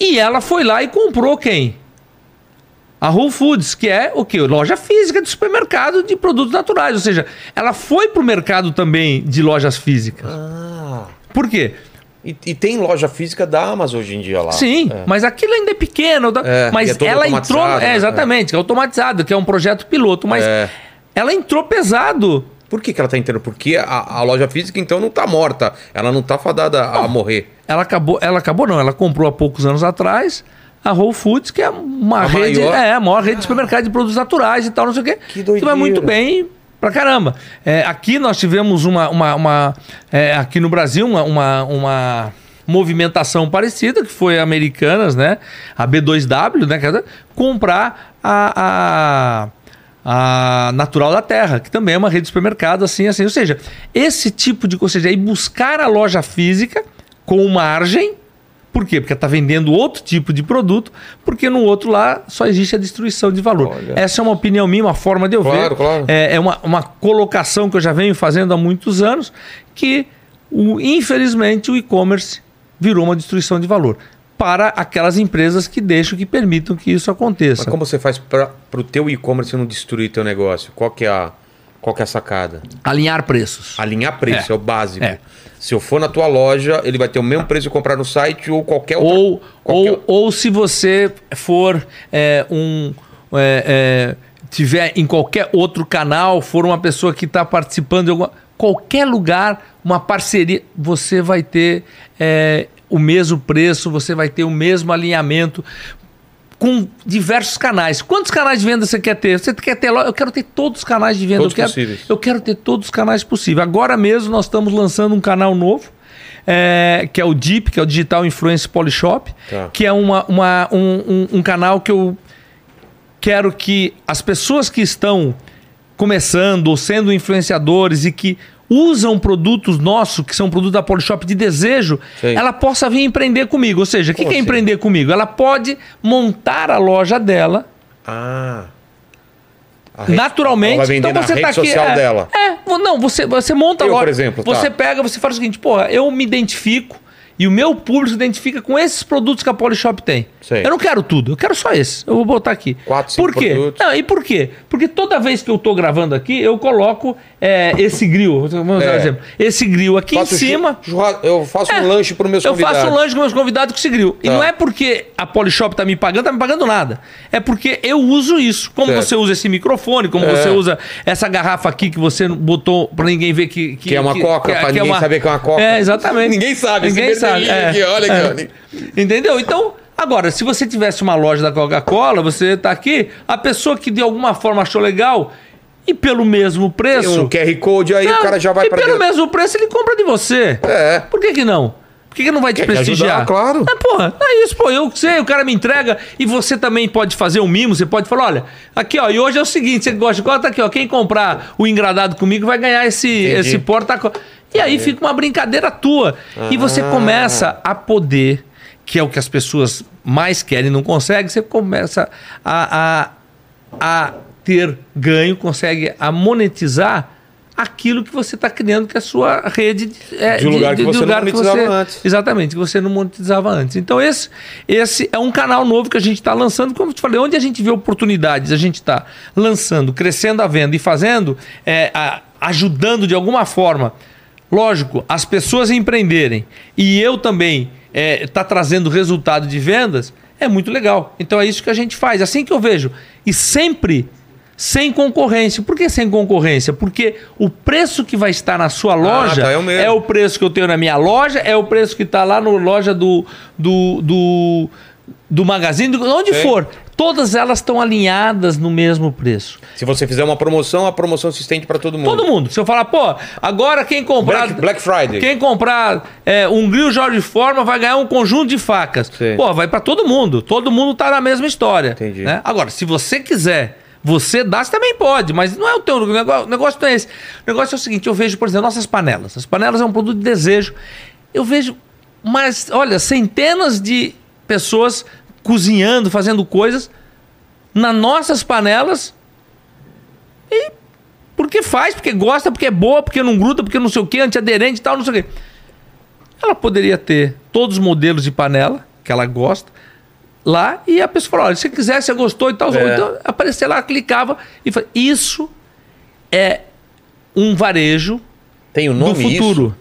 E ela foi lá e comprou quem? A Whole Foods, que é o quê? Loja física de supermercado de produtos naturais. Ou seja, ela foi para o mercado também de lojas físicas. Ah. Por quê? E, e tem loja física da Amazon hoje em dia lá. Sim, É. mas aquilo ainda é pequeno. É, mas é ela entrou. automatizado, É, né? exatamente, que é automatizado, que é um projeto piloto. Mas É. ela entrou pesado. Por que, que ela tá entrando? Porque a, a loja física, então, não tá morta. Ela não tá fadada a morrer. Ela acabou, ela acabou não, ela comprou há poucos anos atrás a Whole Foods, que é uma A rede, maior? é, a maior rede de supermercado de produtos naturais e tal, não sei o quê. Que doideira. vai muito bem pra caramba. É, aqui nós tivemos uma, uma, uma, é, aqui no Brasil uma, uma, uma movimentação parecida, que foi a Americanas, né? A B2W, né? Comprar a, a, a Natural da Terra, que também é uma rede de supermercado, assim, assim. Ou seja, esse tipo de coisa, ou seja, aí buscar a loja física com margem, por quê? Porque está vendendo outro tipo de produto, porque no outro lá só existe a destruição de valor. Olha. Essa é uma opinião minha, uma forma de eu Claro, ver. claro. É, é uma, uma colocação que eu já venho fazendo há muitos anos, que o, infelizmente o e-commerce virou uma destruição de valor para aquelas empresas que deixam, que permitam que isso aconteça. Mas como você faz para o teu e-commerce não destruir teu negócio? Qual que é a, qual que é a sacada? Alinhar preços. Alinhar preço, é, É. o básico. É. Se eu for na tua loja, ele vai ter o mesmo preço de comprar no site ou qualquer outra... Ou, qualquer- ou, ou se você for é, um. é, é, tiver em qualquer outro canal, for uma pessoa que está participando de alguma. Qualquer lugar, uma parceria, você vai ter é, o mesmo preço, você vai ter o mesmo alinhamento com diversos canais. Quantos canais de venda você quer ter? Você quer ter? Eu quero ter todos os canais de venda. Todos eu, quero, possíveis. eu quero ter todos os canais possíveis. Agora mesmo nós estamos lançando um canal novo, é, que é o DIP, que é o Digital Influence Polishop, Tá. que é uma, uma- um, um- um canal que eu quero que as pessoas que estão começando ou sendo influenciadores e que usam produtos nossos, que são produtos da Polishop de desejo, Sei. ela possa vir empreender comigo. Ou seja, o que, é assim? empreender comigo? Ela pode montar a loja dela Ah. A rede- naturalmente. Então você rede tá aqui, social é, dela. É, não, você, você monta a Eu, loja. por exemplo, tá. Você pega, você fala o seguinte, porra, eu me identifico e o meu público se identifica com esses produtos que a Polishop tem. Sei. Eu não quero tudo, eu quero só esse. Eu vou botar aqui. Quatro, cinco por quê? produtos. Não, e por quê? Porque toda vez que eu tô gravando aqui, eu coloco é, esse grill. Vamos dar um É. exemplo. Esse grill aqui Faço em cima. churra- Eu faço É, um lanche para meus eu convidados. faço um lanche com meus convidados com esse grill. E Tá. não é porque a Polishop tá me pagando, tá me pagando nada. É porque eu uso isso. Como Certo. você usa esse microfone, como É. você usa essa garrafa aqui que você botou pra ninguém ver que... Que é uma coca, pra ninguém uma- saber que é uma coca. É, exatamente. *laughs* Ninguém sabe, Ninguém sabe. Vermelhinho é. aqui, olha É. aqui, Entendeu? Então... Agora, se você tivesse uma loja da Coca-Cola, você tá aqui, a pessoa que de alguma forma achou legal e pelo mesmo Tem preço. um QR Code aí, Não, o cara já vai e para pelo dentro. mesmo preço ele compra de você. É. Por que que não? Por que, que não vai te Quer prestigiar? ajudar, claro. É, porra, é isso, pô. Eu sei, o cara me entrega e você também pode fazer um mimo. Você pode falar: olha, aqui, ó, e hoje é o seguinte: você gosta de cola, tá aqui, ó. Quem comprar o engradado comigo vai ganhar esse, esse porta E aí fica uma brincadeira tua. E você Ah. começa a poder, que é o que as pessoas mais querem e não conseguem, você começa a, a, a ter ganho, consegue a monetizar aquilo que você está criando, que é a sua rede de, é, De um lugar que você não monetizava você- antes. Exatamente, que você não monetizava antes. Então, esse, esse é um canal novo que a gente está lançando. Como eu te falei, onde a gente vê oportunidades, a gente está lançando, crescendo a venda e fazendo, é, a- ajudando de alguma forma, lógico, as pessoas empreenderem e eu também está trazendo resultado de vendas, é muito legal. Então é isso que a gente faz. Assim que eu vejo. E sempre sem concorrência. Por que sem concorrência? Porque o preço que vai estar na sua loja tá, é o mesmo. o preço que eu tenho na minha loja, é o preço que está lá na loja do, do, do, do magazine, do- onde Sim. for. Todas elas estão alinhadas no mesmo preço. Se você fizer uma promoção, a promoção se estende para todo mundo. Todo mundo. Se eu falar, pô, agora quem comprar. Black, Black Friday. Quem comprar é, um grill Jorge Forma vai ganhar um conjunto de facas. Sim. Pô, vai pra todo mundo. Todo mundo tá na mesma história. Entendi. né? Agora, se você quiser, você dá, você também pode, mas não é o teu o negócio. O negócio não é esse. O negócio é o seguinte: eu vejo, por exemplo, nossas panelas. As panelas é um produto de desejo. Eu vejo, mas, olha, centenas de pessoas cozinhando, fazendo coisas nas nossas panelas e Porque faz, porque gosta, porque é boa, porque não gruda, porque não sei o que, antiaderente e tal, não sei o quê. Ela poderia ter todos os modelos de panela que ela gosta lá e a pessoa falou: olha, se quiser, você gostou e tal. É. Então aparecer lá, clicava e falava, isso é um varejo Tem o do nome futuro.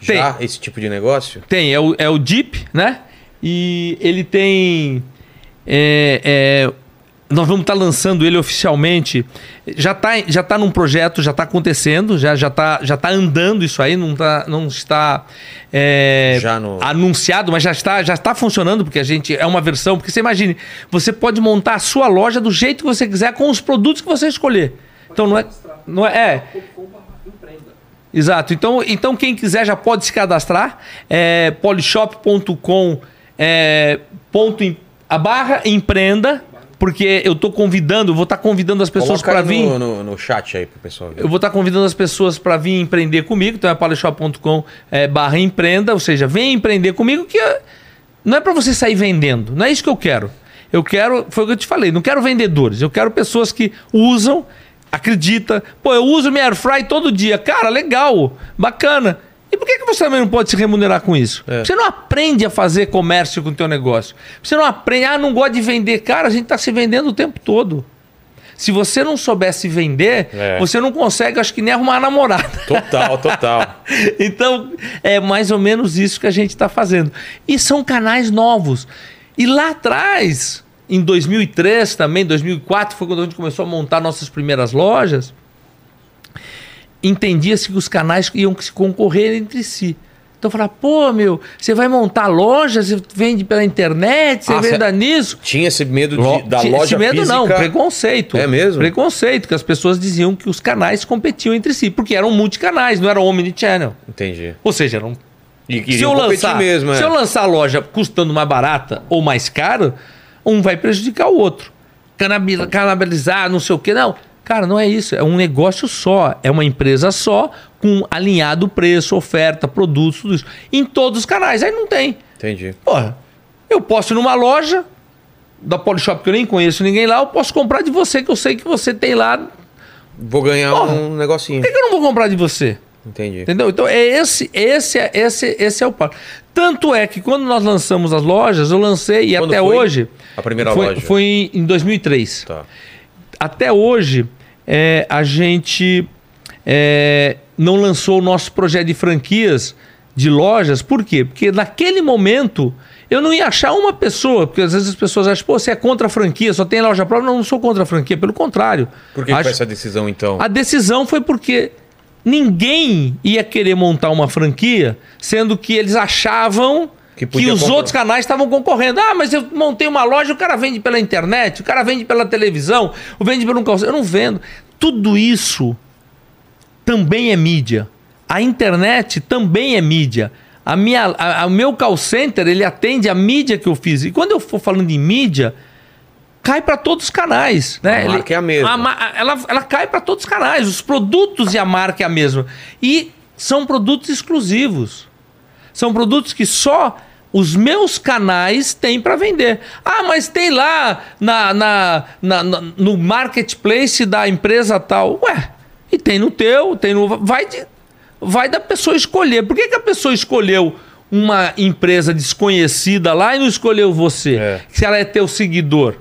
isso? Já, esse tipo de negócio? Tem, é o, é o Jeep, né? E ele tem. é, é, nós vamos estar lançando ele oficialmente. Já está já tá num projeto, já está acontecendo, já está já tá, já tá andando isso aí, não, tá, não está é, no- anunciado, mas já está, já está funcionando, porque a gente é uma versão. Porque você imagine, você pode montar a sua loja do jeito que você quiser, com os produtos que você escolher. Então não é. Não é, é Exato. Então, então quem quiser já pode se cadastrar. É polishop.com é, ponto em- a barra empreenda, porque eu estou convidando, vou estar convidando as pessoas para vir. no, no, no chat aí pro pessoal ver. Eu vou estar convidando as pessoas para vir empreender comigo, então é polishop.com é, barra empreenda, ou seja, vem empreender comigo que é- não é para você sair vendendo, não é isso que eu quero. Eu quero, foi o que eu te falei, não quero vendedores, eu quero pessoas que usam, acredita, pô, eu uso minha airfry todo dia, cara, legal, bacana. Por que, que você também não pode se remunerar com isso? É. Você não aprende a fazer comércio com o teu negócio. Você não aprende, ah, não gosta de vender. Cara, a gente está se vendendo o tempo todo. Se você não soubesse vender, É. você não consegue, acho que nem arrumar uma namorada. Total, total. *laughs* então, é mais ou menos isso que a gente está fazendo. E são canais novos. E lá atrás, em 2003 também, 2004, foi quando a gente começou a montar nossas primeiras lojas, entendia-se que os canais iam se concorrer entre si. Então, eu falava, pô, meu, você vai montar loja, você vende pela internet, você Ah, vende cê- nisso. Tinha esse medo de- Lo- da Esse loja medo física. não, preconceito. É mesmo? Preconceito, que as pessoas diziam que os canais competiam entre si, porque eram multicanais, não era omnichannel. Entendi. Ou seja, eram E se eu, lançar, mesmo, é. se eu lançar a loja custando mais barata ou mais caro, um vai prejudicar o outro. Canabil- Canibalizar, não sei o quê. Não, cara, não é isso. É um negócio só. É uma empresa só, com alinhado preço, oferta, produtos, tudo isso. Em todos os canais. Aí não tem. Entendi. Porra, eu posso ir numa loja da Polishop que eu nem conheço ninguém lá, eu posso comprar de você, que eu sei que você tem lá. Por Vou ganhar Porra. um negocinho. que, que eu não vou comprar de você? Entendi. Entendeu? Então, é esse, esse, é- esse, esse é o papo. Tanto é que quando nós lançamos as lojas, eu lancei e Quando até hoje. a primeira foi, loja? Foi em- em 2003. Tá. Até hoje, é, a gente é, não lançou o nosso projeto de franquias de lojas. Por quê? Porque naquele momento eu não ia achar uma pessoa, porque às vezes as pessoas acham, pô, você é contra a franquia, só tem loja própria. Não, não sou contra a franquia, pelo contrário. Por que, que Acho- foi essa decisão, então? a decisão foi porque ninguém ia querer montar uma franquia, sendo que eles achavam Que que, os comprar. outros canais estavam concorrendo. Ah, mas eu montei uma loja, o cara vende pela internet, o cara vende pela televisão, o vende pelo calçado. Eu não vendo. Tudo isso também é mídia. A internet também é mídia. A minha, a- a- o meu call center, ele atende a mídia que eu fiz. E quando eu for falando em mídia, cai para todos os canais. Né? A marca é a mesma. ma- ela, ela cai para todos os canais. Os produtos e a marca é a mesma. E são produtos exclusivos. São produtos que só os meus canais têm para vender. Ah, mas tem lá na, na, na- no marketplace da empresa tal. Ué, e tem no teu, tem no. Vai, de, vai da pessoa escolher. Por que, que a pessoa escolheu uma empresa desconhecida lá e não escolheu você? É. Se ela é teu seguidor.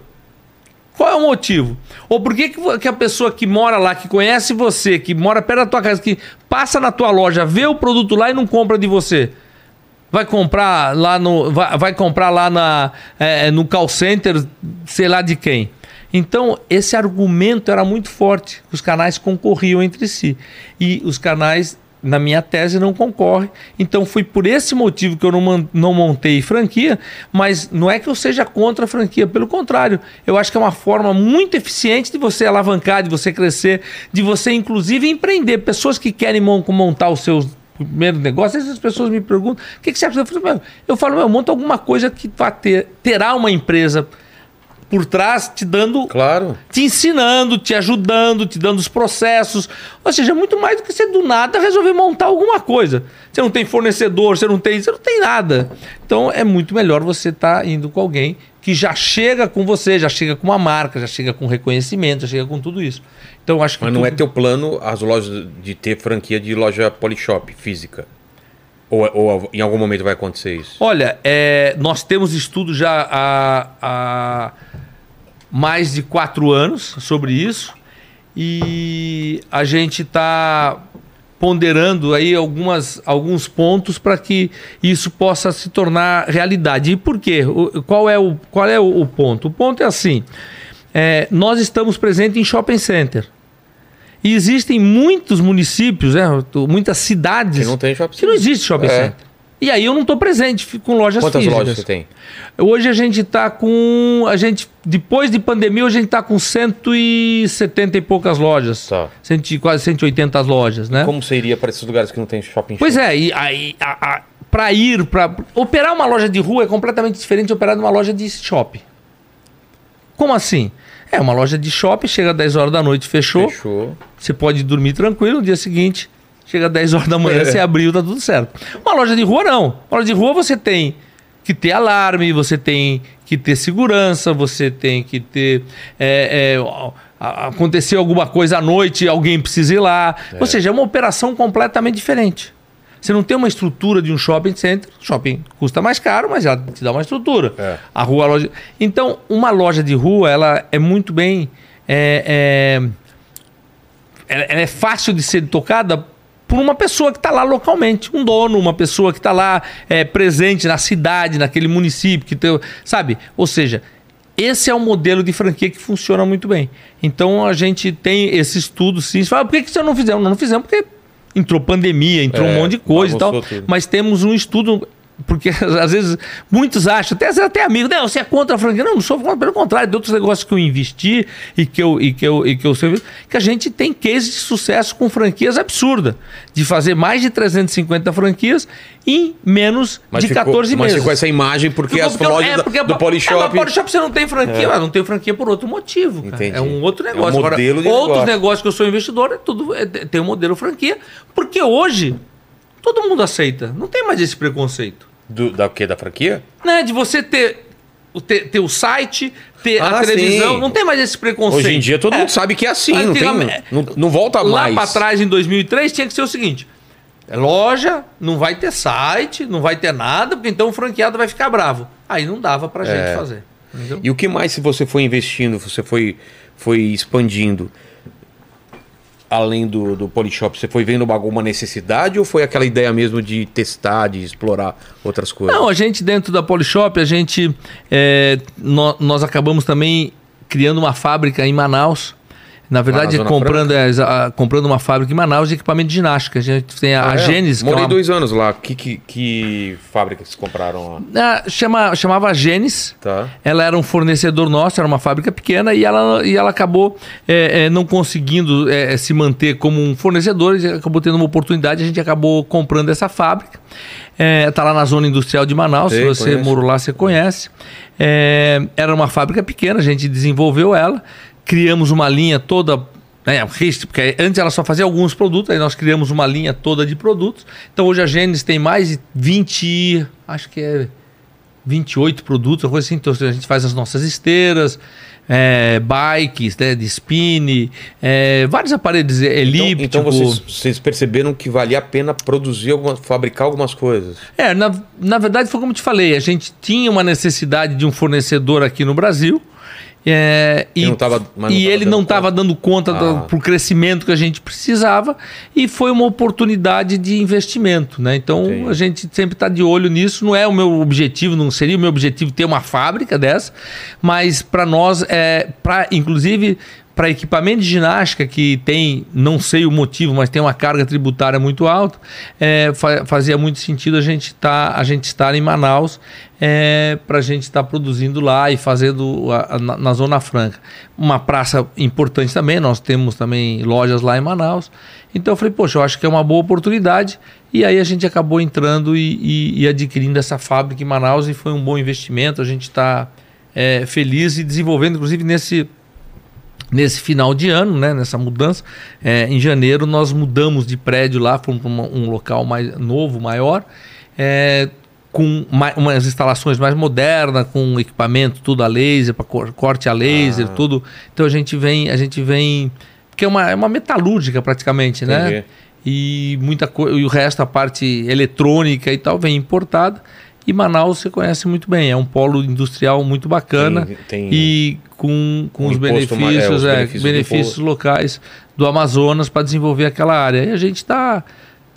Qual é o motivo? Ou por que, que a pessoa que mora lá, que conhece você, que mora perto da tua casa, que passa na tua loja, vê o produto lá e não compra de você? Vai comprar lá no. Vai, vai comprar lá na, é, no call center, sei lá de quem. Então, esse argumento era muito forte. Os canais concorriam entre si. E os canais, na minha tese, não concorrem. Então, foi por esse motivo que eu não, não montei franquia, mas não é que eu seja contra a franquia. Pelo contrário, eu acho que é uma forma muito eficiente de você alavancar, de você crescer, de você, inclusive, empreender. Pessoas que querem mon- montar os seus primeiro negócio, essas pessoas me perguntam, o que, que você acha? Eu falo, eu falo, meu, monta alguma coisa que vá ter, terá uma empresa por trás te dando Claro. te ensinando, te ajudando, te dando os processos. Ou seja, é muito mais do que você do nada resolver montar alguma coisa. Você não tem fornecedor, você não tem, você não tem nada. Então é muito melhor você estar indo com alguém que já chega com você, já chega com uma marca, já chega com reconhecimento, já chega com tudo isso. Então acho que Mas não tudo- é teu plano as lojas de ter franquia de loja Polishop física? Ou, ou em algum momento vai acontecer isso? Olha, é, nós temos estudo já há, há mais de quatro anos sobre isso e a gente está ponderando aí algumas, alguns pontos para que isso possa se tornar realidade. E por quê? O- qual é o, qual é o, o ponto? O ponto é assim: é, nós estamos presentes em shopping center. E existem muitos municípios, né, muitas cidades Que não tem shopping que não existe shopping É. center. E aí eu não estou presente com lojas Quantas físicas. lojas você tem? Hoje a gente está com. A gente, depois de pandemia, hoje a gente está com 170 e poucas lojas. Tá. Cento, quase 180 lojas, né? Como seria para esses lugares que não tem shopping? Pois é, e aí para ir, para operar uma loja de rua é completamente diferente de operar numa loja de shopping. Como assim? É uma loja de shopping, chega às 10 horas da noite, fechou. Fechou. Você pode dormir tranquilo, no dia seguinte, chega às 10 horas da manhã, É. você abriu, tá tudo certo. Uma loja de rua não. Uma loja de rua você tem que ter alarme, você tem que ter segurança, você tem que ter. é, é, aconteceu alguma coisa à noite, alguém precisa ir lá. Ou seja, é uma operação completamente diferente. Você não tem uma estrutura de um shopping center. Shopping custa mais caro, mas ela te dá uma estrutura. É. A rua, a loja. Então, uma loja de rua, ela é muito bem. é, é, ela, ela é fácil de ser tocada por uma pessoa que está lá localmente, um dono, uma pessoa que está lá é, presente na cidade, naquele município, que tem, sabe? Ou seja, esse é um modelo de franquia que funciona muito bem. Então a gente tem esse estudo sim. Você fala, por que, que você não fizemos? Não, não fizemos porque entrou pandemia, entrou É, um monte de coisa e tal. tudo. Mas temos um estudo. Porque *laughs* às vezes muitos acham, até, até amigos, não, você é contra a franquia. Não, não sou contra, pelo contrário, de outros negócios que eu investi e que eu, e que eu, e que eu servi, que a gente tem cases de sucesso com franquias absurdas. De fazer mais de 350 franquias em menos de ficou- 14 mas meses. ficou essa imagem porque Ficou as porque- lojas é, porque- do É, Polishop... mas Polishop você não tem franquia, mas não tem franquia por outro motivo. É um outro É um negócio. Agora, outros negócio. negócios que eu sou investidor, é tudo, é- tem um modelo franquia. Porque hoje, todo mundo aceita. Não tem mais esse preconceito. Do, da quê? Da franquia? Né? De você ter, o- ter, ter o site, ter Ah, a televisão. sim. Não tem mais esse preconceito. Hoje em dia todo É. mundo sabe que é assim, não, tem, não, não volta Lá mais. para trás, em 2003, tinha que ser o seguinte: é loja, não vai ter site, não vai ter nada, porque então o franqueado vai ficar bravo. Aí não dava pra gente fazer. Entendeu? E o que mais se você foi investindo, você foi, foi expandindo, além do, do Polishop, você foi vendo alguma necessidade ou foi aquela ideia mesmo de testar, de explorar outras coisas? Não, a gente dentro da Polishop, a gente. é, nó- nós acabamos também criando uma fábrica em Manaus. Na verdade, Zona comprando, é, exa- comprando uma fábrica em Manaus de equipamento de ginástica. A gente tem a, Ah, a é? Gênesis, que é Morei uma- dois anos lá. Que, que, que fábrica vocês compraram lá? Ah, chama, chamava Gênesis. Tá. Ela era um fornecedor nosso, era uma fábrica pequena e ela, e ela acabou é, é, não conseguindo é, se manter como um fornecedor, e acabou tendo uma oportunidade, a gente acabou comprando essa fábrica. Está lá na zona industrial de Manaus, se você morou lá, você conhece. Era uma fábrica pequena, a gente desenvolveu ela, criamos uma linha toda. Né, porque antes ela só fazia alguns produtos, aí nós criamos uma linha toda de produtos. Então hoje a Gênesis tem mais de 20, acho que é 28 produtos, uma coisa assim. Então a gente faz as nossas esteiras, é, bikes, né, de spin, é, vários aparelhos Então, elípticos. então vocês, vocês perceberam que valia a pena produzir, algumas, fabricar algumas coisas. É, na, na verdade foi como eu te falei, a gente tinha uma necessidade de um fornecedor aqui no Brasil. É, e tava- e ele não estava dando conta Ah. do pro crescimento que a gente precisava e foi uma oportunidade de investimento, né? Então a gente sempre está de olho nisso. Não é o meu objetivo, não seria o meu objetivo ter uma fábrica dessa, mas para nós é para inclusive para equipamento de ginástica que tem, não sei o motivo, mas tem uma carga tributária muito alta, é, fa- fazia muito sentido a gente tá, a gente estar em Manaus é, para a gente estar produzindo lá e fazendo a- a- na, na Zona Franca. Uma praça importante também, nós temos também lojas lá em Manaus. Então eu falei, poxa, eu acho que é uma boa oportunidade. E aí a gente acabou entrando e, e- e adquirindo essa fábrica em Manaus e foi um bom investimento. A gente está é, feliz e desenvolvendo, inclusive nesse nesse final de ano, né, nessa mudança. É, em janeiro nós mudamos de prédio lá, fomos para um local mais novo, maior, é, com mais, umas instalações mais modernas, com equipamento tudo a laser, para corte a laser, ah. tudo. Então a gente vem, a gente vem, porque é uma, é uma metalúrgica praticamente, né? Entendi. né? E muita coisa, e o resto, a parte eletrônica e tal, vem importada. E Manaus você conhece muito bem, é um polo industrial muito bacana tem, tem e com, com os, benefícios, é, os benefícios, é, benefícios locais do Amazonas para desenvolver aquela área. E a gente está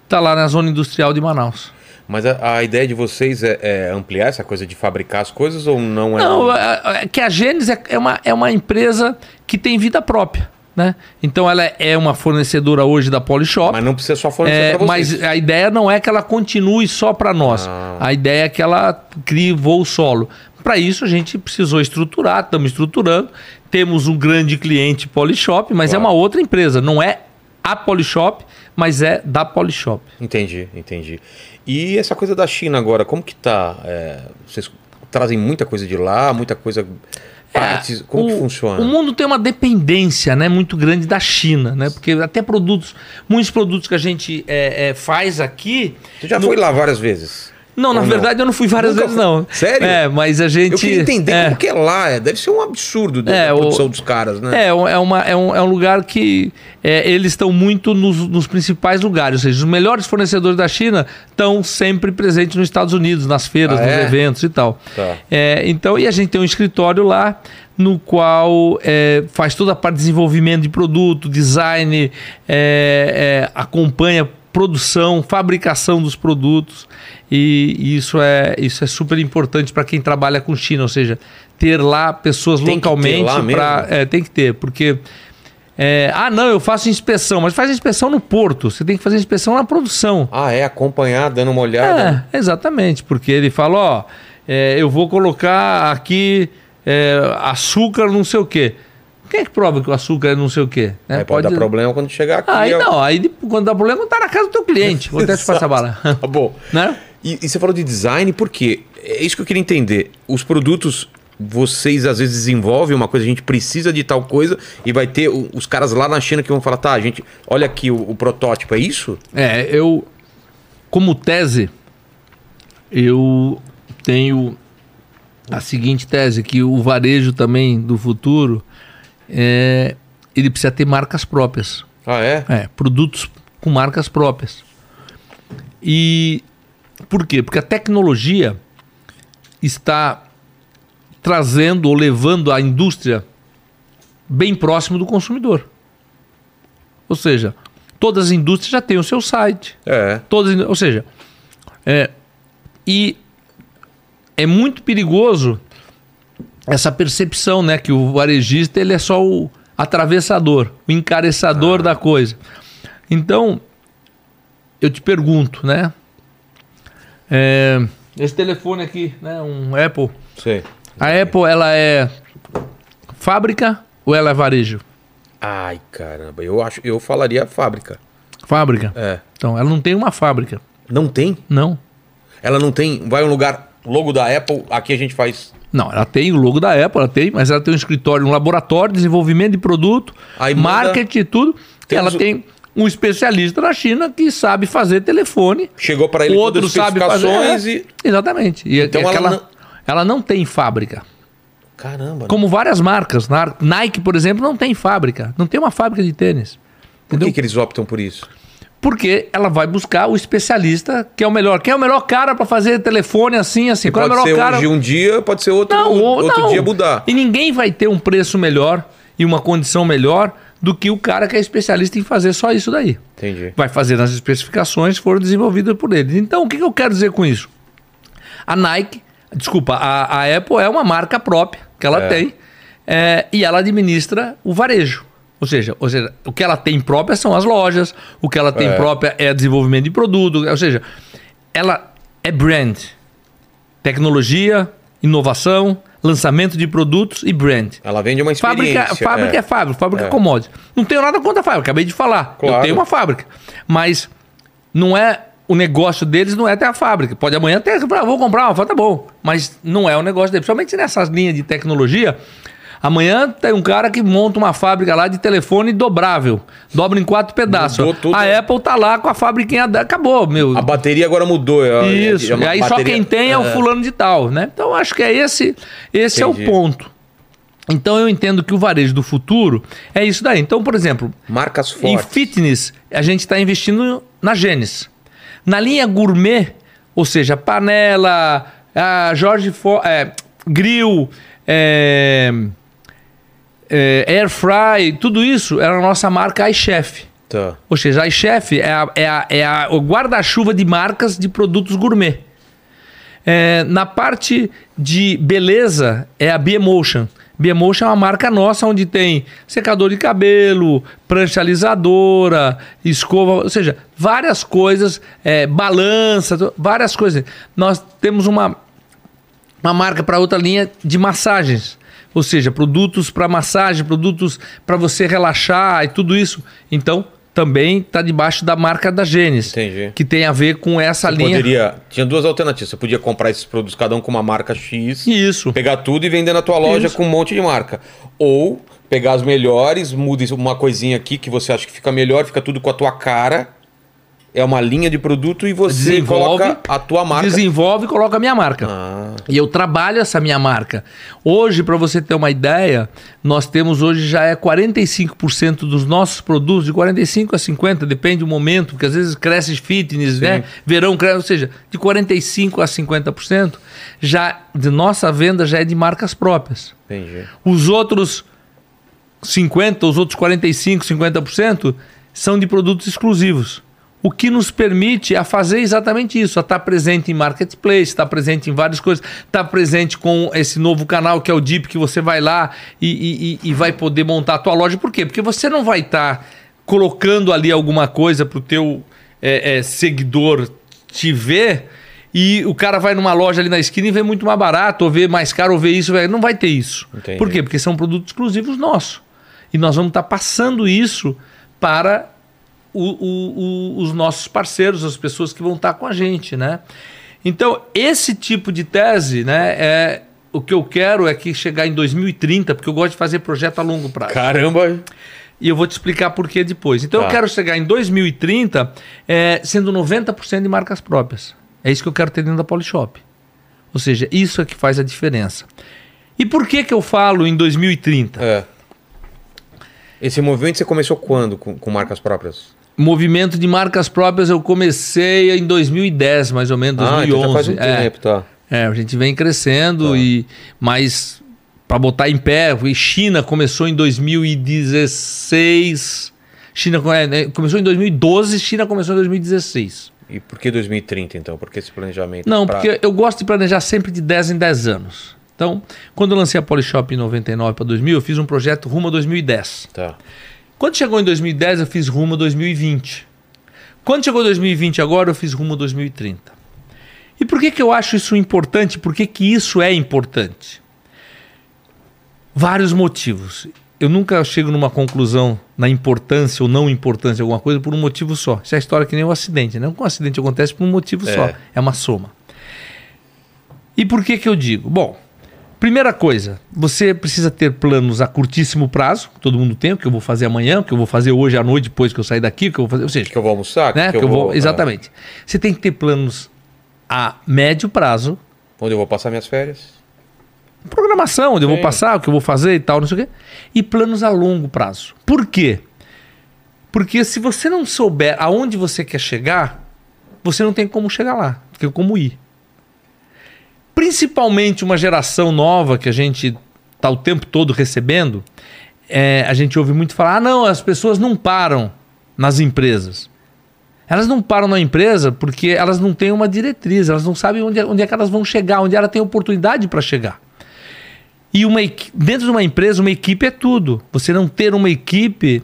tá lá na zona industrial de Manaus. Mas a, a ideia de vocês é, é, ampliar essa coisa de fabricar as coisas ou não é? Não, é, é que a Gênesis é, é, uma, é uma empresa que tem vida própria. Né? Então ela é uma fornecedora hoje da Polishop. Mas não precisa só fornecer é, para vocês. Mas a ideia não é que ela continue só para nós. Ah. A ideia é que ela crie voo solo. Para isso a gente precisou estruturar, estamos estruturando. Temos um grande cliente Polishop, mas é claro. é uma outra empresa, não é a Polishop, mas é da Polishop. Entendi, entendi. E essa coisa da China agora, como que tá? É, vocês trazem muita coisa de lá, muita coisa partes? É, como o, que funciona? O mundo tem uma dependência né, muito grande da China, né? Porque até produtos, muitos produtos que a gente é, é, faz aqui. Você já no... foi lá várias vezes? Não, na verdade eu não fui várias Nunca vezes, não. Sério? É, mas a gente. Eu queria entender é. como que é lá. Deve ser um absurdo da, é, produção o... dos caras, né? É, é, uma, é, um, é um lugar que é, eles estão muito nos, nos principais lugares. Ou seja, os melhores fornecedores da China estão sempre presentes nos Estados Unidos, nas feiras, ah, nos é? eventos e tal. Tá. É, então, e a gente tem um escritório lá no qual é, faz toda a parte de desenvolvimento de produto, design, é, é, acompanha produção, fabricação dos produtos. E, isso, é, isso é super importante para quem trabalha com China, ou seja, ter lá pessoas tem localmente para. É, tem que ter, porque. É, ah, não, eu faço inspeção, mas faz inspeção no porto. Você tem que fazer inspeção na produção. Ah, é? Acompanhar, dando uma olhada? É, exatamente, porque ele fala: ó, é, eu vou colocar aqui é, açúcar, não sei o quê. Quem é que prova que o açúcar é não sei o quê? Né? Aí pode, pode dar problema quando chegar aqui. Aí não, aí quando dá problema, tá na casa do teu cliente. *laughs* Acontece essa bala. Tá bom. *laughs* né? E, e, você falou de design, por quê? É isso que eu queria entender. Os produtos, vocês às vezes desenvolvem uma coisa, a gente precisa de tal coisa, e vai ter os caras lá na China que vão falar, tá, gente, olha aqui o, o protótipo, é isso? É, eu, como tese, eu tenho a seguinte tese, que o varejo também do futuro é, ele precisa ter marcas próprias. Ah, é? É, produtos com marcas próprias. E por quê? Porque a tecnologia está trazendo ou levando a indústria bem próximo do consumidor. Ou seja, todas as indústrias já têm o seu site. É. Todas, ou seja, é, e é muito perigoso essa percepção, né, que o varejista ele é só o atravessador, o encareçador ah. da coisa. Então, eu te pergunto, né? É, esse telefone aqui, né, um Apple. Sim. A Apple ela é fábrica ou ela é varejo? Ai, caramba, eu acho, eu falaria fábrica. Fábrica? É. Então, ela não tem uma fábrica. Não tem? Não. Ela não tem, vai um lugar, logo da Apple, aqui a gente faz não, ela tem o logo da Apple, ela tem, mas ela tem um escritório, um laboratório, desenvolvimento de produto, Aí marketing e tudo. Ela tem um especialista na China que sabe fazer telefone. Chegou para ele outro sabe fazer. É, e... Exatamente. E então ela, ela, não... ela não tem fábrica. Caramba. Como várias marcas. Nike, por exemplo, não tem fábrica. Não tem uma fábrica de tênis. Por que, que eles optam por isso? Porque ela vai buscar o especialista que é o melhor. Quem é o melhor cara para fazer telefone assim, assim? Qual pode é o melhor ser cara? hoje um dia, pode ser outro, não, outro não. dia mudar. E ninguém vai ter um preço melhor e uma condição melhor do que o cara que é especialista em fazer só isso daí. Entendi. Vai fazer nas especificações que foram desenvolvidas por ele. Então, o que, que eu quero dizer com isso? A Nike, desculpa, a, a Apple é uma marca própria que ela é. tem é, e ela administra o varejo. Ou seja, ou seja, o que ela tem própria são as lojas, o que ela tem é. própria é desenvolvimento de produto, ou seja, ela é brand. Tecnologia, inovação, lançamento de produtos e brand. Ela vende uma experiência. Fábrica, fábrica é, é fábrica, fábrica é, é commodity. Não tenho nada contra a fábrica, acabei de falar. Claro. Eu tenho uma fábrica. Mas não é o negócio deles não é ter a fábrica. Pode amanhã ter, ah, vou comprar uma, tá bom. Mas não é o negócio deles. Principalmente nessas linhas de tecnologia. Amanhã tem um cara que monta uma fábrica lá de telefone dobrável. Dobra em quatro pedaços. A Apple tá lá com a fabriquinha. da- Acabou, meu. A bateria agora mudou. é- Isso. é uma e aí só bateria- quem tem é, o fulano de tal, né? Então acho que é esse, esse é o ponto. Então eu entendo que o varejo do futuro é isso daí. Então, por exemplo, Marcas em fortes. fitness, a gente está investindo na Gênesis. Na linha gourmet, ou seja, panela, a Jorge Fo é, grill, é, é, air fry, tudo isso era a nossa marca iChef. Tá. Ou seja, a iChef é, a- é, a- é a- o guarda-chuva de marcas de produtos gourmet. É, na parte de beleza, é a Biemotion. Biemotion é uma marca nossa onde tem secador de cabelo, prancha alisadora, escova, ou seja, várias coisas, é, balança, várias coisas. Nós temos uma, uma marca para outra linha de massagens. Ou seja, produtos para massagem, produtos para você relaxar e tudo isso. Então, também está debaixo da marca da Gênesis. Entendi. Que tem a ver com essa Você linha. poderia. Tinha duas alternativas. Você podia comprar esses produtos, cada um com uma marca X, Isso. pegar tudo e vender na tua loja Isso. com um monte de marca. Ou pegar as melhores, muda uma coisinha aqui que você acha que fica melhor, fica tudo com a tua cara. É uma linha de produto e você Desenvolve, coloca a tua marca. Desenvolve e coloca a minha marca. Ah, E eu trabalho essa minha marca. Hoje, para você ter uma ideia, nós temos hoje já é 45% dos nossos produtos, de 45 a 50, depende do momento, porque às vezes cresce fitness, né? Verão cresce, ou seja, de 45 a 50%, já de nossa venda já é de marcas próprias. entendi. Os outros 50, os outros 45, 50% são de produtos exclusivos. O que nos permite a fazer exatamente isso, a estar presente em marketplace, estar presente em várias coisas, estar presente com esse novo canal que é o Deep, que você vai lá e, e- e- vai poder montar a tua loja. Por quê? Porque você não vai estar colocando ali alguma coisa para o teu é, é, seguidor te ver e o cara vai numa loja ali na esquina e vê muito mais barato, ou vê mais caro, ou vê isso, não vai ter isso. Entendi. Por quê? Porque são produtos exclusivos nossos. E nós vamos estar passando isso para o- o- os nossos parceiros, as pessoas que vão estar com a gente, né? Então, esse tipo de tese, né, é o que eu quero é que chegar em 2030, porque eu gosto de fazer projeto a longo prazo. Caramba! E eu vou te explicar por que depois. Então Tá. eu quero chegar em 2030 é, sendo 90% de marcas próprias. É isso que eu quero ter dentro da Polishop. Ou seja, isso é que faz a diferença. E por que, que eu falo em 2030? É. Esse movimento você começou quando com, com marcas próprias? Movimento de marcas próprias eu comecei em 2010, mais ou menos, 2011. Ah, então já faz um É. tempo, tá. É, a gente vem crescendo Tá. e mas para botar em pé, e China começou em 2016. China é, né, começou em 2012, China começou em 2016. E por que 2030, então? Por que esse planejamento? Não, pra- porque eu gosto de planejar sempre de 10 em 10 anos. Então, quando eu lancei a Polishop em 99 para 2000, eu fiz um projeto rumo a 2010. Tá. Quando chegou em 2010, eu fiz rumo a 2020. Quando chegou 2020 agora, eu fiz rumo a 2030. E por que, que eu acho isso importante? Por que, que isso é importante? Vários motivos. Eu nunca chego numa conclusão na importância ou não importância de alguma coisa por um motivo só. Isso é a história que nem o acidente, né? Um acidente acontece por um motivo É. só. É uma soma. E por que que eu digo? Bom, primeira coisa, você precisa ter planos a curtíssimo prazo, todo mundo tem, o que eu vou fazer amanhã, o que eu vou fazer hoje à noite depois que eu sair daqui, o que eu vou fazer, ou seja, Que eu vou almoçar? né, que eu vou, exatamente. Você tem que ter planos a médio prazo, onde eu vou passar minhas férias? programação, onde eu vou Sim. passar, o que eu vou fazer e tal, não sei o quê, e planos a longo prazo. Por quê? Porque se você não souber aonde você quer chegar, você não tem como chegar lá, não tem como ir. Principalmente uma geração nova que a gente está o tempo todo recebendo, é, a gente ouve muito falar: ah, não, as pessoas não param nas empresas. Elas não param na empresa porque elas não têm uma diretriz, elas não sabem onde, é- onde é que elas vão chegar, onde ela tem oportunidade para chegar. E uma, dentro de uma empresa, uma equipe é tudo. Você não ter uma equipe,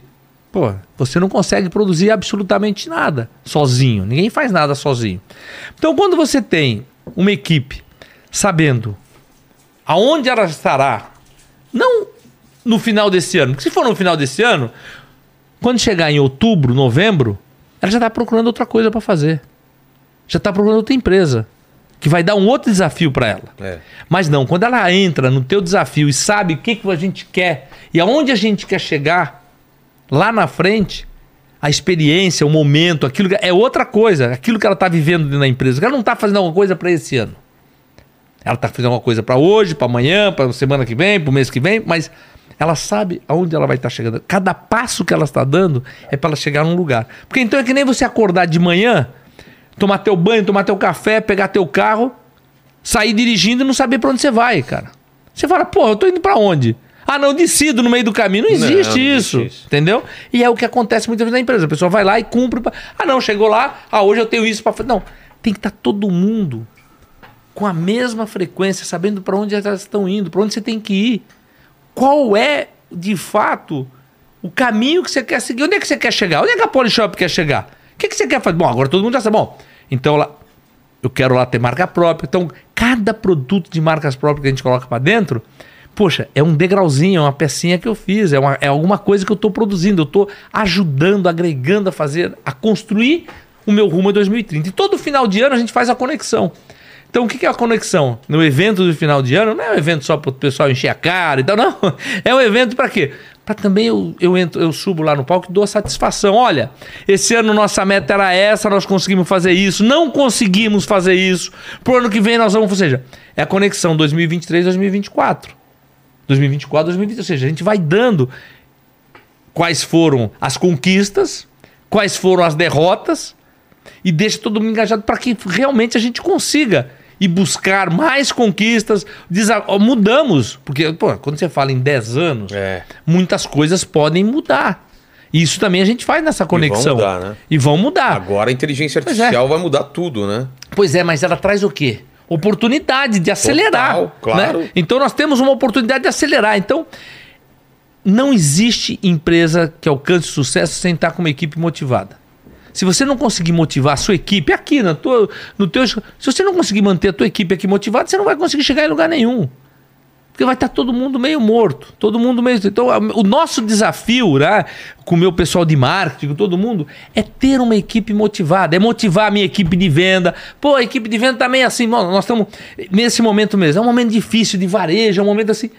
pô, você não consegue produzir absolutamente nada sozinho. Ninguém faz nada sozinho. Então, quando você tem uma equipe sabendo aonde ela estará, não no final desse ano, porque se for no final desse ano, quando chegar em outubro, novembro, ela já está procurando outra coisa para fazer. já está procurando outra empresa que vai dar um outro desafio para ela. É. Mas não, quando ela entra no teu desafio e sabe o que, que a gente quer e aonde a gente quer chegar, lá na frente, a experiência, o momento, aquilo é outra coisa, aquilo que ela está vivendo da empresa. Ela não está fazendo alguma coisa para esse ano. Ela está fazendo alguma coisa para hoje, para amanhã, para semana que vem, para o mês que vem, mas ela sabe aonde ela vai estar chegando. Cada passo que ela está dando é para ela chegar num lugar. Porque então é que nem você acordar de manhã, tomar teu banho, tomar teu café, pegar teu carro, sair dirigindo e não saber para onde você vai, cara. Você fala, pô, eu tô indo para onde? Ah, não, decido no meio do caminho. Não existe, Não, não existe isso, isso. Entendeu? E é o que acontece muitas vezes na empresa. A pessoa vai lá e cumpre. Ah, não, chegou lá. Ah, hoje eu tenho isso para fazer. Não, tem que estar todo mundo com a mesma frequência, sabendo para onde elas estão indo, para onde você tem que ir. Qual é, de fato, o caminho que você quer seguir? Onde é que você quer chegar? Onde é que a Polishop quer chegar? O que, que você quer fazer? Bom, agora todo mundo já sabe. Bom, então lá, eu quero lá ter marca própria. Então, cada produto de marcas próprias que a gente coloca para dentro, poxa, é um degrauzinho, é uma pecinha que eu fiz, é, uma- é alguma coisa que eu estou produzindo, eu estou ajudando, agregando a fazer, a construir o meu rumo a 2030. E todo final de ano a gente faz a conexão. Então, o que é a conexão? No evento do final de ano, não é um evento só para o pessoal encher a cara e tal, não. *laughs* É um evento para quê? Para também eu, eu, entro, eu subo lá no palco e dou satisfação. Olha, esse ano nossa meta era essa, nós conseguimos fazer isso, não conseguimos fazer isso. Pro ano que vem nós vamos. Ou seja, é a conexão 2023-2024. 2024, 2020. Ou seja, a gente vai dando quais foram as conquistas, quais foram as derrotas e deixa todo mundo engajado para que realmente a gente consiga e buscar mais conquistas. Mudamos, porque pô, quando você fala em 10 anos, É. muitas coisas podem mudar. E isso também a gente faz nessa conexão. mudar, né? E vão mudar. Agora a inteligência é. artificial vai mudar tudo, né? Pois é, mas ela traz o quê? Oportunidade de acelerar. Total, claro. né? Então nós temos uma oportunidade de acelerar. Então, não existe empresa que alcance sucesso sem estar com uma equipe motivada. Se você não conseguir motivar a sua equipe aqui na tua, no teu, se você não conseguir manter a tua equipe aqui motivada, você não vai conseguir chegar em lugar nenhum. Porque vai estar todo mundo meio morto, todo mundo meio. Então, o nosso desafio, né, com o meu pessoal de marketing, com todo mundo, é ter uma equipe motivada, é motivar a minha equipe de venda. Pô, a equipe de venda também é assim, nós estamos nesse momento mesmo. É um momento difícil de varejo, é um momento assim.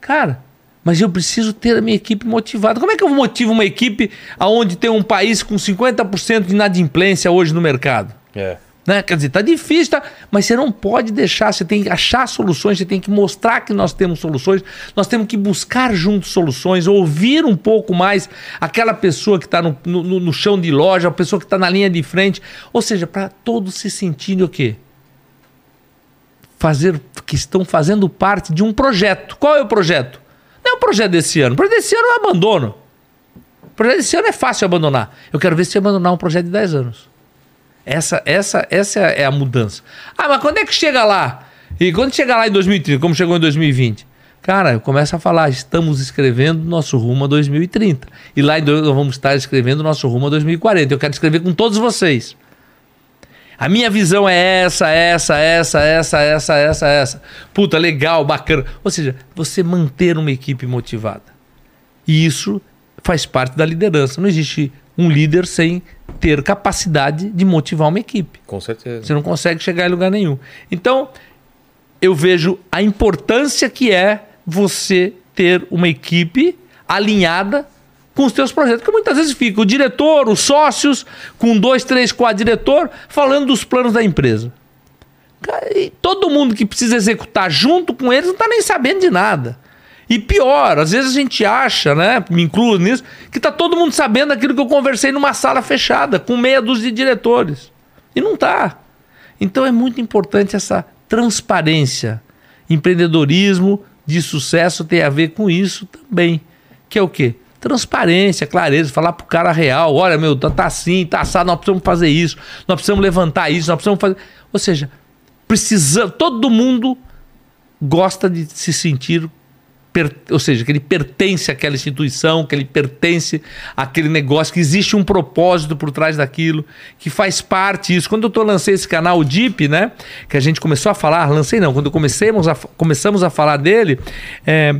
Cara, mas eu preciso ter a minha equipe motivada. Como é que eu motivo uma equipe onde tem um país com 50% de inadimplência hoje no mercado? É. Né? Quer dizer, tá difícil, tá? mas você não pode deixar, você tem que achar soluções, você tem que mostrar que nós temos soluções, nós temos que buscar juntos soluções, ouvir um pouco mais aquela pessoa que está no, no, no chão de loja, a pessoa que está na linha de frente. Ou seja, para todos se sentirem o quê? Fazer, que estão fazendo parte de um projeto. Qual é o projeto? É o projeto desse ano. O projeto desse ano eu abandono. O projeto desse ano é fácil abandonar. Eu quero ver se abandonar um projeto de 10 anos. Essa, essa, essa é a mudança. Ah, mas quando é que chega lá? E quando chega lá em 2030, como chegou em 2020? Cara, eu começo a falar, estamos escrevendo nosso rumo a 2030. E lá em nós vamos estar escrevendo nosso rumo a 2040. Eu quero escrever com todos vocês. A minha visão é essa, essa, essa, essa, essa, essa, essa. Puta, legal, bacana. Ou seja, você manter uma equipe motivada. E isso faz parte da liderança. Não existe um líder sem ter capacidade de motivar uma equipe. Com certeza. Você não consegue chegar em lugar nenhum. Então, eu vejo a importância que é você ter uma equipe alinhada com os teus projetos. Porque muitas vezes fica o diretor, os sócios, com dois, três, quatro diretor, falando dos planos da empresa. E todo mundo que precisa executar junto com eles não está nem sabendo de nada. E pior, às vezes a gente acha, né? Me incluo nisso, que tá todo mundo sabendo aquilo que eu conversei numa sala fechada, com meia dúzia de diretores. E não tá. Então é muito importante essa transparência. Empreendedorismo de sucesso tem a ver com isso também. Que é o quê? Transparência, clareza, falar pro cara real, olha, meu, tá, tá assim, tá assado, nós precisamos fazer isso, nós precisamos levantar isso, nós precisamos fazer. Ou seja, precisa, todo mundo gosta de se sentir per- ou seja, que ele pertence àquela instituição, que ele pertence àquele negócio, que existe um propósito por trás daquilo, que faz parte disso. Quando eu tô, lancei esse canal, o Deep, né? Que a gente começou a falar, lancei não, quando comecemos a, começamos a falar dele, é,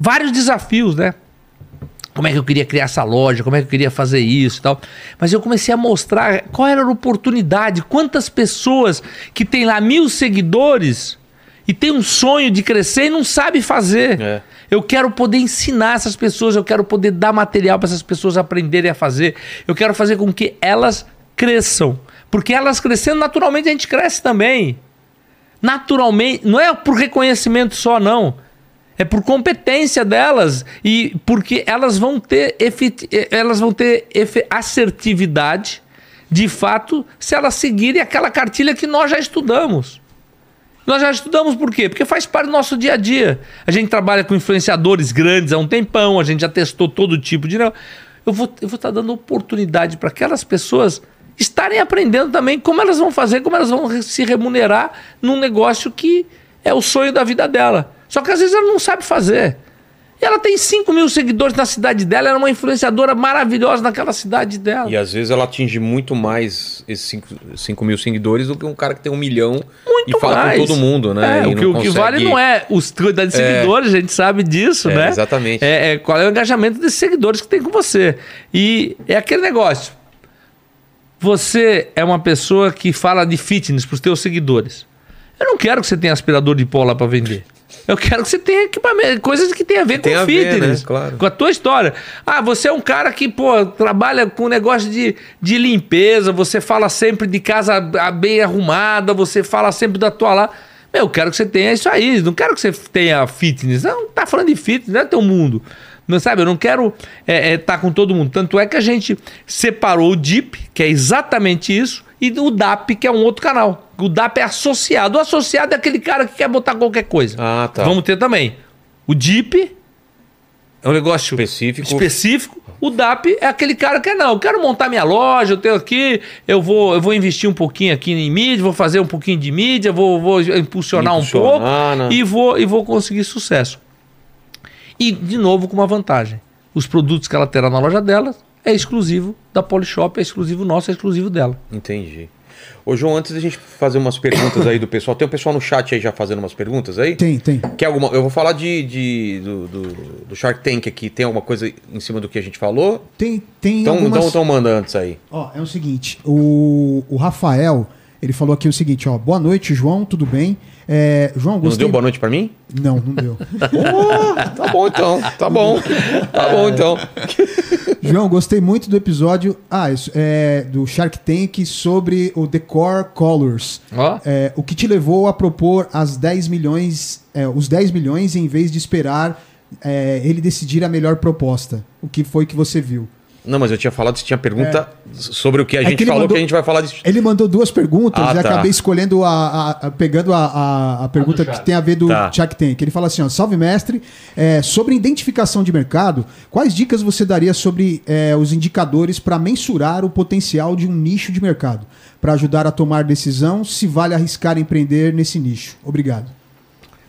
vários desafios, né? Como é que eu queria criar essa loja, como é que eu queria fazer isso e tal. Mas eu comecei a mostrar qual era a oportunidade, quantas pessoas que tem lá mil seguidores e tem um sonho de crescer e não sabe fazer. É. Eu quero poder ensinar essas pessoas, eu quero poder dar material para essas pessoas aprenderem a fazer. Eu quero fazer com que elas cresçam. Porque elas crescendo, naturalmente a gente cresce também. Naturalmente, não é por reconhecimento só, não. É por competência delas e porque elas vão ter, efet... elas vão ter assertividade de fato se elas seguirem aquela cartilha que nós já estudamos. Nós já estudamos por quê? Porque faz parte do nosso dia a dia. A gente trabalha com influenciadores grandes há um tempão, a gente já testou todo tipo de. Eu vou eu vou estar dando oportunidade para aquelas pessoas estarem aprendendo também como elas vão fazer, como elas vão se remunerar num negócio que é o sonho da vida dela. Só que às vezes ela não sabe fazer. E ela tem 5 mil seguidores na cidade dela, ela é uma influenciadora maravilhosa naquela cidade dela. E às vezes ela atinge muito mais esses 5 mil seguidores do que um cara que tem um milhão muito e fala mais. com todo mundo, né? É, o, que, o que vale não é os quantidade de seguidores, a gente sabe disso, É, né? exatamente. É, é qual é o engajamento desses seguidores que tem com você. E é aquele negócio. Você é uma pessoa que fala de fitness para os teus seguidores. Eu não quero que você tenha aspirador de pó lá para vender. Eu quero que você tenha equipamento, coisas que tenham a ver Tem com a ver, fitness, né? Claro. com a tua história. Ah, você é um cara que, pô, trabalha com negócio de, de limpeza, você fala sempre de casa bem arrumada, você fala sempre da tua lá. Meu, eu quero que você tenha isso aí, não quero que você tenha fitness. Não, tá falando de fitness, não é teu mundo. Não sabe, eu não quero estar é, tá com todo mundo. Tanto é que a gente separou o DIP, que é exatamente isso, e o DAP, que é um outro canal. O DAP é associado. O associado é aquele cara que quer botar qualquer coisa. Ah, tá. Vamos ter também. O DIP é um negócio Específico. específico. O DAP é aquele cara que é, não, eu quero montar minha loja, eu tenho aqui, eu vou, eu vou investir um pouquinho aqui em mídia, vou fazer um pouquinho de mídia, vou, vou impulsionar, um pouco Impulsionar, né? e vou, e vou conseguir sucesso. E, de novo, com uma vantagem. Os produtos que ela terá na loja dela é exclusivo da Polishop, é exclusivo nosso, é exclusivo dela. Entendi. Ô, João, antes da gente fazer umas perguntas aí do pessoal, tem o pessoal no chat aí já fazendo umas perguntas aí? Tem, tem. Quer alguma? Eu vou falar de, de- do, do, do Shark Tank aqui. Tem alguma coisa em cima do que a gente falou? Tem, tem Então, algumas... então, então manda antes aí. Ó, é o seguinte, o, o Rafael, ele falou aqui o seguinte, ó, boa noite, João, tudo bem? É, João, Não gostei... deu boa noite pra mim? Não, não deu. *laughs* Tá bom então, tá bom. Tá bom então. João, gostei muito do episódio ah, isso, é, do Shark Tank sobre o Decor Colors. Ó. É, o que te levou a propor as 10 milhões, é, os 10 milhões em vez de esperar é, ele decidir a melhor proposta? O que foi que você viu? Não, mas eu tinha falado se tinha pergunta sobre o que a É gente que falou, mandou- que a gente vai falar disso. Ele mandou duas perguntas Ah, e tá. acabei escolhendo a, a- a- pegando a, a- a pergunta que tem a ver do Tá. Shark Tank. Ele fala assim: ó, salve mestre, é, sobre identificação de mercado, quais dicas você daria sobre é, os indicadores para mensurar o potencial de um nicho de mercado, para ajudar a tomar decisão se vale arriscar empreender nesse nicho? Obrigado.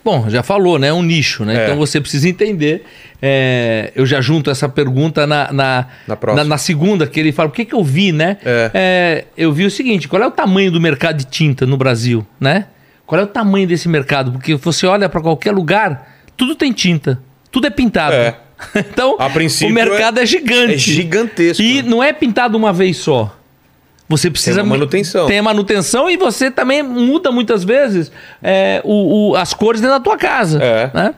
Bom, já falou, né? É um nicho, né? É. Então você precisa entender. é, eu já junto essa pergunta na, na, Na na- na segunda, que ele fala, o que, que eu vi, né? É. É, eu vi o seguinte: qual é o tamanho do mercado de tinta no Brasil, né? Qual é o tamanho desse mercado? Porque você olha para qualquer lugar, tudo tem tinta, tudo é pintado. É. *laughs* Então, A princípio, o mercado é, gigante. É gigantesco. E né? não é pintado uma vez só. Você precisa uma manutenção. Tem manutenção e você também muda muitas vezes é, o, o- as cores dentro da tua casa. É. né?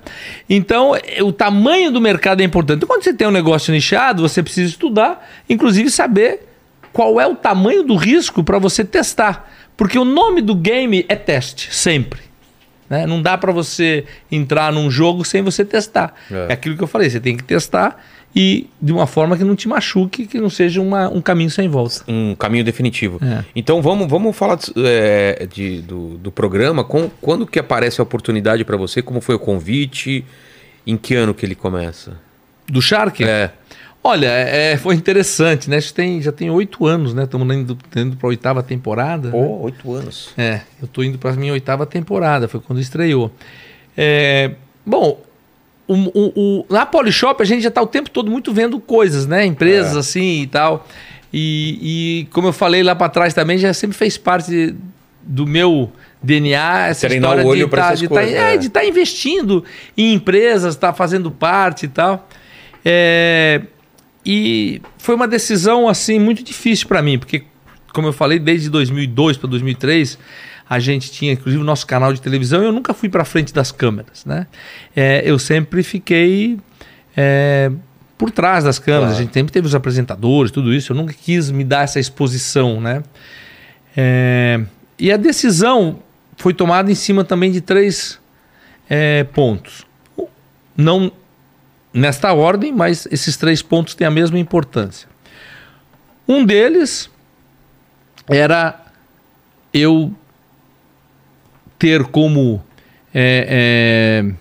Então, é, o tamanho do mercado é importante. Então, quando você tem um negócio nichado, você precisa estudar, inclusive saber qual é o tamanho do risco para você testar. Porque o nome do game é teste, sempre. né? Não dá para você entrar num jogo sem você testar. É. É. aquilo que eu falei, você tem que testar e de uma forma que não te machuque, que não seja uma- um caminho sem volta. um caminho definitivo. É. Então vamos, vamos falar de- é, de- do, do programa. Com, quando que aparece a oportunidade para você? Como foi o convite? Em que ano que ele começa? Do Shark? É. Olha, é, foi interessante, né? Tem, já tem oito anos, né? Estamos indo, indo para a oitava temporada. Pô, oito anos. É, eu tô indo para minha oitava temporada, foi quando estreou. É, bom, o, o- o- na Polishop a gente já tá o tempo todo muito vendo coisas, né? Empresas É. assim e tal. E, e como eu falei lá para trás também, já sempre fez parte do meu DNA essa Treinar história o olho de tá, coisas, tá, é, é. estar investindo em empresas, estar fazendo parte e tal. É, e foi uma decisão assim muito difícil para mim, porque como eu falei, desde 2002 para 2003 a gente tinha inclusive o nosso canal de televisão. Eu nunca fui para frente das câmeras, né? É, eu sempre fiquei é, por trás das câmeras. Claro. A gente sempre teve os apresentadores, tudo isso. Eu nunca quis me dar essa exposição, né? É, e a decisão foi tomada em cima também de três é, pontos. Não nesta ordem, mas esses três pontos têm a mesma importância. Um deles era eu ter como é, é,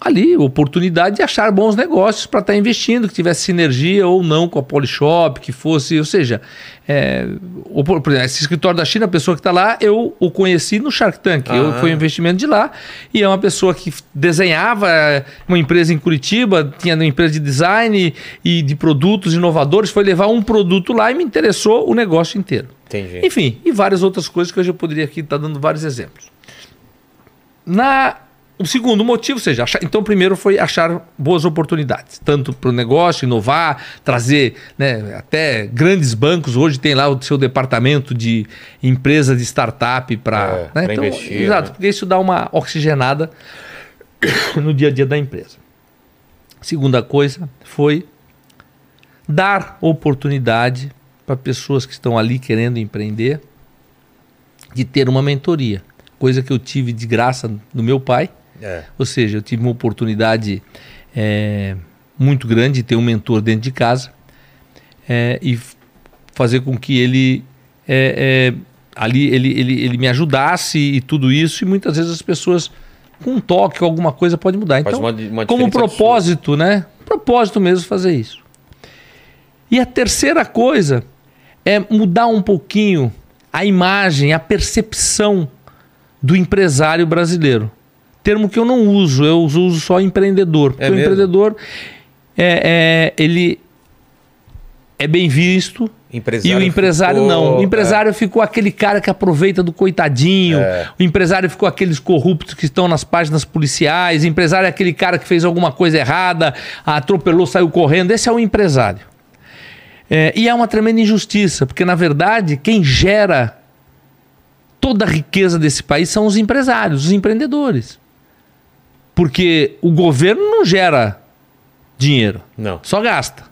ali oportunidade de achar bons negócios para estar tá investindo, que tivesse sinergia ou não com a Polishop, que fosse, ou seja, é, o, por exemplo, esse escritório da China, a pessoa que está lá, eu o conheci no Shark Tank, eu, foi um investimento de lá, e é uma pessoa que desenhava uma empresa em Curitiba, tinha uma empresa de design e de produtos inovadores, foi levar um produto lá e me interessou o negócio inteiro. Entendi. Enfim, e várias outras coisas que eu já poderia aqui estar tá dando vários exemplos. Na o segundo motivo, ou seja, achar, então primeiro foi achar boas oportunidades, tanto para o negócio, inovar, trazer né, até grandes bancos, hoje tem lá o seu departamento de empresa de startup para é, né, então, investir. Exato, né? porque isso dá uma oxigenada *coughs* no dia a dia da empresa. Segunda coisa foi dar oportunidade para pessoas que estão ali querendo empreender de ter uma mentoria, coisa que eu tive de graça do meu pai é. Ou seja, eu tive uma oportunidade é, muito grande de ter um mentor dentro de casa é, e fazer com que ele é, é, ali ele, ele, ele me ajudasse e tudo isso e muitas vezes as pessoas com um toque ou alguma coisa pode mudar. Então, uma, uma como propósito, absurda. né? Propósito mesmo fazer isso. E a terceira coisa é mudar um pouquinho a imagem, a percepção do empresário brasileiro termo que eu não uso, eu uso só empreendedor. Porque é o empreendedor é, é, ele é bem visto. Empresário e o empresário ficou, não. O empresário é. ficou aquele cara que aproveita do coitadinho. É. O empresário ficou aqueles corruptos que estão nas páginas policiais. O empresário é aquele cara que fez alguma coisa errada, atropelou, saiu correndo. Esse é o empresário. É, e é uma tremenda injustiça, porque na verdade quem gera toda a riqueza desse país são os empresários, os empreendedores. Porque o governo não gera dinheiro. Não. Só gasta.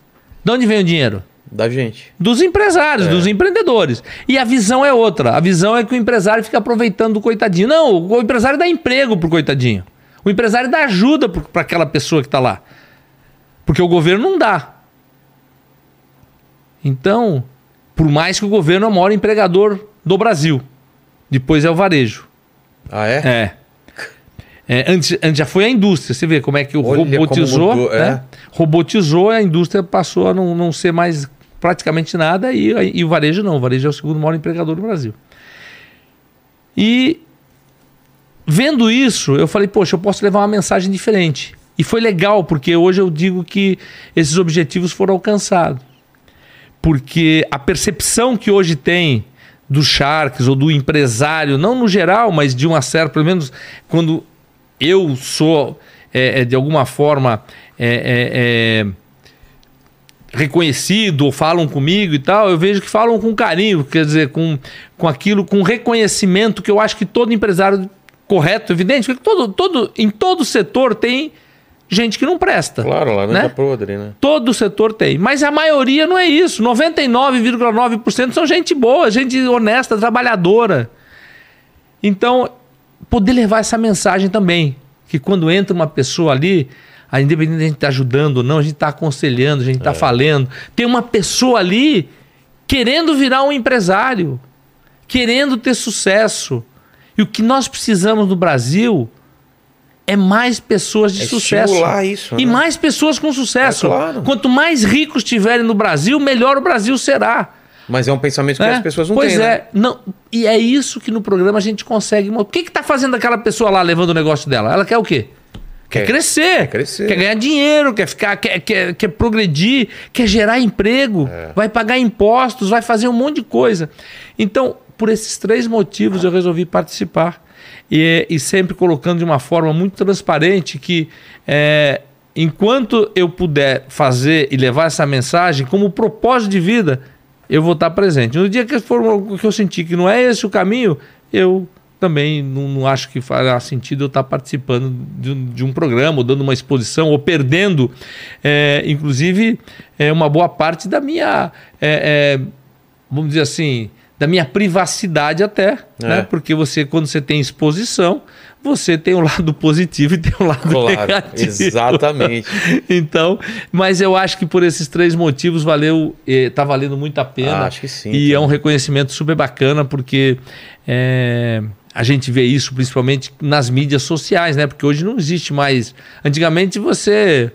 De onde vem o dinheiro? Da gente. Dos empresários, é. dos empreendedores. E a visão é outra. A visão é que o empresário fica aproveitando do coitadinho. Não, o empresário dá emprego pro coitadinho. O empresário dá ajuda para aquela pessoa que está lá. Porque o governo não dá. Então, por mais que o governo é o maior empregador do Brasil, depois é o varejo. Ah, é? É. É, antes, antes já foi a indústria, você vê como é que o Olha robotizou, mudou, né? é. robotizou, a indústria passou a não, não ser mais praticamente nada e, e o varejo não. O varejo é o segundo maior empregador do Brasil. E vendo isso, eu falei, poxa, eu posso levar uma mensagem diferente. E foi legal, porque hoje eu digo que esses objetivos foram alcançados. Porque a percepção que hoje tem dos Sharks ou do empresário, não no geral, mas de uma certa, pelo menos quando eu sou, é, é, de alguma forma, é, é, é, reconhecido, ou falam comigo e tal, eu vejo que falam com carinho, quer dizer, com, com aquilo, com reconhecimento que eu acho que todo empresário correto, evidente, que todo, todo, em todo setor tem gente que não presta. Claro, lá não né? podre, né? Todo setor tem. Mas a maioria não é isso. 99,9% são gente boa, gente honesta, trabalhadora. Então, poder levar essa mensagem também. Que quando entra uma pessoa ali, a independente de a gente estar tá ajudando ou não, a gente está aconselhando, a gente está é. falando. Tem uma pessoa ali querendo virar um empresário, querendo ter sucesso. E o que nós precisamos no Brasil é mais pessoas de é sucesso. Isso, e né? mais pessoas com sucesso. É claro. Quanto mais ricos tiverem no Brasil, melhor o Brasil será. Mas é um pensamento que é? as pessoas não pois têm. Pois é. Né? Não, e é isso que no programa a gente consegue. O que está fazendo aquela pessoa lá levando o negócio dela? Ela quer o quê? Quer, quer crescer, quer crescer, quer ganhar dinheiro, quer ficar, quer, quer, quer progredir, quer gerar emprego, é. vai pagar impostos, vai fazer um monte de coisa. Então, por esses três motivos, eu resolvi participar. E, e sempre colocando de uma forma muito transparente que é, enquanto eu puder fazer e levar essa mensagem como propósito de vida, eu vou estar presente. No dia que, for, que eu sentir que não é esse o caminho, eu também não, não acho que fará sentido eu estar participando de, de, um programa, ou dando uma exposição, ou perdendo, é, inclusive, é, uma boa parte da minha, é, é vamos dizer assim, da minha privacidade até, é. né? Porque você, quando você tem exposição, você tem um lado *laughs* positivo e tem um lado claro, negativo. Exatamente. *laughs* então, mas eu acho que por esses três motivos valeu, está eh, valendo muito a pena. Ah, acho que sim. E é um reconhecimento super bacana, porque é, a gente vê isso principalmente nas mídias sociais, né? Porque hoje não existe mais. Antigamente você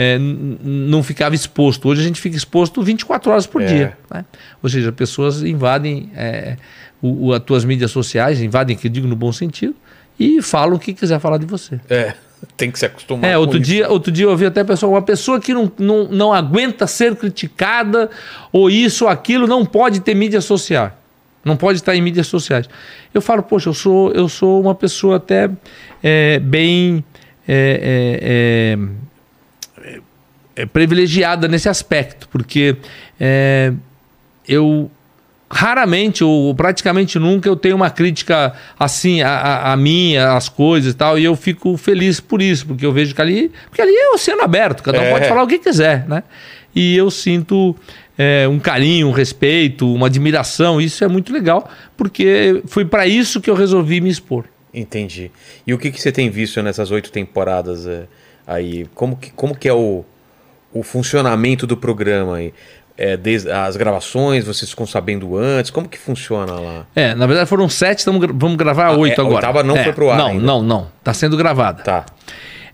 é, não ficava exposto. Hoje a gente fica exposto 24 horas por é. dia. Né? Ou seja, pessoas invadem é, o, o, as tuas mídias sociais, invadem, que eu digo no bom sentido, e falam o que quiser falar de você. É. Tem que se acostumar. É, outro dia, isso. outro dia eu ouvi até pessoa, uma pessoa que não, não, não aguenta ser criticada, ou isso ou aquilo, não pode ter mídia social. Não pode estar em mídias sociais. Eu falo, poxa, eu sou, eu sou uma pessoa até é, bem é, é, é privilegiada nesse aspecto, porque é, eu raramente ou praticamente nunca eu tenho uma crítica assim a, a, a mim, as coisas e tal, e eu fico feliz por isso, porque eu vejo que ali, porque ali é oceano aberto, cada um é. pode falar o que quiser, né? E eu sinto é, um carinho, um respeito, uma admiração, isso é muito legal, porque foi para isso que eu resolvi me expor. Entendi. E o que, que você tem visto nessas oito temporadas é, aí? Como que, como que é o, o funcionamento do programa aí? é, desde as gravações, vocês ficam sabendo antes? Como que funciona lá? É, na verdade foram sete, tamo, vamos gravar ah, oito é, agora. A oitava não é, foi pro ar Não, ainda. não, não. Tá sendo gravada. Tá.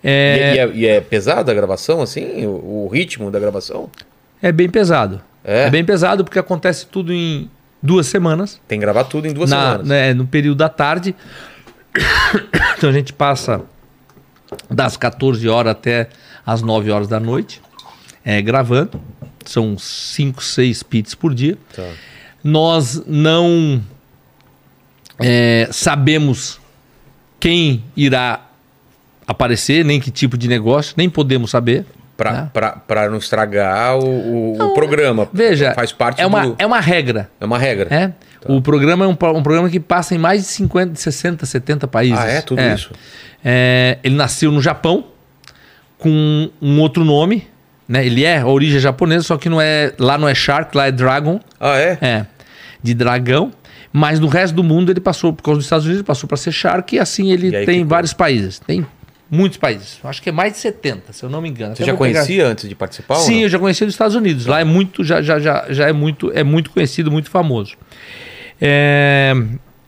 É... E, é, e, é, pesada a gravação, assim? O, o, ritmo da gravação? É bem pesado. É? é bem pesado porque acontece tudo em duas semanas. Tem que gravar tudo em duas na, semanas. Né, no período da tarde. *coughs* então a gente passa das 14 horas até as 9 horas da noite é, gravando são 5, 6 pits por dia. Tá. Nós não é, sabemos quem irá aparecer, nem que tipo de negócio, nem podemos saber. Para né? não estragar o, o, não, o, programa. Veja, faz parte é uma, do... é uma regra. É uma regra. É? Tá. O programa é um, um, programa que passa em mais de 50, 60, 70 países. Ah, é? Tudo é. isso? É, ele nasceu no Japão com um outro nome, né? Ele é origem japonesa, só que não é lá não é Shark, lá é Dragon. Ah, é? É. De dragão. Mas no resto do mundo ele passou, por causa dos Estados Unidos, ele passou para ser Shark e assim ele e tem vários países. Tem muitos países. Acho que é mais de 70, se eu não me engano. Você Até já conhecia pegar... antes de participar? Sim, eu já conhecia dos Estados Unidos. Lá é muito, já, já, já, já é muito, é muito conhecido, muito famoso. É...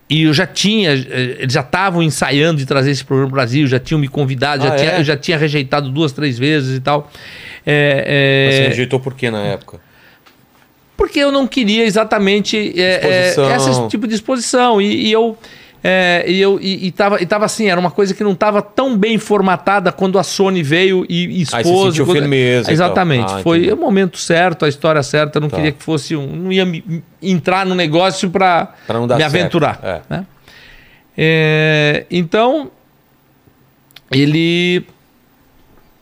E eu já tinha, eh, eles já estavam ensaiando de trazer esse programa para o Brasil, já tinham me convidado, ah, já é? tinha, eu já tinha rejeitado duas, três vezes e tal. É, é... Mas você rejeitou por quê na época? Porque eu não queria exatamente é, é esse tipo de exposição. E, e eu. É, e eu e, e, tava, e tava assim, era uma coisa que não estava tão bem formatada quando a Sony veio e, expôs. Aí você sentiu quando... firmeza. Exatamente. Ah, foi o momento certo, a história certa. Eu não tá. queria que fosse um. Não ia me, entrar no negócio para me aventurar. É. Né? É, então, ele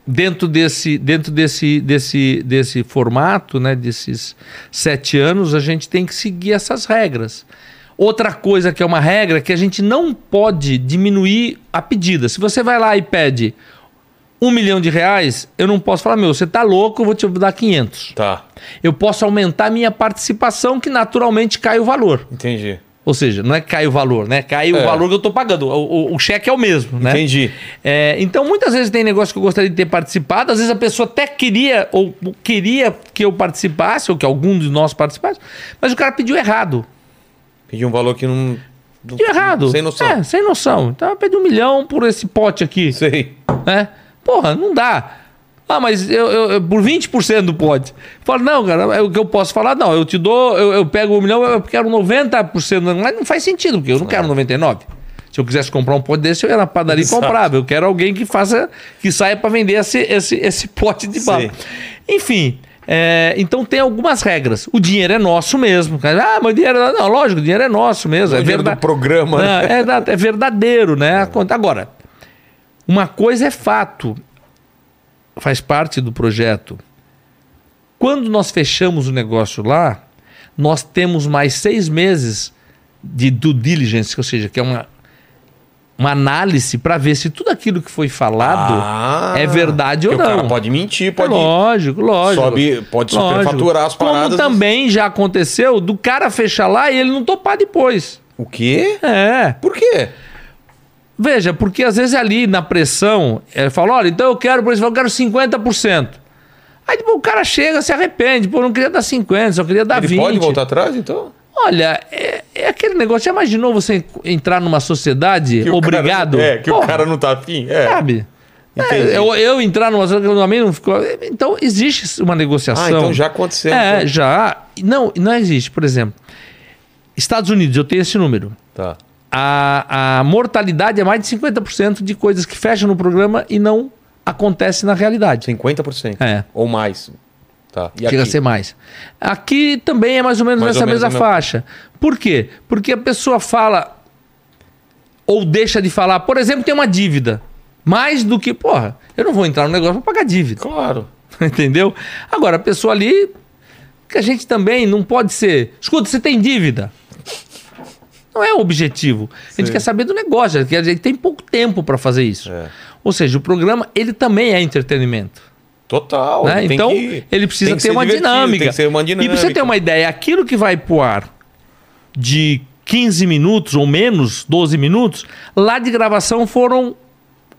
dentro desse, dentro desse, desse, desse formato, né, desses sete anos, a gente tem que seguir essas regras. Outra coisa que é uma regra é que a gente não pode diminuir a pedida. Se você vai lá e pede um milhão de reais, eu não posso falar, meu, você tá louco, eu vou te dar 500. Tá. Eu posso aumentar minha participação, que naturalmente cai o valor. Entendi. Ou seja, não é que cai o valor, né? Cai é. o valor que eu estou pagando. O, o, o, cheque é o mesmo, né? Entendi. É, então, muitas vezes tem negócio que eu gostaria de ter participado. Às vezes a pessoa até queria ou queria que eu participasse, ou que algum de nós participasse, mas o cara pediu errado. Pediu um valor que não... Pediu errado. Sem noção. É, sem noção. Então, eu pedi um milhão por esse pote aqui. Sei. Né? Porra, não dá. Ah, mas eu, eu, eu por 20% do pote. Fala, não, cara, é o que eu posso falar, não, eu te dou, eu, eu pego um milhão, eu quero 90%, mas não faz sentido, porque eu não quero 99%. Se eu quisesse comprar um pote desse, eu ia na padaria Exato. e comprava. Eu quero alguém que faça, que saia para vender esse, esse, esse pote de bala. Enfim, é, então tem algumas regras. O dinheiro é nosso mesmo. Ah, mas o dinheiro. Não, lógico, o dinheiro é nosso mesmo. O é verdade. programa. Né? É, é verdadeiro, né? Agora, uma coisa é fato faz parte do projeto. Quando nós fechamos o negócio lá, nós temos mais seis meses de due diligence, ou seja, que é uma, uma análise para ver se tudo aquilo que foi falado Ah, é verdade ou porque O não. cara pode mentir, pode. lógico, lógico. Sobe- pode Lógico. superfaturar as paradas. Como também já aconteceu do cara fechar lá e ele não topar depois. O quê? É. Por quê? Veja, porque às vezes ali na pressão, ele fala, olha, então eu quero, por exemplo, eu quero 50%. Aí depois o cara chega, se arrepende, pô, eu não queria dar 50, só queria dar Ele 20. pode voltar atrás, então? Olha, é, é aquele negócio, já imaginou você entrar numa sociedade Que o obrigado? Cara, é, que o Porra, cara não tá afim. É. Sabe? É, eu, eu entrar numa sociedade que não ficou... Então existe uma negociação. Ah, então já aconteceu. É, então. já. Não, não existe. Por exemplo, Estados Unidos, eu tenho esse número. Tá. A, a mortalidade é mais de 50% de coisas que fecham no programa e não acontece na realidade. 50%. É. Ou mais. Tá. E Chega a aqui? ser mais. Aqui também é mais ou menos Mais nessa ou menos mesma a faixa. Por quê? Porque a pessoa fala ou deixa de falar. Por exemplo, tem uma dívida. Mais do que, porra, eu não vou entrar no negócio para pagar dívida. Claro. *laughs* Entendeu? Agora, a pessoa ali, que a gente também não pode ser. Escuta, você tem dívida. Não é o objetivo. A gente Sim. quer saber do negócio, a gente tem pouco tempo para fazer isso. É. Ou seja, o programa ele também é entretenimento. Total. né? Então, que- ele precisa ter uma dinâmica. Tem que ser uma E dinâmica. pra você ter uma ideia, aquilo que vai pro ar de 15 minutos ou menos, 12 minutos, lá de gravação foram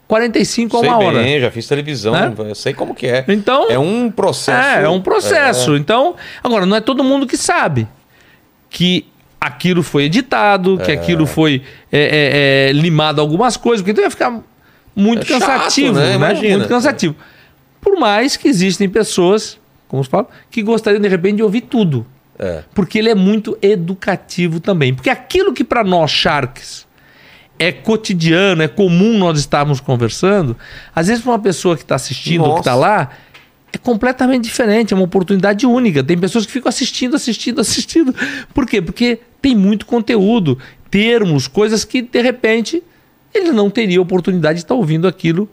45 a uma hora. bem, já fiz televisão, Né? eu sei como que é. Então, É um processo. É, é um processo. É. Então, agora, não é todo mundo que sabe que aquilo foi editado, que aquilo foi é, é, é, limado algumas coisas, porque então ia ficar muito É chato, cansativo, né? né? Imagina. Muito cansativo. Por mais que existem pessoas, como se fala, que gostariam de repente de ouvir tudo. É. Porque ele é muito educativo também. Porque aquilo que para nós, Sharks, é cotidiano, é comum nós estarmos conversando, às vezes para uma pessoa que está assistindo, ou que está Nossa. lá, é completamente diferente, é uma oportunidade única. Tem pessoas que ficam assistindo, assistindo, *laughs* assistindo. Por quê? Porque tem muito conteúdo, termos, coisas que de repente ele não teria oportunidade de estar ouvindo aquilo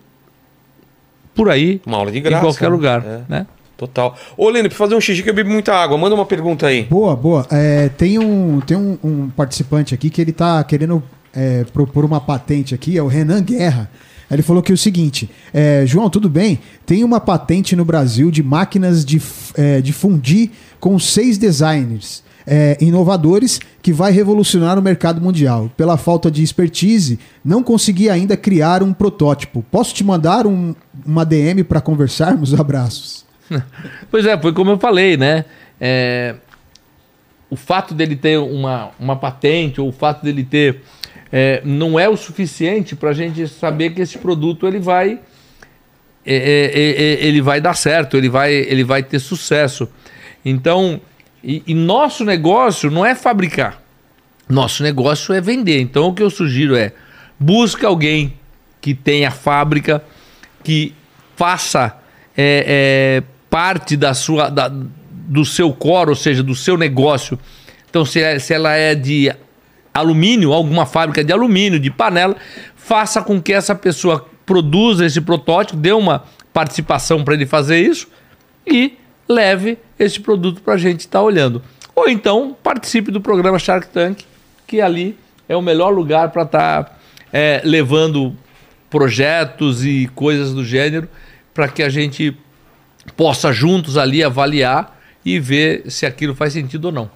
por aí, Uma aula de em graça. qualquer né? lugar. É, Né? Total. Ô, Lênin, pra fazer um xixi que eu bebi muita água, manda uma pergunta aí. Boa, boa. É, tem um, tem um, um participante aqui que ele tá querendo é, propor uma patente aqui, é o Renan Guerra. Ele falou que é o seguinte: é, João, tudo bem? Tem uma patente no Brasil de máquinas de, é, de fundir com seis designers é, inovadores que vai revolucionar o mercado mundial. Pela falta de expertise, não consegui ainda criar um protótipo. Posso te mandar um- uma DM para conversarmos? *laughs* Abraços. *laughs* Pois é, foi como eu falei, né? É, o fato dele ter uma, uma patente ou o fato dele ter é, não é o suficiente para a gente saber que esse produto ele vai é, é, é, é, ele vai dar certo, ele vai, ele vai ter sucesso. Então, e, e nosso negócio não é fabricar, nosso negócio é vender. Então, o que eu sugiro é busca alguém que tenha fábrica, que faça é, é, parte da sua, da- do seu core, ou seja, do seu negócio. Então, se, é- se ela é de alumínio, alguma fábrica de alumínio, de panela, faça com que essa pessoa produza esse protótipo, dê uma participação para ele fazer isso e leve esse produto para a gente estar olhando. Ou então participe do programa Shark Tank, que ali é o melhor lugar para estar é, levando projetos e coisas do gênero para que a gente possa juntos ali avaliar e ver se aquilo faz sentido ou não.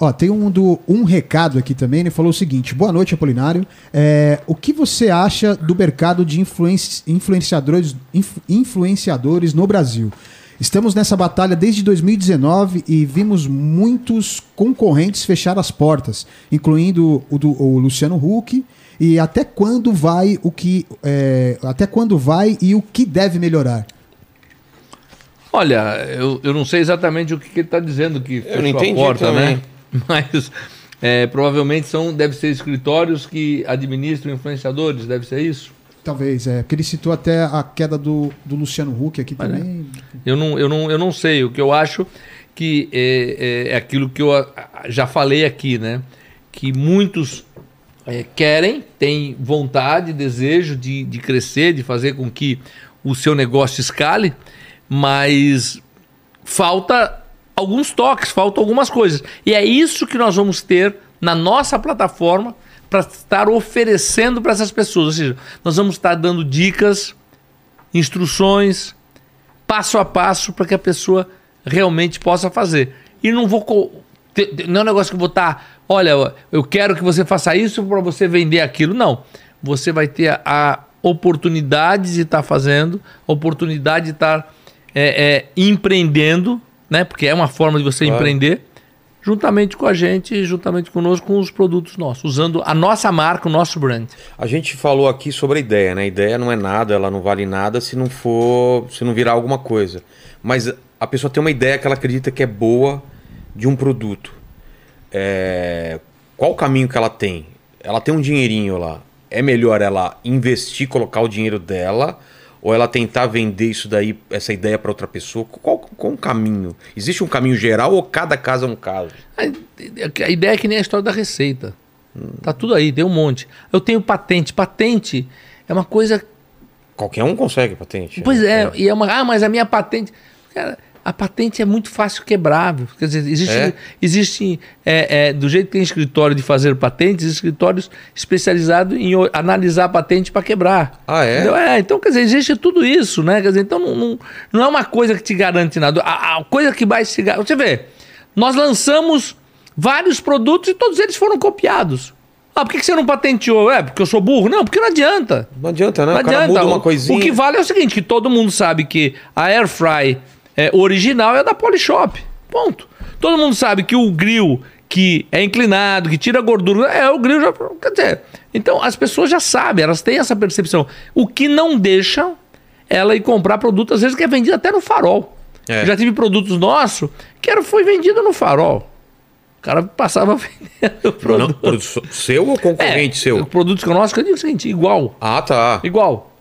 Ó, tem um, do, um recado aqui também, ele falou o seguinte: boa noite, Apolinário. É, o que você acha do mercado de influenci- influenciadores, inf- influenciadores no Brasil? Estamos nessa batalha desde 2019 e vimos muitos concorrentes fechar as portas, incluindo o, do, o Luciano Huck. E até quando vai o que. é, até quando vai e o que deve melhorar? Olha, eu, eu não sei exatamente o que, que ele está dizendo que fechou não entendi a porta, também. né? *laughs* Mas é, provavelmente são, deve ser escritórios que administram influenciadores, deve ser isso? Talvez, é. Porque ele citou até a queda do, do Luciano Huck aqui também. Eu não, eu, não, eu não sei. O que eu acho que é, é- é aquilo que eu já falei aqui, né? Que muitos é, querem, têm vontade, desejo de, de crescer, de fazer com que o seu negócio escale, mas falta alguns toques, faltam algumas coisas. E é isso que nós vamos ter na nossa plataforma para estar oferecendo para essas pessoas. Ou seja, nós vamos estar dando dicas, instruções, passo a passo para que a pessoa realmente possa fazer. E não vou. Não é um negócio que eu vou estar. Olha, eu quero que você faça isso para você vender aquilo. Não. Você vai ter a oportunidade de estar fazendo, oportunidade de estar é, é, empreendendo, né? Porque é uma forma de você claro. empreender, juntamente com a gente, juntamente conosco, com os produtos nossos, usando a nossa marca, o nosso brand. A gente falou aqui sobre a ideia, né? A ideia não é nada, ela não vale nada se não for, se não virar alguma coisa. Mas a pessoa tem uma ideia que ela acredita que é boa de um produto. É... Qual o caminho que ela tem? Ela tem um dinheirinho lá. É melhor ela investir, colocar o dinheiro dela ou ela tentar vender isso daí, essa ideia para outra pessoa? Qual, qual o caminho? Existe um caminho geral ou cada caso é um caso? A, ideia é que nem a história da receita. Hum. Tá tudo aí, tem um monte. Eu tenho patente. Patente é uma coisa. Qualquer um consegue patente. Pois é, é. e é uma. Ah, mas a minha patente. Cara, a patente é muito fácil quebrável. Quer dizer, existe, é? existe é, é, do jeito que tem escritório de fazer patentes, escritórios especializados em analisar a patente para quebrar. Ah, é? é? Então, quer dizer, existe tudo isso, né? Quer dizer, então não, não, não é uma coisa que te garante nada. A, a coisa que vai se garante. Você vê, nós lançamos vários produtos e todos eles foram copiados. Ah, por que você não patenteou? É, porque eu sou burro? Não, porque não adianta. Não adianta, né? Não o adianta. uma coisinha. O que vale é o seguinte, que todo mundo sabe que a Air Fry é, original é da Polishop. Ponto. Todo mundo sabe que o grill que é inclinado, que tira gordura, é o grill já. Quer dizer, então as pessoas já sabem, elas têm essa percepção. O que não deixa ela ir comprar produto, às vezes, que é vendido até no farol. É. Já tive produtos nossos que era, foi vendido no farol. O cara passava *laughs* vendendo produto. Não, seu ou concorrente é, seu? Produtos que eu nosso, eu digo o seguinte, igual. Ah, tá. Igual?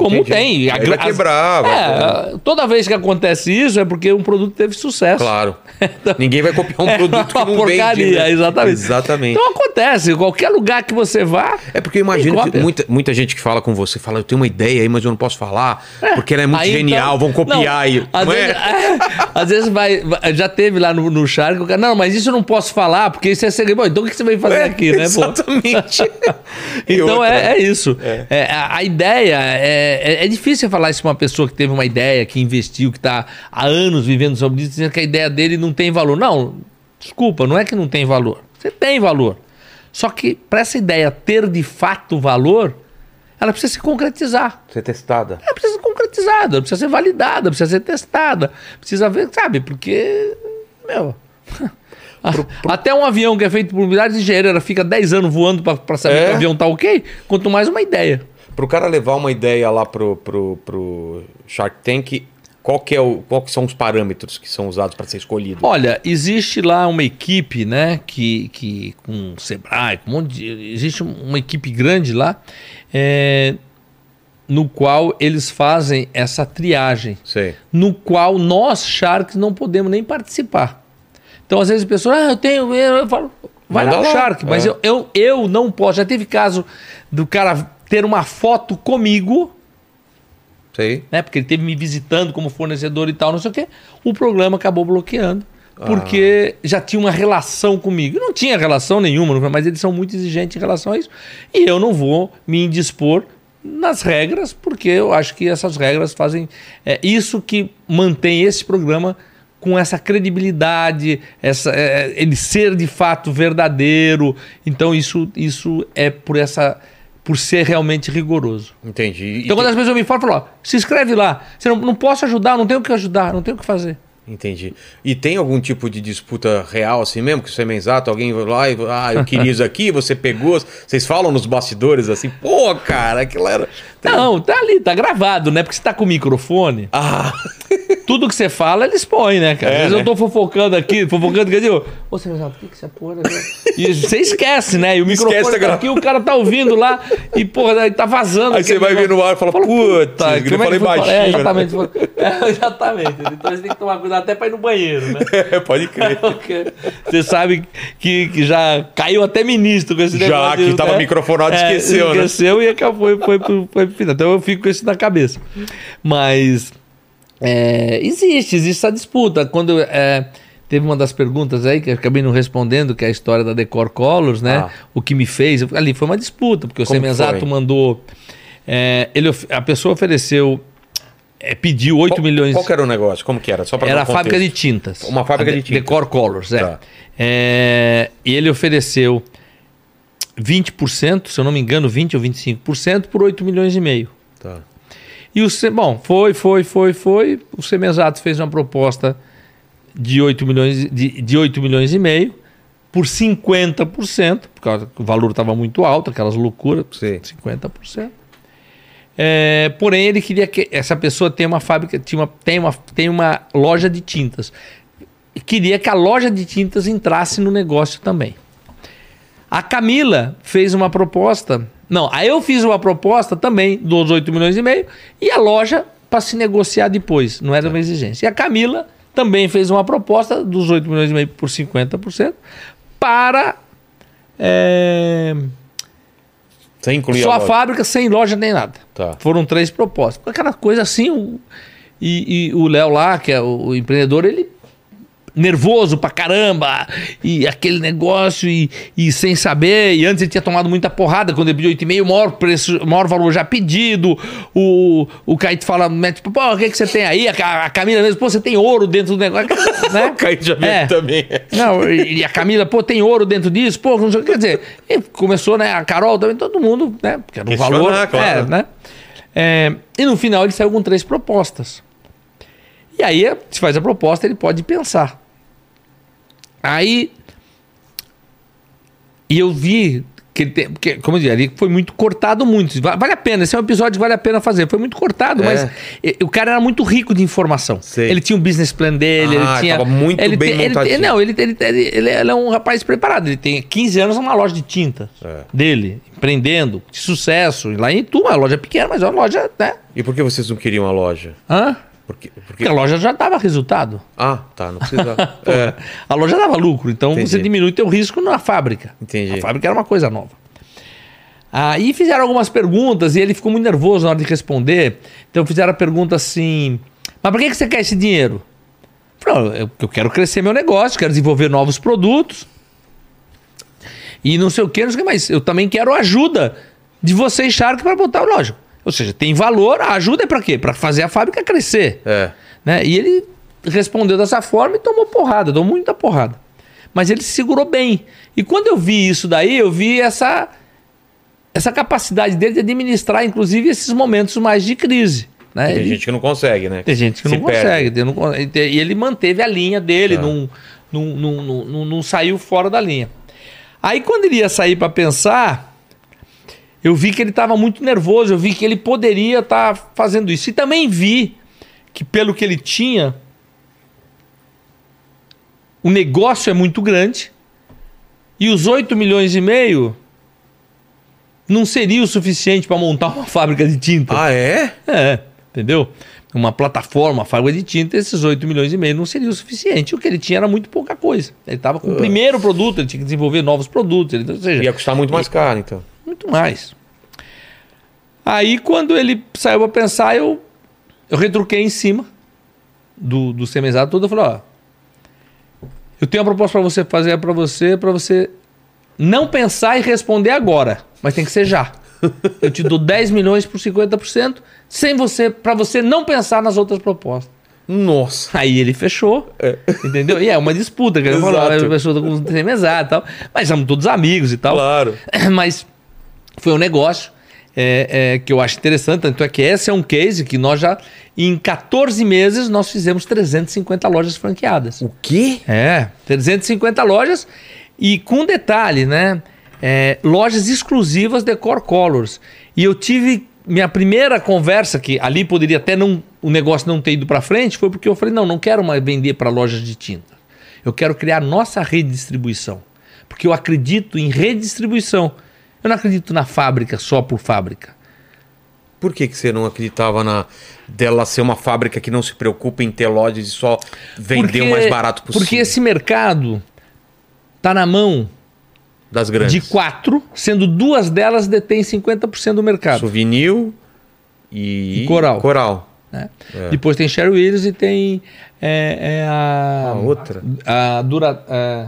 Como Entendi. tem. A, Aí vai quebrar. É, toda vez que acontece isso é porque um produto teve sucesso. Claro. *laughs* então, Ninguém vai copiar um *laughs* é produto que não porcaria, vende. Né? Exatamente. exatamente. Então acontece. Qualquer lugar que você vá. É porque eu imagino que muita, muita gente que fala com você fala: Eu tenho uma ideia aí, mas eu não posso falar. É, porque ela é muito genial, então, vão copiar aí. Às, não vezes, é? às vezes vai. Já teve lá no, no Shark, o cara, não, mas isso eu não posso falar, porque isso é segredo. Bom, então o que você veio fazer é, aqui, né? Exatamente. *laughs* então é, é, isso. É. a, a ideia é, é difícil falar isso para uma pessoa que teve uma ideia, que investiu, que está há anos vivendo sobre isso, dizendo que a ideia dele não tem valor. Não, desculpa, não é que não tem valor. Você tem valor. Só que para essa ideia ter de fato valor, ela precisa se concretizar. Ser testada. Ela precisa ser concretizada, precisa ser validada, precisa ser testada. Precisa ver, sabe? Porque, meu. *laughs* Pro, pro... Até um avião que é feito por milhares de engenheiros fica 10 anos voando para saber é? que o avião tá ok, quanto mais uma ideia. Para o cara levar uma ideia lá pro, pro, pro Shark Tank, qual que, é o, qual que são os parâmetros que são usados para ser escolhido? Olha, existe lá uma equipe, né, que, que com o Sebrae, com um monte de, existe uma equipe grande lá, é, no qual eles fazem essa triagem, Sei. no qual nós Sharks não podemos nem participar. Então, às vezes, a pessoa, ah, eu tenho, eu falo, vai Manda lá, lá Shark, mas é. eu, eu, eu não posso. Já teve caso do cara ter uma foto comigo. Sei. Né, porque ele teve me visitando como fornecedor e tal, não sei o quê. O programa acabou bloqueando. Porque ah. já tinha uma relação comigo. Não tinha relação nenhuma, mas eles são muito exigentes em relação a isso. E eu não vou me indispor nas regras, porque eu acho que essas regras fazem. É, isso que mantém esse programa com essa credibilidade, essa, é, ele ser de fato verdadeiro. Então, isso, isso é por essa por ser realmente rigoroso. Entendi. Então, quando as pessoas me falam, falam ó, se inscreve lá. Você não, não posso ajudar, não tenho o que ajudar, não tenho o que fazer. Entendi. E tem algum tipo de disputa real assim mesmo? Que você é exato? Alguém vai lá e ah, eu queria isso aqui, você pegou. Vocês falam nos bastidores assim, pô, cara, aquilo era. Não, tá ali, tá gravado, né? Porque você tá com o microfone. Ah. *laughs* tudo que você fala, eles põem, né, cara? É, Às vezes né? eu tô fofocando aqui, fofocando eu digo, ô, você por que, que você porra... E você esquece, né? E o Esquece microfone tá aqui, o cara tá ouvindo lá, e, porra, aí tá vazando. Aí você vai ver no ar e fala, puta, eu é falei que foi? baixinho. É, né? exatamente. *laughs* É, exatamente. Então você tem que tomar cuidado até pra ir no banheiro, né? É, *laughs* pode crer. *laughs* Você sabe que, que já caiu até ministro com esse Já, negócio. que tava microfonado, esqueceu, né? Esqueceu e acabou, foi, foi, foi final. Então eu fico com isso na cabeça. Mas é, existe, existe essa disputa. Quando é, teve uma das perguntas aí que eu acabei não respondendo, que é a história da Decor Colors, né? Ah. O que me fez. ali foi uma disputa, porque o Semenzato mandou. é, ele, a pessoa ofereceu. É, pediu 8 Qual- milhões. Qual que era o negócio? Como que era? Só pra Era a fábrica de tintas. Uma fábrica A de tintas. Decor Colors, é. Tá. É, E ele ofereceu 20%, se eu não me engano, 20 ou 25% por 8 milhões e meio. Tá. E o bom, foi, foi, foi, foi. O Semenzato fez uma proposta de 8 milhões, de, de 8 milhões e meio por 50%, porque o valor estava muito alto, aquelas loucuras, Sim. 50%. É, porém, ele queria que essa pessoa tenha uma fábrica, tinha uma, tem, uma, tem uma loja de tintas. Queria que a loja de tintas entrasse no negócio também. A Camila fez uma proposta. Não, aí eu fiz uma proposta também dos 8 milhões e meio e a loja para se negociar depois. Não era uma exigência. E a Camila também fez uma proposta dos 8 milhões e meio por 50% para. é, Você incluía só a a fábrica sem loja nem nada. Tá. Foram três propostas. Aquela coisa assim. o- e, e o Léo lá, que é o, o empreendedor, ele nervoso pra caramba. E aquele negócio e, e sem saber. E antes ele tinha tomado muita porrada quando ele pediu 8,5, o maior preço, maior valor já pedido. O, o Caíto fala, tipo, pô, o que, que você tem aí? A, a Camila mesmo, pô, você tem ouro dentro do negócio. *laughs* né? O Caio já É. também. Não, e a Camila, pô, tem ouro dentro disso, pô, não sei o que. Quer dizer, e começou, né? A Carol também, todo mundo, né? Porque era um Questionar, valor. claro. É, né? É, e no final ele saiu com três propostas. E aí, se faz a proposta, ele pode pensar. Aí. E eu vi que ele tem. Porque, como eu ali foi muito cortado muito. Va- Vale a pena, esse é um episódio que vale a pena fazer. Foi muito cortado, É. mas o cara era muito rico de informação. Sei. Ele tinha um business plan dele, Ah, ele tinha. tava muito ele bem tem- Não, ele, ele, ele, ele- é um rapaz preparado. Ele tem 15 anos numa loja de tinta É. dele, empreendendo, de sucesso. Lá em Itu, uma loja pequena, mas é uma loja, né? E por que vocês não queriam a loja? Hã? Porque, porque... A loja já dava resultado. Ah, tá, não precisa. *laughs* é, A loja dava lucro, então Entendi. você diminui teu risco na fábrica. Entendi. A fábrica era uma coisa nova. Aí fizeram algumas perguntas e ele ficou muito nervoso na hora de responder. Então fizeram a pergunta assim: Mas por que que você quer esse dinheiro? Eu falei, "Eu- eu quero crescer meu negócio, quero desenvolver novos produtos. E não sei o que, não sei o que, mas eu também quero ajuda de vocês, Shark, para botar lógico. Ou seja, tem valor, a ajuda é para quê? Para fazer a fábrica crescer é. né? E ele respondeu dessa forma e tomou porrada, tomou muita porrada. Mas ele se segurou bem. E quando eu vi isso daí, eu vi essa, essa capacidade dele de administrar, inclusive, esses momentos mais de crise. Né? Tem Ele- gente que não consegue, né? tem gente que Se não perde. consegue. E ele manteve a linha dele, Tá. não, não, não, não, não- não saiu fora da linha. Aí quando ele ia sair para pensar, eu vi que ele estava muito nervoso, eu vi que ele poderia estar fazendo isso. E também vi que pelo que ele tinha, o negócio é muito grande e os 8 milhões e meio não seria o suficiente para montar uma *laughs* fábrica de tinta. Ah, é? É, entendeu? Uma plataforma, uma fábrica de tinta, esses 8 milhões e meio não seria o suficiente. O que ele tinha era muito pouca coisa. Ele estava com o primeiro produto, ele tinha que desenvolver novos produtos. Ele, ou seja, Ia custar muito mais caro, então. Muito mais. Aí, quando ele saiu para pensar, eu, eu retruquei em cima do, do semesado todo. Eu falei: ó, eu tenho uma proposta para você fazer para você, para você não pensar e responder agora, mas tem que ser já. *laughs* Eu te dou 10 milhões por 50%, sem você, para você não pensar nas outras propostas. Nossa. Aí ele fechou, entendeu? E é uma disputa, que ele falou, a pessoa tá com semesado e tal, mas somos todos amigos e tal. Claro. *clears throat* Mas foi um negócio é, é, que eu acho interessante, tanto é que esse é um case que nós já, em 14 meses, nós fizemos 350 lojas franqueadas. O quê? É, 350 lojas e com detalhe, né? é, lojas exclusivas Decor Colors. E eu tive minha primeira conversa, que ali poderia até não, o negócio não ter ido para frente, foi porque eu falei: não, não quero mais vender para lojas de tinta. Eu quero criar nossa rede de distribuição. Porque eu acredito em redistribuição. Eu não acredito na fábrica só por fábrica. Por que, que você não acreditava na dela ser uma fábrica que não se preocupa em ter lojas e só vender Porque- o mais barato possível? Porque esse mercado tá na mão das grandes. de quatro, sendo duas delas detêm 50% do mercado. Souvenir e... E Coral. Coral. né? Depois tem Sherry Williams e tem é, é a, A outra. A Dura, é,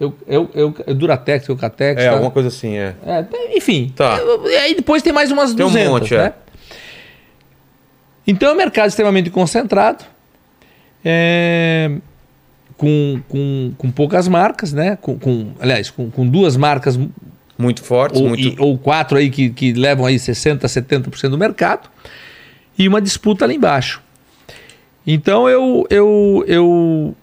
eu, eu, eu, é Duratex, Eucatex. É, tá? alguma coisa assim, é. É, enfim. Tá. E aí depois tem mais umas Tem um 200, monte, né? é. Então é um mercado extremamente concentrado, é, com, com, com poucas marcas, né? Com, com- aliás, com, com duas marcas Muito fortes, ou, muito... e- ou quatro aí que, que levam aí 60%, 70% do mercado e uma disputa lá embaixo. Então eu, eu, eu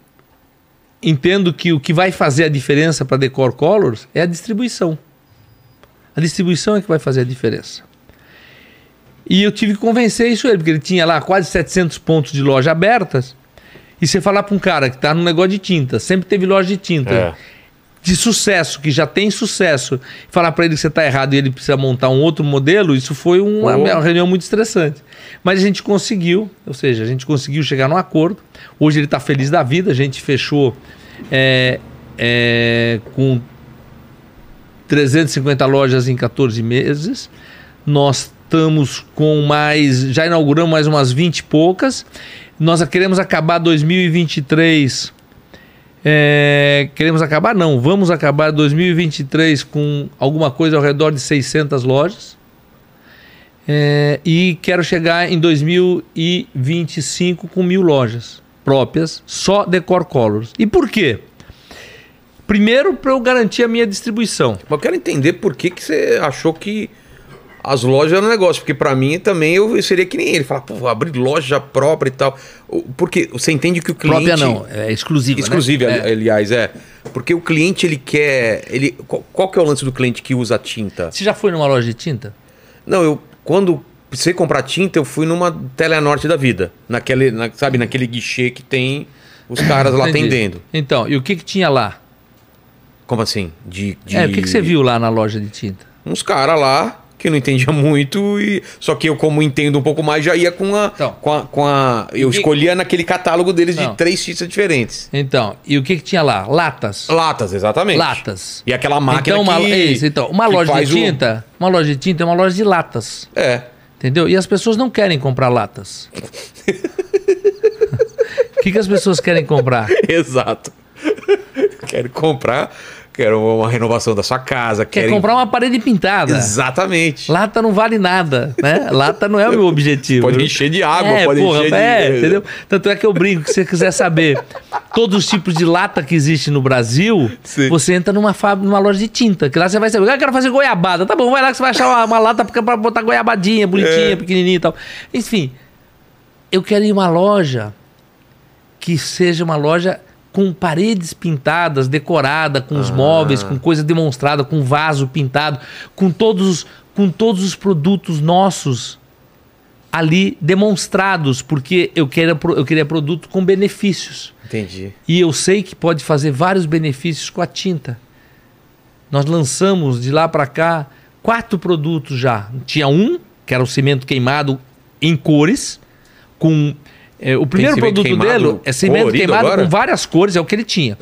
entendo que o que vai fazer a diferença para Decor Colors é a distribuição. A distribuição é que vai fazer a diferença. E eu tive que convencer isso ele, porque ele tinha lá quase 700 pontos de loja abertas. E você falar para um cara que está no negócio de tinta, sempre teve loja de tinta, É. de sucesso, que já tem sucesso, falar para ele que você está errado e ele precisa montar um outro modelo, isso foi uma, uma reunião muito estressante. Mas a gente conseguiu, ou seja, a gente conseguiu chegar num acordo. Hoje ele está feliz da vida, a gente fechou é, é, com 350 lojas em 14 meses. Nós estamos com mais. Já inauguramos mais umas 20 e poucas. Nós queremos acabar 2023. É, queremos acabar? Não, vamos acabar 2023 com alguma coisa ao redor de 600 lojas. É, e quero chegar em 2025 com mil lojas próprias, só Decor Colors. E por quê? Primeiro, para eu garantir a minha distribuição. Mas eu quero entender por que, que você achou que as lojas eram um negócio. Porque pra mim também eu seria que nem ele. Falar, pô, abrir loja própria e tal. Porque você entende que o cliente... Própria não, é exclusiva. Exclusiva, né? ali- aliás, é. Porque o cliente, ele quer... Ele, qual, qual que é o lance do cliente que usa tinta? Você já foi numa loja de tinta? Não, eu... Quando precisei comprar tinta, eu fui numa Telenorte da vida. Naquele, na- sabe, naquele guichê que tem os caras lá Entendi. atendendo. Então, e o que, que tinha lá? Como assim? De, de... É, o que, que você viu lá na loja de tinta? uns caras lá que eu não entendia muito e só que eu como entendo um pouco mais já ia com a Então. com a, com a eu que- escolhia naquele catálogo deles Não. de três tintas diferentes Então, e o que, que tinha lá? Latas. latas exatamente Latas. e aquela máquina então, uma, que, isso, então, uma loja de faz o- tinta, uma loja de tinta é uma loja de latas. é Entendeu? E as pessoas não querem comprar latas. *laughs* O que, que as pessoas querem comprar? exato quero comprar quero uma renovação da sua casa Quer querem- comprar uma parede pintada. exatamente Lata não vale nada, né? Lata não é o meu objetivo. Pode encher de água, é, pode porra, encher de- É, entendeu? Tanto é que eu brinco, que se você quiser saber todos os tipos de lata que existe no Brasil, Sim. você entra numa, fábrica, numa loja de tinta, que lá você vai saber, ah, eu quero fazer goiabada. Tá bom, vai lá que você vai achar uma, uma lata pra pra botar goiabadinha, bonitinha, É. pequenininha e tal. Enfim, eu quero ir uma loja que seja uma loja com paredes pintadas, decorada, com Ah. os móveis, com coisa demonstrada, com vaso pintado, com todos, os- com todos os produtos nossos ali demonstrados, porque eu queria, eu queria produto com benefícios. entendi E eu sei que pode fazer vários benefícios com a tinta. Nós lançamos de lá para cá quatro produtos já. Tinha um, que era o cimento queimado em cores, com. É, o primeiro produto queimado dele é cimento queimado agora? com várias cores, é o que ele tinha.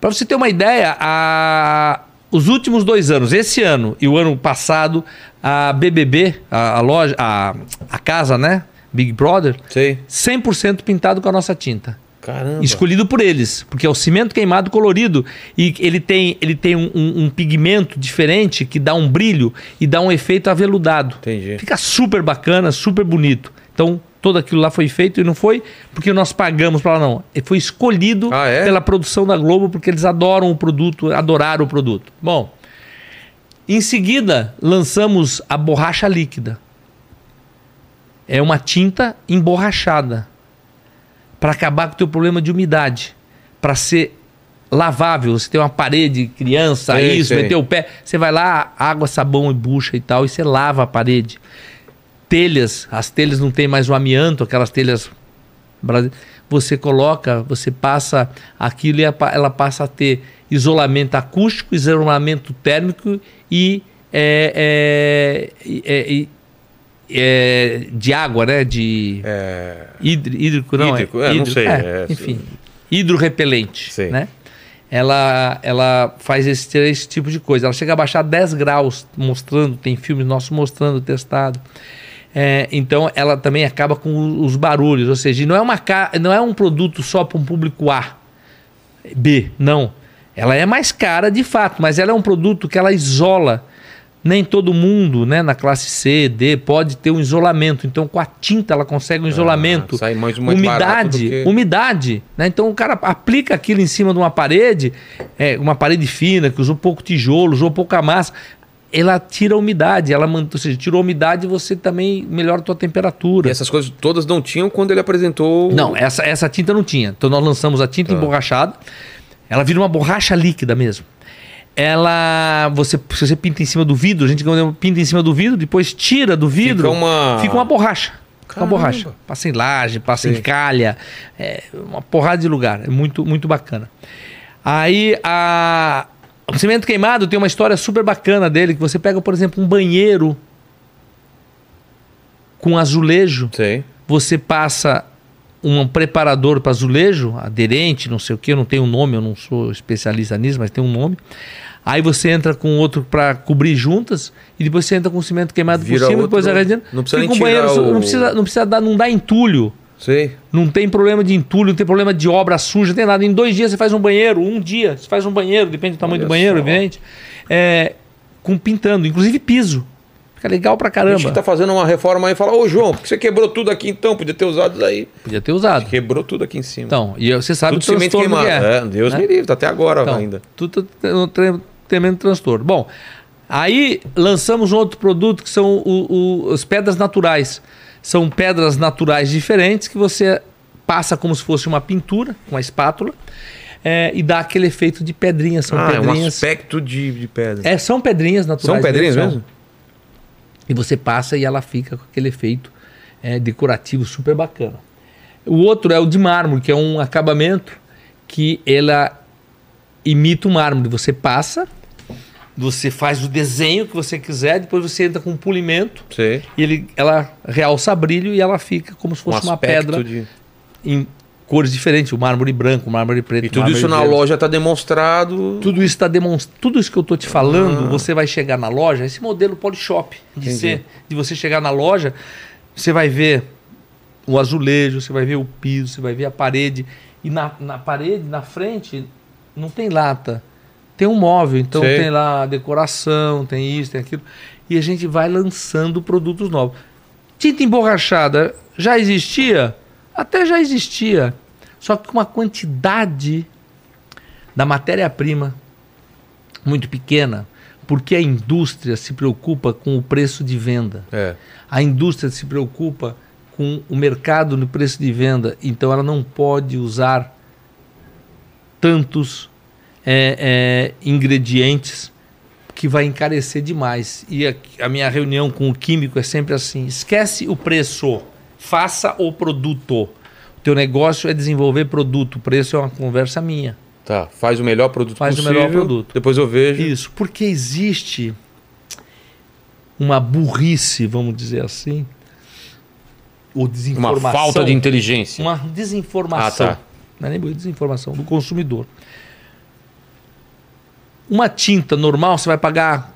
Para você ter uma ideia, a- os últimos dois anos, esse ano e o ano passado, a BBB, a, a loja, a, a casa, né? Big Brother, sei 100% pintado com a nossa tinta. caramba Escolhido por eles, porque é o cimento queimado colorido e ele tem, ele tem um, um- um pigmento diferente que dá um brilho e dá um efeito aveludado. Entendi. Fica super bacana, super bonito. Então, tudo aquilo lá foi feito e não foi porque nós pagamos para não. Ele foi escolhido Ah, é? pela produção da Globo porque eles adoram o produto, adoraram o produto. Bom, em seguida, lançamos a borracha líquida. É uma tinta emborrachada para acabar com o teu problema de umidade, para ser lavável. Você tem uma parede, criança, Sei, isso, meteu o pé. Você vai lá, água, sabão e bucha e tal, e você lava a parede. Telhas, as telhas não tem mais o amianto, aquelas telhas. Você coloca, você passa aquilo e ela passa a ter isolamento acústico, isolamento térmico e é, é, é, é, é, de água, né? De É, hídri- hídrico, não Hídrico, é? é, não sei, é, é, enfim, hidrorrepelente, Sei. né? Ela, ela faz esse, esse tipo de coisa. Ela chega a baixar 10 graus, mostrando, tem filmes nossos mostrando, testado. É, então ela também acaba com os barulhos, ou seja, não é, uma, não é um produto só para um público A, B, não. Ela é mais cara de fato, mas ela é um produto que ela isola. Nem todo mundo, né, na classe C, D, pode ter um isolamento. Então, com a tinta, ela consegue um isolamento. sai mais- umidade, que- umidade. Né? Então, o cara aplica aquilo em cima de uma parede, é, uma parede fina, que usou pouco tijolo, usou pouca massa. Ela tira a umidade, ela mantém, ou seja, tirou a umidade você também melhora a tua temperatura. E essas coisas todas não tinham quando ele apresentou. Não, essa, essa tinta não tinha. Então nós lançamos a tinta Tá. emborrachada. Ela vira uma borracha líquida mesmo. Ela. Você, se você pinta em cima do vidro, a gente pinta em cima do vidro, depois tira do vidro. Fica uma- Fica uma borracha. Fica uma borracha. Passa em laje, passa em Sei. calha. É uma porrada de lugar. É muito, muito bacana. Aí a. O cimento queimado tem uma história super bacana dele, que você pega, por exemplo, um banheiro com azulejo Sei. você passa um preparador para azulejo, aderente, não sei o que, eu não tenho um nome, eu não sou especialista nisso, mas tem um nome. Aí você entra com outro para cobrir juntas e depois você entra com cimento queimado Vira por cima, depois arranjando. não precisa Fica nem um banheiro, o- não precisa, não precisa dar, não dá entulho. Sei. Não tem problema de entulho, não tem problema de obra suja, não tem nada. Em dois dias você faz um banheiro, um dia você faz um banheiro, depende do tamanho Olha do banheiro, evidente. É, com pintando, inclusive piso. Fica legal pra A caramba. gente tá fazendo uma reforma aí e fala, ô João, por que você quebrou tudo aqui então? Podia ter usado isso aí. Podia ter usado. Quebrou tudo aqui em cima. Então, e você sabe tudo o cimento queimado. que é. É, Deus né? me livre, tá até agora Então, ainda. Tudo tre- tremendo transtorno. Bom, aí lançamos um outro produto que são o, o- as pedras naturais. São pedras naturais diferentes que você passa como se fosse uma pintura, com uma espátula, é, e dá aquele efeito de pedrinhas. São ah, é um pedrinhas. aspecto de, de pedra. É, são pedrinhas naturais. São pedrinhas são. mesmo? E você passa e ela fica com aquele efeito é, decorativo super bacana. O outro é o de mármore, que é um acabamento que ela imita o mármore. Você passa, você faz o desenho que você quiser, depois você entra com um polimento Sei. e ele, ela realça brilho e ela fica como se Um fosse uma aspecto pedra de... em cores diferentes, o mármore branco, o mármore preto. E tudo isso na verde. loja tá demonstrado. Tudo isso está demonstrando, tudo isso que eu estou te falando, Ah. você vai chegar na loja, esse modelo Polishop, de, ser, de você chegar na loja, você vai ver o azulejo, você vai ver o piso, você vai ver a parede. E na, na parede, na frente, não tem lata. Tem um móvel, então Sei. tem lá decoração, tem isso, tem aquilo. E a gente vai lançando produtos novos. Tinta emborrachada já existia? Até já existia. Só que com uma quantidade da matéria-prima muito pequena, porque a indústria se preocupa com o preço de venda. É. A indústria se preocupa com o mercado no preço de venda, então ela não pode usar tantos é, é, ingredientes que vai encarecer demais. E a, a minha reunião com o químico é sempre assim: esquece o preço, faça o produto. O teu negócio é desenvolver produto, o preço é uma conversa minha. Tá. Faz o melhor produto Faz o possível. melhor produto. Depois eu vejo. Isso, porque existe uma burrice, vamos dizer assim, ou Uma desinformação. falta de inteligência. Uma desinformação. Ah, tá. Não é nem desinformação do consumidor. Uma tinta normal você vai pagar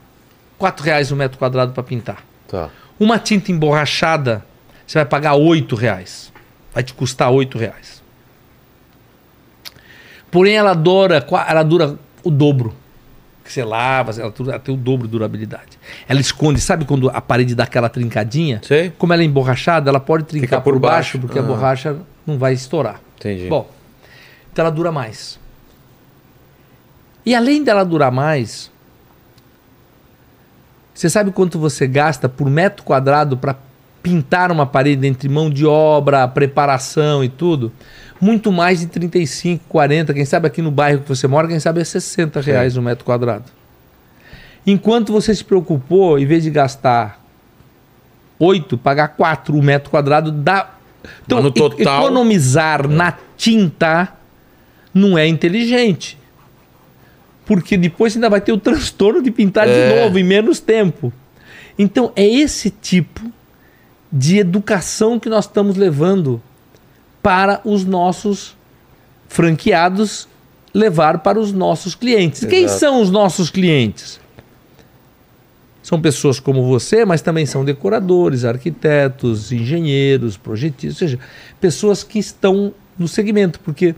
R$ reais no metro quadrado para pintar. Tá. Uma tinta emborrachada você vai pagar R$ reais. Vai te custar R$ reais. Porém, ela dura, ela dura o dobro. Que você lava, ela, ela tem o dobro de durabilidade. Ela esconde, sabe quando a parede dá aquela trincadinha? Sei. Como ela é emborrachada, ela pode trincar Fica por por, baixo, baixo. porque Ah. a borracha não vai estourar. Entendi. Bom, então ela dura mais. E além dela durar mais, você sabe quanto você gasta por metro quadrado para pintar uma parede entre mão de obra, preparação e tudo, muito mais de 35, 40, quem sabe aqui no bairro que você mora, quem sabe é 60 reais um metro quadrado. Enquanto você se preocupou, em vez de gastar 8, pagar 4 o metro quadrado, dá. Então, total- economizar na tinta não é inteligente. Porque depois ainda vai ter o transtorno de pintar de É. novo em menos tempo. Então, é esse tipo de educação que nós estamos levando para os nossos franqueados levar para os nossos clientes. Quem Exato. são os nossos clientes? São pessoas como você, mas também são decoradores, arquitetos, engenheiros, projetistas, ou seja, pessoas que estão no segmento, porque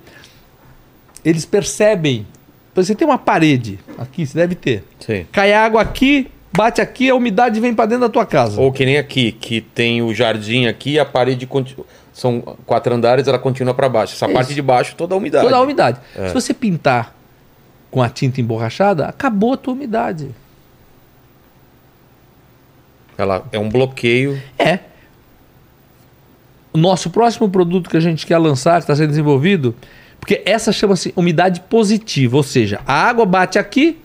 eles percebem. Você tem uma parede aqui, você deve ter. Sim. Cai água aqui, bate aqui, a umidade vem para dentro da tua casa. Ou que nem aqui, que tem o jardim aqui e a parede continua. São quatro andares, ela continua para baixo. Essa parte de baixo, toda a umidade. Toda a umidade. É. Se você pintar com a tinta emborrachada, acabou a tua umidade. Ela é um bloqueio. É. O nosso próximo produto que a gente quer lançar, que está sendo desenvolvido, porque essa chama-se umidade positiva, ou seja, a água bate aqui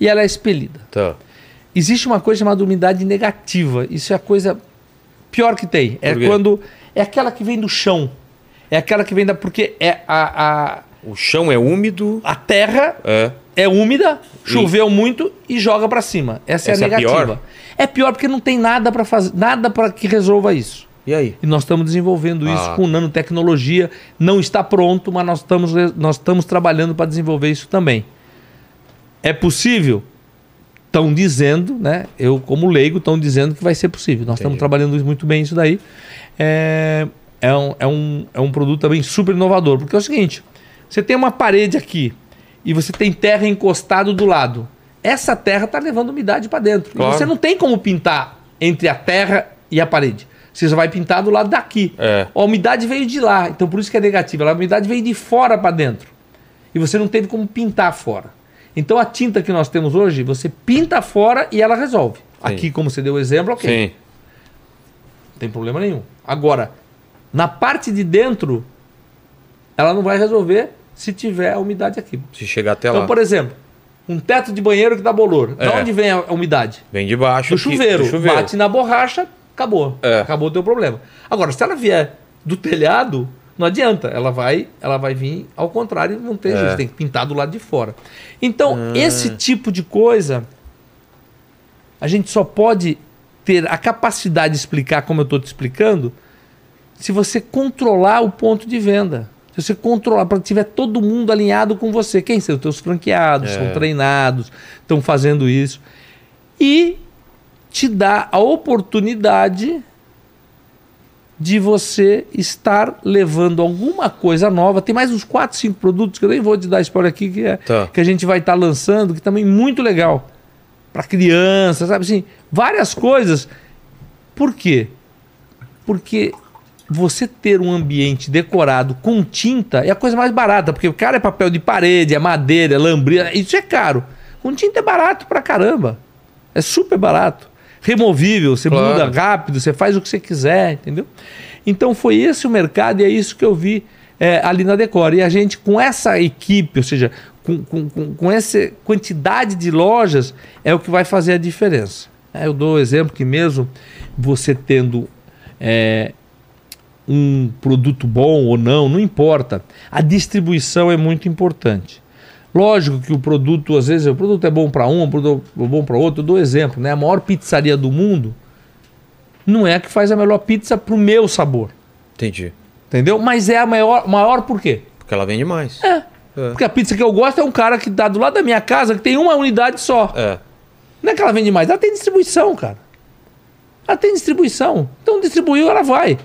e ela é expelida. Tá. Existe uma coisa chamada umidade negativa. Isso é a coisa pior que tem. É quando. É aquela que vem do chão. É aquela que vem da. Porque é a, a, O chão é úmido. a terra É. é úmida, choveu muito e joga pra cima. Essa, Essa é é a negativa. pior? É pior porque não tem nada para fazer, nada para que resolva isso. E aí? E nós estamos desenvolvendo isso Ah. com nanotecnologia. Não está pronto, mas nós estamos, nós estamos trabalhando para desenvolver isso também. É possível? Estão dizendo, né? Eu, como leigo, estão dizendo que vai ser possível. Nós estamos trabalhando muito bem isso daí. É, é, um, é, um, é um produto também super inovador. Porque é o seguinte: você tem uma parede aqui e você tem terra encostado do lado. Essa terra está levando umidade para dentro. Claro. Você não tem como pintar entre a terra e a parede. Você só vai pintar do lado daqui. É. A umidade veio de lá, então por isso que é negativa. A umidade veio de fora para dentro. E você não teve como pintar fora. Então a tinta que nós temos hoje, você pinta fora e ela resolve. Aqui, como você deu o exemplo, ok. Sim. Não tem problema nenhum. Agora, na parte de dentro, ela não vai resolver se tiver a umidade aqui. Se chegar até Então, lá. por exemplo, um teto de banheiro que dá bolor. De É. onde vem a umidade? Vem de baixo. Do chuveiro. do chuveiro. Bate na borracha, acabou. É. Acabou o teu problema. Agora, se ela vier do telhado, não adianta. Ela vai, ela vai vir ao contrário, não tem É. jeito, tem que pintar do lado de fora. Então, Ah. esse tipo de coisa, a gente só pode ter a capacidade de explicar como eu estou te explicando, se você controlar o ponto de venda. Se você controlar, para tiver todo mundo alinhado com você. Quem são os teus franqueados, É. são treinados, estão fazendo isso. E te dá a oportunidade de você estar levando alguma coisa nova. Tem mais uns 4, 5 produtos que eu nem vou te dar spoiler aqui, que, é, Tá. que a gente vai estar lançando, que também é muito legal. Para criança, sabe assim? Várias coisas. Por quê? Porque você ter um ambiente decorado com tinta é a coisa mais barata, porque o cara é papel de parede, é madeira, é lambria, isso é caro. Com tinta é barato pra caramba. É super barato. Removível, você Claro. muda rápido, você faz o que você quiser, entendeu? Então foi esse o mercado e é isso que eu vi é, ali na Decor. E a gente, com essa equipe, ou seja, com, com, com, com essa quantidade de lojas, é o que vai fazer a diferença. É, eu dou o exemplo que mesmo você tendo é, um produto bom ou não, não importa. A distribuição é muito importante. Lógico que o produto, às vezes, o produto é bom para um, o produto é bom para outro. Eu dou exemplo, né? A maior pizzaria do mundo não é a que faz a melhor pizza pro meu sabor, Entendi. entendeu? Mas é a maior, maior por quê? Porque ela vende mais. É. É. Porque a pizza que eu gosto é um cara que dá do lado da minha casa que tem uma unidade só. É. Não é que ela vende mais, ela tem distribuição, cara. Ela tem distribuição. Então distribuiu, ela vai.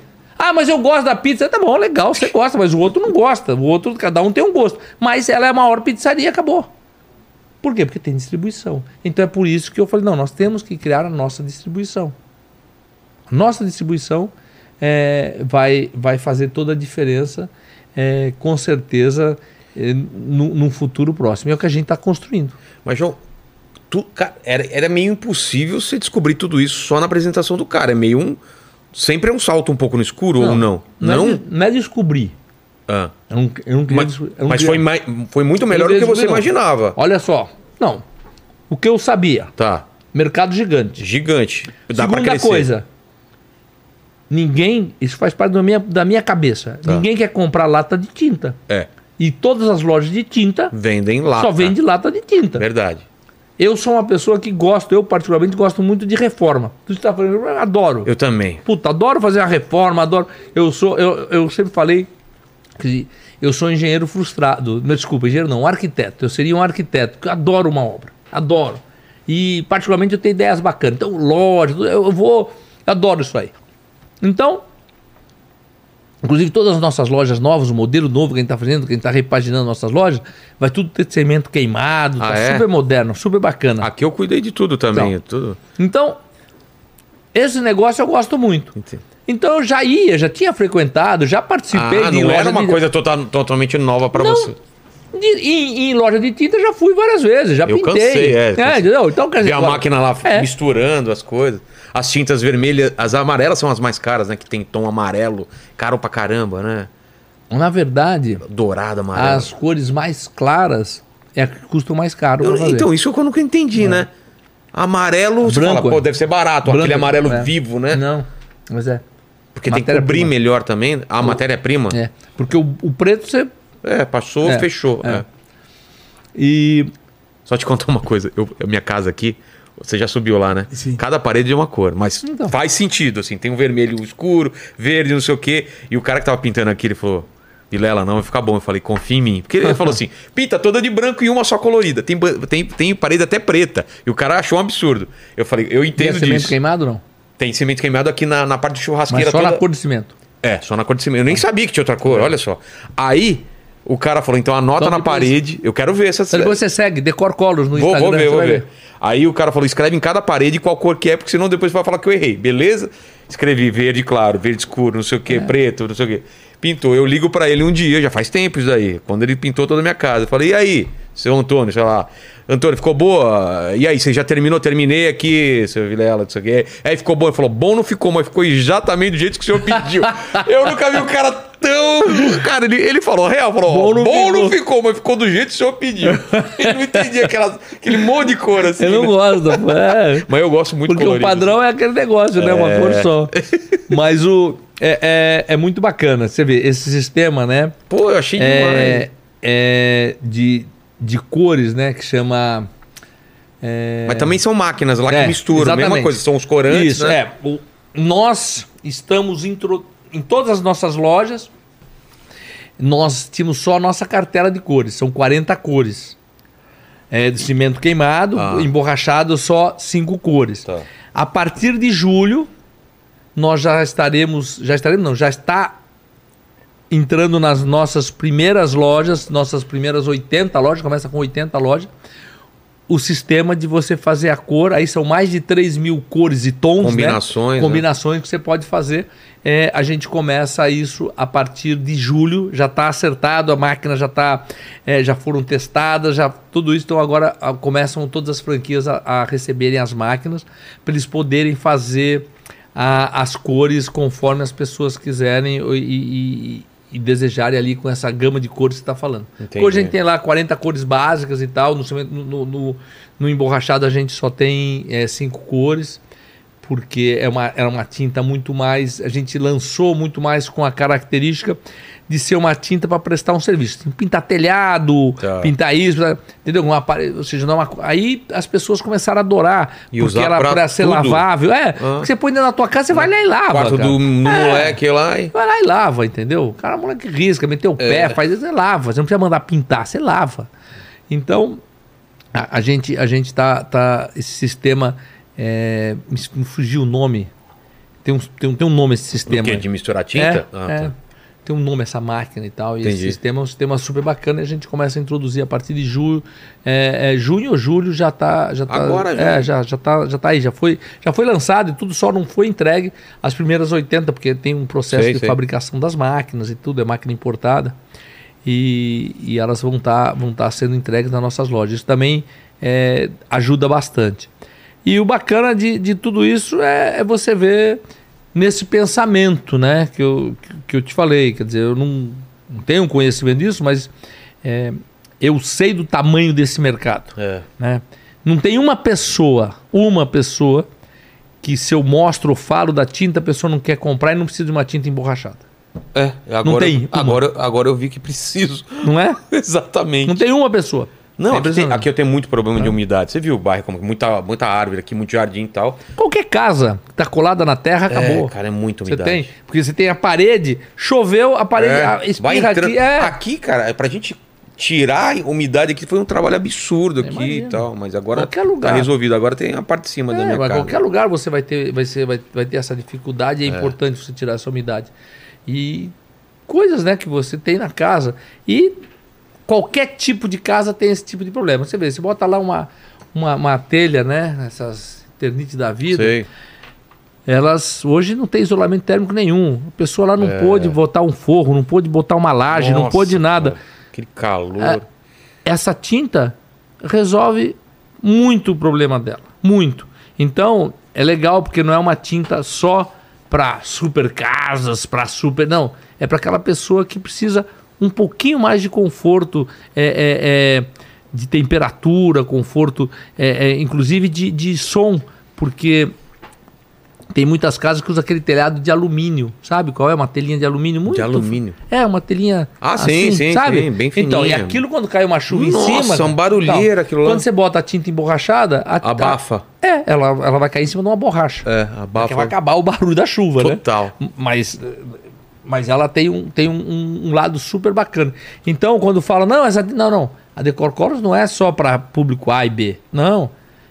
Ah, mas eu gosto da pizza. Tá bom, legal, você gosta, mas o outro não gosta. O outro, cada um tem um gosto. Mas ela é a maior pizzaria, acabou. Por quê? Porque tem distribuição. Então é por isso que eu falei, não, nós temos que criar a nossa distribuição. A nossa distribuição é, vai, vai fazer toda a diferença, é, com certeza, é, no, num futuro próximo. É o que a gente está construindo. Mas, João, tu, cara, era, era meio impossível você descobrir tudo isso só na apresentação do cara. É meio um, Sempre é um salto um pouco no escuro ou não? Não, é, de- não é descobrir. Ah. Eu não, eu não Mas, descobrir- eu não mas foi, mai- foi muito melhor do que você não. imaginava. Olha só. Não. O que eu sabia. Tá. Mercado gigante. Gigante. Dá Segunda coisa. Ninguém. Isso faz parte da minha, da minha cabeça. Tá. Ninguém quer comprar lata de tinta. É. E todas as lojas de tinta Vendem lá. só vende lata de tinta. Verdade. Eu sou uma pessoa que gosto, eu particularmente gosto muito de reforma. Tu está falando, eu adoro. Eu também. Puta, adoro fazer a reforma, adoro. Eu sou, eu, eu sempre falei que eu sou engenheiro frustrado. Não, desculpa, engenheiro não, um arquiteto. Eu seria um arquiteto, porque eu adoro uma obra. Adoro. E particularmente eu tenho ideias bacanas. Então, lógico, eu eu vou. Eu adoro isso aí. Então, inclusive todas as nossas lojas novas, o modelo novo que a gente está fazendo, que a gente está repaginando nossas lojas, vai tudo ter cimento queimado, Ah, tá é? super moderno, super bacana. Aqui eu cuidei de tudo também. Então. Tudo. Então, esse negócio eu gosto muito. Entendi. Então eu já ia, já tinha frequentado, já participei Ah, de não era uma de, coisa tota- totalmente nova Não, você. De- em, em loja de tinta já fui várias vezes, já Eu pintei. cansei, é, entendeu? Então, quer dizer, a agora- máquina lá É. misturando as coisas. As tintas vermelhas, as amarelas são as mais caras, né? Que tem tom amarelo, caro pra caramba, né? Na verdade, Dourado, amarelo. as cores mais claras é a que custam mais caro Eu- então, isso eu nunca entendi, né? Amarelo, Branco, fala, pô, é. deve ser barato, Branco, aquele amarelo é. vivo, né? Não, mas é. Porque tem que cobrir Matéria-prima. melhor também. A matéria-prima? É. Porque o, o preto você. É, passou, É, fechou. é. é. E. Só te contar uma coisa. Eu, a minha casa aqui, você já subiu lá, né? Sim. Cada parede é uma cor, mas Então. faz sentido, assim. Tem um vermelho escuro, verde, não sei o quê. E o cara que tava pintando aqui, ele falou... Vilela, não vai ficar bom. Eu falei, confia em mim. Porque ele falou assim, *laughs* pinta toda de branco e uma só colorida. Tem, tem, tem parede até preta. E o cara achou um absurdo. Eu falei, eu Tem entendo cimento disso. queimado não? Tem cimento queimado aqui na, na parte de Mas churrasqueira só toda. na cor de cimento. É, só na cor de cimento. Eu nem sabia que tinha outra cor, olha só. Aí, o cara falou, então anota Então na parede. Eu quero ver essa... Depois você segue, Decor Colors no Vou, Instagram. vou ver, vou vai ver. Aí o cara falou: escreve em cada parede qual cor que é, porque senão depois vai falar que eu errei. Beleza? Escrevi verde claro, verde escuro, não sei o que, É. preto, não sei o que. Pintou. Eu ligo pra ele um dia, já faz tempo isso daí, quando ele pintou toda a minha casa. Eu falei: e aí, seu Antônio, sei lá. Antônio, ficou boa? E aí, você já terminou? Terminei aqui, seu Vilela, não sei o quê. Aí ficou bom. Ele falou: bom não ficou, mas ficou exatamente do jeito que o senhor pediu. *laughs* eu nunca vi um cara tão. Cara, ele, ele falou: real, falou: Bom não bom não ficou. ficou, mas ficou do jeito que o senhor pediu. *laughs* Ele não entendia aquelas, aquele monte de cor assim. Eu não né? gosto. É. *laughs* Mas eu gosto muito Porque colorido, o padrão é aquele negócio, né? Uma É. cor só. Mas o. É, é, é muito bacana. Você vê, esse sistema, né? Pô, eu achei demais. É, é de, de cores, né? Que chama. é, Mas também são máquinas lá É, que misturam. Mesma exatamente. coisa, são os corantes, Isso, né? é. O- nós estamos intro- em todas as nossas lojas. Nós tínhamos só a nossa cartela de cores, são 40 cores. É, de cimento queimado, Ah. emborrachado só cinco cores. Tá. A partir de julho, nós já estaremos, já estaremos, não, já está entrando nas nossas primeiras lojas, nossas primeiras 80 lojas, começa com 80 lojas, o sistema de você fazer a cor, aí são mais de 3 mil cores e tons, Combinações, né? né? Combinações que você pode fazer. É, a gente começa isso a partir de julho, já está acertado, a máquina já está, já foram testadas, já tudo isso. Então agora ah, começam todas as franquias a, a receberem as máquinas para eles poderem fazer a- as cores conforme as pessoas quiserem e, e- e desejarem ali com essa gama de cores que você está falando. Entendi. Hoje a gente tem lá 40 cores básicas e tal, no, no, no, no emborrachado a gente só tem é, cinco cores, porque é uma, é uma tinta muito mais. A gente lançou muito mais com a característica de ser uma tinta para prestar um serviço. Tem que Pintar telhado, Tá. pintar isso, entendeu? Uma, ou seja, não é uma, aí as pessoas começaram a adorar. E porque usar ela para ser tudo. lavável. É, porque você põe dentro da tua casa, você vai lá e lava. Quarto cara. do, É. moleque lá e... Vai lá e lava, entendeu? O cara, moleque risca, meteu o pé, faz isso, você lava. Você não precisa mandar pintar, você lava. Então, a, a gente, a gente tá, tá. Esse sistema. É, me, me fugiu o nome. Tem um, tem, um, tem um nome esse O sistema. quê? aí. De misturar tinta? É, Ah, é. tá. Tem um nome essa máquina e tal. E esse Entendi. sistema é um sistema super bacana e a gente começa a introduzir a partir de julho. É, é, junho ou julho já está. Já tá, Agora já? É, já, já, tá, já tá aí. Já foi, já foi lançado e tudo só não foi entregue as primeiras 80, porque tem um processo Sei, de sei. fabricação das máquinas e tudo, é máquina importada. E, e elas vão estar vão tá sendo entregues nas nossas lojas. Isso também é, ajuda bastante. E o bacana de, de tudo isso é, é você ver nesse pensamento, né? Que eu, que eu te falei. Quer dizer, eu não, não tenho conhecimento disso, mas é, eu sei do tamanho desse mercado. É. Né? Não tem uma pessoa, uma pessoa, que se eu mostro ou falo da tinta, a pessoa não quer comprar e não precisa de uma tinta emborrachada. É, agora, Não tem uma. agora, agora eu vi que preciso. Não é? *laughs* Exatamente. Não tem uma pessoa. Não, É aqui, tem- aqui eu tenho muito problema de umidade. Você viu o bairro, como muita, muita árvore aqui, muito jardim e tal. Qualquer casa que tá colada na terra, acabou. É, cara, é muito Você umidade. tem. Porque você tem a parede, choveu, a parede É, vai espirra entrando- aqui. É. Aqui, cara, é pra gente tirar a umidade aqui foi um trabalho absurdo aqui Imagino. e tal. Mas agora Qualquer lugar. tá resolvido. Agora tem a parte de cima da É, minha mas casa. qualquer lugar você vai ter, vai, ser, vai, vai ter essa dificuldade e é, É. importante você tirar essa umidade. E coisas né, que você tem na casa. E qualquer tipo de casa tem esse tipo de problema. Você vê, você bota lá uma, uma, uma telha, né? Essas eternite da vida. Sei. Elas hoje não tem isolamento térmico nenhum. A pessoa lá não É. pôde botar um forro, não pôde botar uma laje, não Nossa, pôde nada. Aquele calor. É. Essa tinta resolve muito o problema dela. Muito. Então, é legal porque não é uma tinta só para super casas, para super. Não. É para aquela pessoa que precisa um pouquinho mais de conforto, é, é, é, de temperatura, conforto, é, é, inclusive de, de som, porque tem muitas casas que usam aquele telhado de alumínio, sabe qual é? Uma telinha de alumínio muito alumínio. É, uma telinha Ah, sim, sim, sabe? sim, bem Então, e fininha. aquilo quando cai uma chuva Nossa, em cima, um cara, barulheira então, aquilo lá. Quando você bota a tinta emborrachada, a- Abafa. a- é, ela, ela vai cair em cima de uma borracha. É, Porque abafa. vai acabar o barulho da chuva, né? Total. Mas, mas ela tem, um, tem um, um- lado super bacana. Então, quando fala, não, essa, não, não, a Decorcoros não é só para público A e B. Não.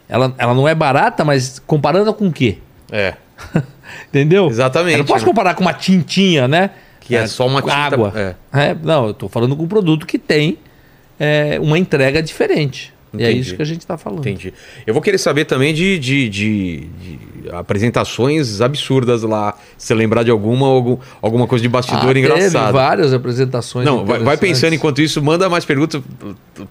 Ela, ela não é barata, mas comparando com o quê? É. *laughs* Entendeu? Exatamente, Eu não posso né? comparar com uma tintinha, né? Que é só uma com tinta- Água. é. É, não, eu tô falando com um produto que tem é, uma entrega diferente. E é Entendi. isso que a gente está falando. Entendi. Eu vou querer saber também de, de, de- de apresentações absurdas lá. Se você lembrar de alguma, algum, alguma coisa de bastidor Ah, Teve engraçada. várias apresentações. Não, vai, pensando enquanto isso, manda mais perguntas.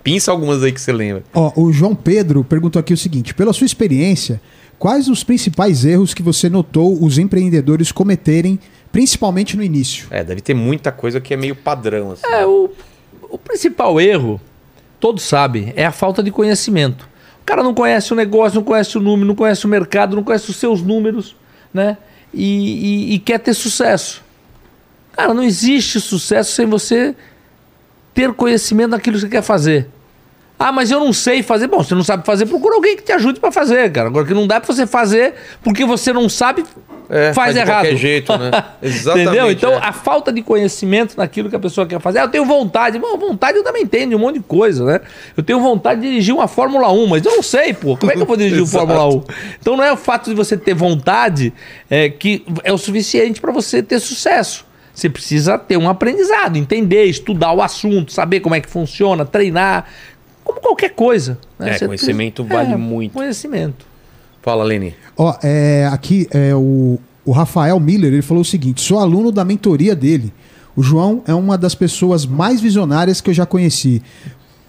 Pinça algumas aí que você lembra. Ó, o João Pedro perguntou aqui o seguinte: pela sua experiência, quais os principais erros que você notou os empreendedores cometerem, principalmente no início? É, deve ter muita coisa que é meio padrão. Assim. É, o, o principal erro, todos sabem, é a falta de conhecimento. Cara não conhece o negócio, não conhece o número, não conhece o mercado, não conhece os seus números, né? E, e- e quer ter sucesso. Cara, não existe sucesso sem você ter conhecimento daquilo que você quer fazer. Ah, mas eu não sei fazer. Bom, você não sabe fazer, procura alguém que te ajude para fazer, cara. Agora que não dá para você fazer porque você não sabe, É, faz de errado. qualquer jeito, né? *laughs* Exatamente. Entendeu? Então, é. a falta de conhecimento naquilo que a pessoa quer fazer. Ah, eu tenho vontade. Bom, vontade eu também tenho de um monte de coisa, né? Eu tenho vontade de dirigir uma Fórmula 1, mas eu não sei, pô. Como é que eu vou *laughs* dirigir uma. Fórmula 1? Então, não é o fato de você ter vontade é, que é o suficiente para você ter sucesso. Você precisa ter um aprendizado, entender, estudar o assunto, saber como é que funciona, treinar, como qualquer coisa. né? É, Você conhecimento precisa- vale é, muito. Conhecimento. Fala, Leni. Ó, é, aqui é o, o Rafael Miller, ele falou o seguinte: sou aluno da mentoria dele. O João é uma das pessoas mais visionárias que eu já conheci.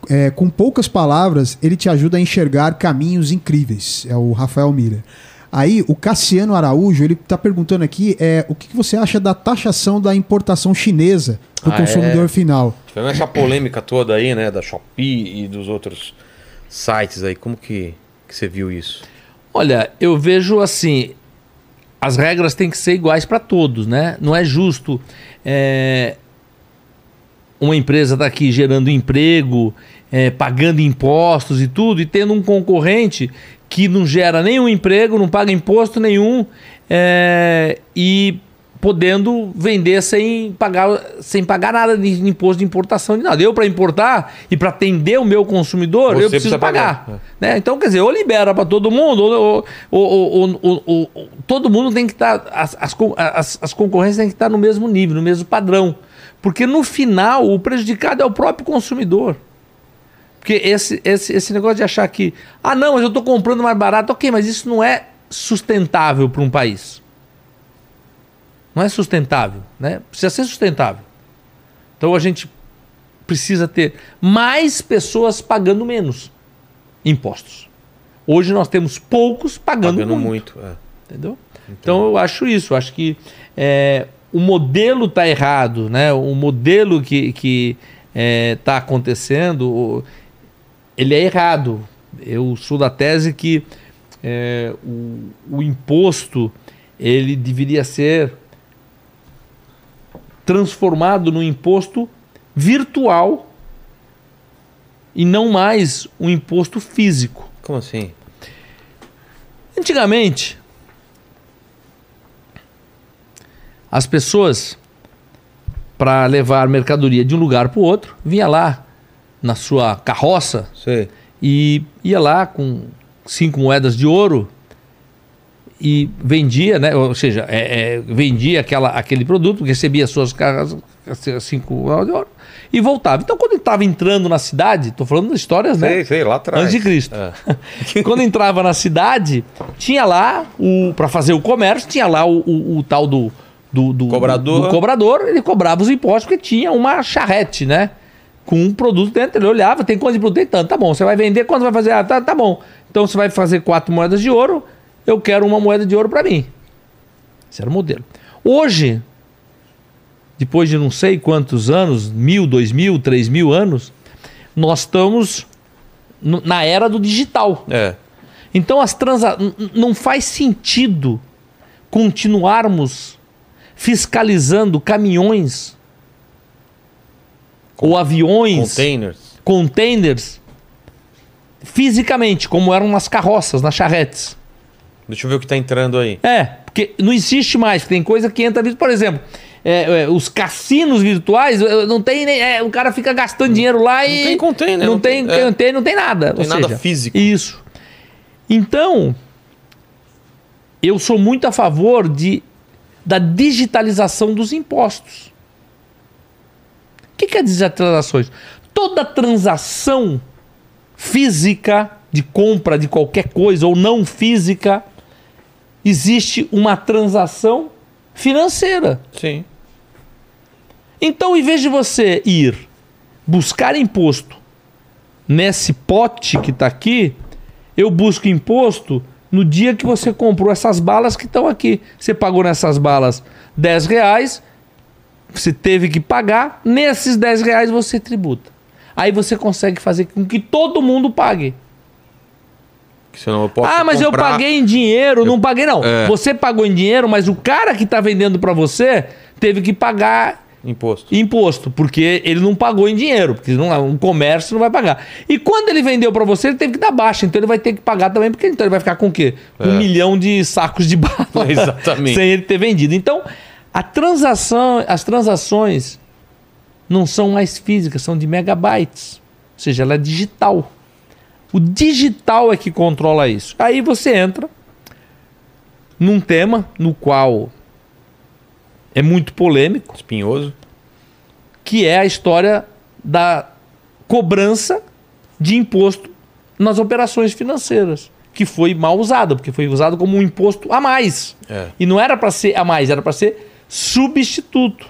É, com poucas palavras, ele te ajuda a enxergar caminhos incríveis. É o Rafael Miller. Aí, o Cassiano Araújo, ele tá perguntando aqui é, o que que você acha da taxação da importação chinesa para o Ah, consumidor é? final. Tivemos essa polêmica toda aí, né? Da Shopee e dos outros sites aí. Como que, que você viu isso? Olha, eu vejo assim, as regras têm que ser iguais para todos, né? Não é justo é, uma empresa estar aqui gerando emprego, é, pagando impostos e tudo, e tendo um concorrente que não gera nenhum emprego, não paga imposto nenhum é, e podendo vender sem pagar, sem pagar nada de imposto de importação de nada. Eu, para importar e para atender o meu consumidor, Você eu preciso pagar. pagar. Né? Então, quer dizer, ou libera para todo mundo, ou, ou- ou- ou- todo mundo tem que estar. as, as, as- as concorrências têm que estar no mesmo nível, no mesmo padrão. Porque no final, o prejudicado é o próprio consumidor. Porque esse, esse, esse negócio de achar que, ah, não, mas eu estou comprando mais barato, ok, mas isso não é sustentável para um país. Não é sustentável, né? Precisa ser sustentável. Então a gente precisa ter mais pessoas pagando menos impostos. Hoje nós temos poucos pagando, Pagando muito, muito. é. entendeu? Então eu acho isso, eu acho que é, o modelo está errado, né? O modelo que que está acontecendo, o- ele é errado. Eu sou da tese que é, o, o imposto ele deveria ser transformado num imposto virtual e não mais um imposto físico. Como assim? Antigamente, as pessoas, para levar mercadoria de um lugar para o outro, vinha lá na sua carroça Sei. e ia lá com cinco moedas de ouro e vendia, né? Ou seja, é, é, vendia aquela, aquele produto, recebia suas cargas, cinco moedas de ouro e voltava. Então, quando ele estava entrando na cidade, estou falando das histórias, né? Sei, sei, lá atrás. Antes de Cristo. É. *laughs* Quando entrava na cidade, tinha lá o para fazer o comércio, tinha lá o, o- o tal do, do, do- Cobrador. do cobrador, ele cobrava os impostos porque tinha uma charrete, né? Com um produto dentro, ele olhava, tem quanto de produto? Tem tanto, tá bom. Você vai vender, quanto vai fazer? Ah, tá, tá bom. Então você vai fazer quatro moedas de ouro, eu quero uma moeda de ouro para mim. Esse era o modelo. Hoje, depois de não sei quantos anos, mil, dois mil, três mil anos, nós estamos na era do digital. É. Então as transa não faz sentido continuarmos fiscalizando caminhões ou aviões, Containers. containers fisicamente, como eram nas carroças, nas charretes. Deixa eu ver o que tá entrando aí. É, porque não existe mais. Tem coisa que entra, por exemplo, é, é, os cassinos virtuais, é, não tem nem. é, o cara fica gastando dinheiro lá e. tem container, Não, não tem, tem- é. container, não tem nada. Não tem nada físico. Isso. Então, eu sou muito a favor de, da digitalização dos impostos. O que, que é digitalizações? Toda transação física de compra de qualquer coisa ou não física, existe uma transação financeira. Sim. Então, em vez de você ir buscar imposto nesse pote que está aqui, eu busco imposto no dia que você comprou essas balas que estão aqui. Você pagou nessas balas 10 reais, você teve que pagar, nesses 10 reais você tributa. Aí você consegue fazer com que todo mundo pague. Eu ah, mas eu comprar- paguei em dinheiro, não paguei não. É. Você pagou em dinheiro, mas o cara que está vendendo para você teve que pagar Imposto. imposto, porque ele não pagou em dinheiro, porque não, um comércio não vai pagar. E quando ele vendeu para você, ele teve que dar baixa, então ele vai ter que pagar também, porque então ele vai ficar com o quê? Com um É. milhão de sacos de bala. *laughs* Exatamente. *laughs* Sem ele ter vendido. Então, a transação, as transações não são mais físicas, são de megabytes. Ou seja, ela é digital. O digital é que controla isso. Aí você entra num tema no qual é muito polêmico, Espinhoso. que é a história da cobrança de imposto nas operações financeiras, que foi mal usada, porque foi usado como um imposto a mais. É. E não era para ser a mais, era para ser substituto.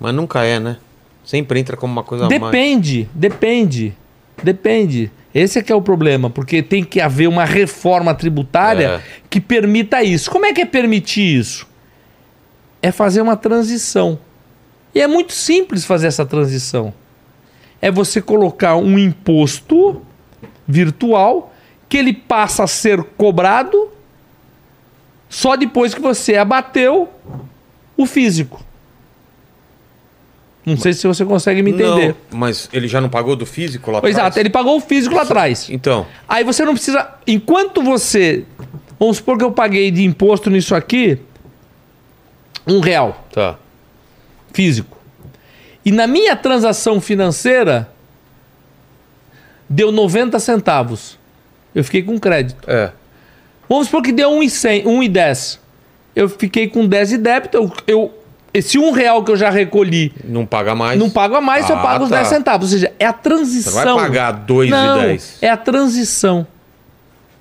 Mas nunca é, né? Sempre entra como uma coisa a mais. Depende, depende, depende. Esse é que é o problema, porque tem que haver uma reforma tributária É. que permita isso. Como é que é permitir isso? É fazer uma transição. E é muito simples fazer essa transição. É você colocar um imposto virtual que ele passa a ser cobrado só depois que você abateu o físico. Não sei se você consegue me entender. Não, mas ele já não pagou do físico lá atrás? Exato, ele pagou o físico lá atrás. Então, Aí você não precisa. Enquanto você. Vamos supor que eu paguei de imposto nisso aqui um real tá. físico. E na minha transação financeira deu 90 centavos. Eu fiquei com crédito. É. Vamos supor que deu 1,100, 1,10. Eu fiquei com 10 de débito. Eu, eu- esse um real que eu já recolhi Não paga mais. não pago a mais, eu Ah, pago os tá. 10 centavos. Ou seja, é a Você transição. não vai pagar 2 Não, e 10. é a transição.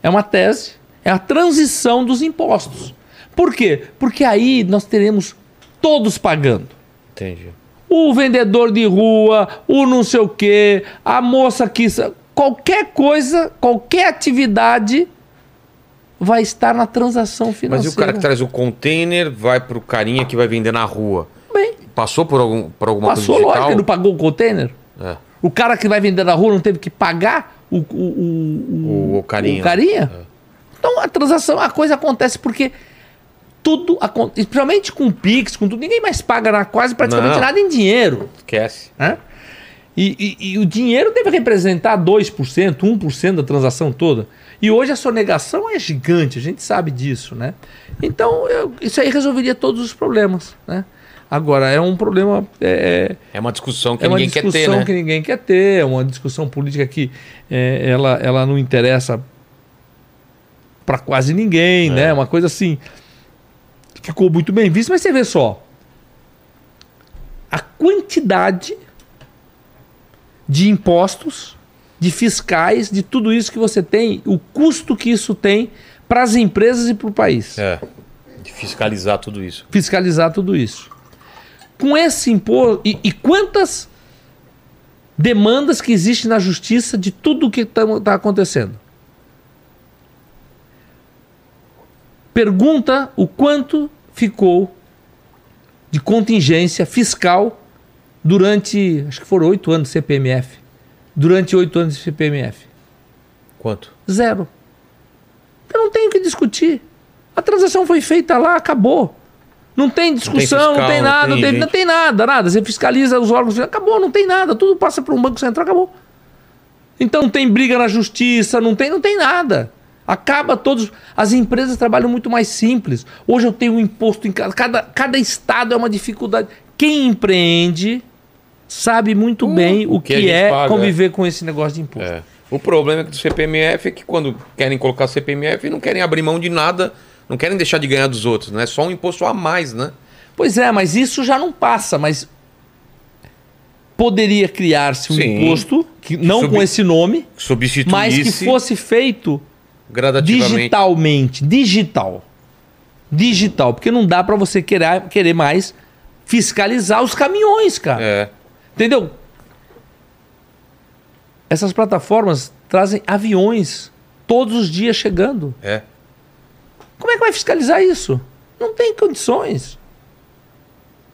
É uma tese. É a transição dos impostos. Por quê? Porque aí nós teremos todos pagando. Entendi. O vendedor de rua, o não sei o quê, a moça que. Qualquer coisa, qualquer atividade vai estar na transação Mas financeira. e o cara que traz o container vai pro carinha que vai vender na rua? Bem, Passou por, algum, por alguma passou, coisa lógico, digital? ele não pagou o container. É. O cara que vai vender na rua não teve que pagar o, o, o, O- o carinha. o carinha? Então a transação, a coisa acontece porque tudo acontece, principalmente com o Pix, com tudo, ninguém mais paga na, quase praticamente Não. nada em dinheiro. Esquece. né? E, e- e o dinheiro deve representar 2%, 1% da transação toda. E hoje a sonegação é gigante, a gente sabe disso, né? Então, eu- isso aí resolveria todos os problemas, né? Agora, é um problema... É, É uma discussão que é uma ninguém quer discussão ter, né? que ninguém quer ter, é uma discussão política que é, ela, ela não interessa para quase ninguém, É. né? Uma coisa assim. Ficou muito bem visto, mas você vê só. A quantidade de impostos, de fiscais, de tudo isso que você tem, o custo que isso tem para as empresas e para o país É. De fiscalizar tudo isso. fiscalizar tudo isso. Com esse imposto. E, e quantas demandas que existem na justiça de tudo o que está acontecendo? Pergunta o quanto ficou de contingência fiscal durante. Acho que foram oito anos CPMF. Durante oito anos de CPMF. Quanto? Zero. Eu não tenho o que discutir. A transação foi feita lá, acabou. Não tem discussão, não tem, fiscal, não nada, não tem tem, não tem nada, nada. Você fiscaliza os órgãos, acabou, não tem nada. Tudo passa por um banco central, acabou. Então não tem briga na justiça, não tem, não tem nada. Acaba todos. As empresas trabalham muito mais simples. Hoje eu tenho um imposto em. Cada, cada estado é uma dificuldade. Quem empreende sabe muito bem o, que que, é paga, conviver com esse negócio de imposto. É. O problema é do CPMF é que quando querem colocar CPMF não querem abrir mão de nada, não querem deixar de ganhar dos outros, né? É só um imposto a mais, né? Pois é, mas isso já não passa, mas poderia criar-se um Sim. imposto que não Sub- com esse nome, Substituísse mas que fosse feito gradativamente. digitalmente, digital. Digital, porque não dá para você querer, querer mais fiscalizar os caminhões, cara. É. Entendeu? Essas plataformas trazem aviões todos os dias chegando. É. Como é que vai fiscalizar isso? Não tem condições.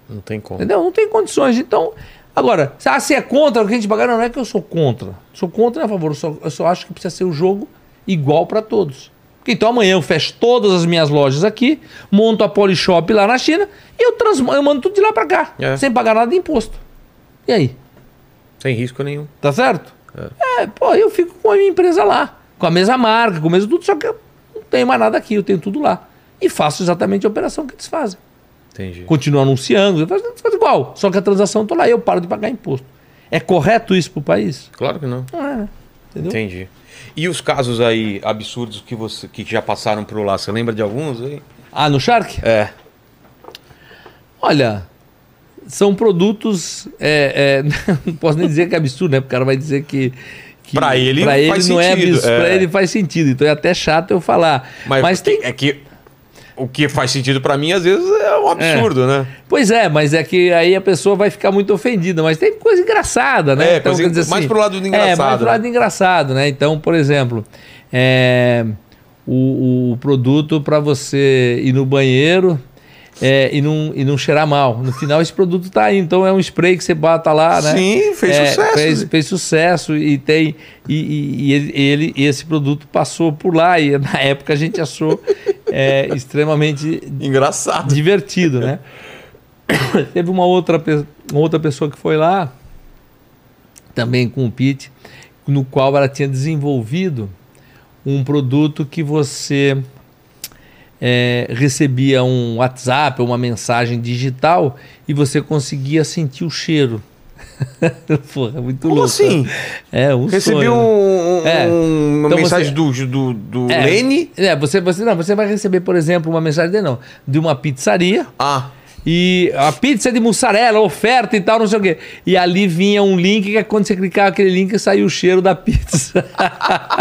Não tem como. Entendeu? Não tem condições. Então, agora, se ah, é contra o que a gente pagar, não, não é que eu sou contra. Sou contra e a favor. Eu só, eu só acho que precisa ser o jogo igual para todos. Porque então amanhã eu fecho todas as minhas lojas aqui, monto a Polishop lá na China e eu, transmo, eu mando tudo de lá para cá, É. sem pagar nada de imposto. E aí? Sem risco nenhum. Tá certo? É. pô, eu fico com a minha empresa lá, com a mesma marca, com o mesmo tudo, só que eu não tenho mais nada aqui, eu tenho tudo lá. E faço exatamente a operação que eles fazem. Entendi. Continuo anunciando, eu faço faz igual, só que a transação tô lá e eu paro de pagar imposto. É correto isso pro país? Claro que não. Não é. Entendeu? Entendi. E os casos aí absurdos que você que já passaram por lá, você lembra de alguns aí? Ah, no Shark? É. Olha, são produtos. é, é, *laughs* não posso nem dizer que é absurdo, né? Porque o cara vai dizer que. que Pra ele pra ele faz não é sentido, absurdo. Pra é. ele faz sentido. Então é até chato eu falar. Mas, Mas, tem. é que o que faz sentido pra mim às vezes é um absurdo, né? Pois é, mas é que aí a pessoa vai ficar muito ofendida. Mas tem coisa engraçada, né? É, coisa- mais pro lado do É, mais engraçado, pro né? lado do engraçado, né? Então, por exemplo, é, o, o produto para você ir no banheiro é, e, não, e não cheirar mal. No final, esse produto tá aí. Então, é um spray que você bota lá, né? Sim, fez É, sucesso. Fez, fez sucesso e tem. E, e- e ele, ele- esse produto passou por lá. E na época a gente achou é, extremamente Engraçado. divertido, né? *coughs* Teve uma outra, uma outra pessoa que foi lá, também com o Pete, no qual ela tinha desenvolvido um produto que você é, recebia um WhatsApp ou uma mensagem digital e você conseguia sentir o cheiro. *laughs* Porra, muito Como louco. assim? É, um Recebi sonho, um, um- É. uma Então mensagem você- do, do, do É, Lene. É, você, você, não, você vai receber, por exemplo, uma mensagem de, não, de uma pizzaria Ah, e a pizza de mussarela, oferta e tal, não sei o quê. E ali vinha um link que é quando você clicava aquele link saiu o cheiro da pizza.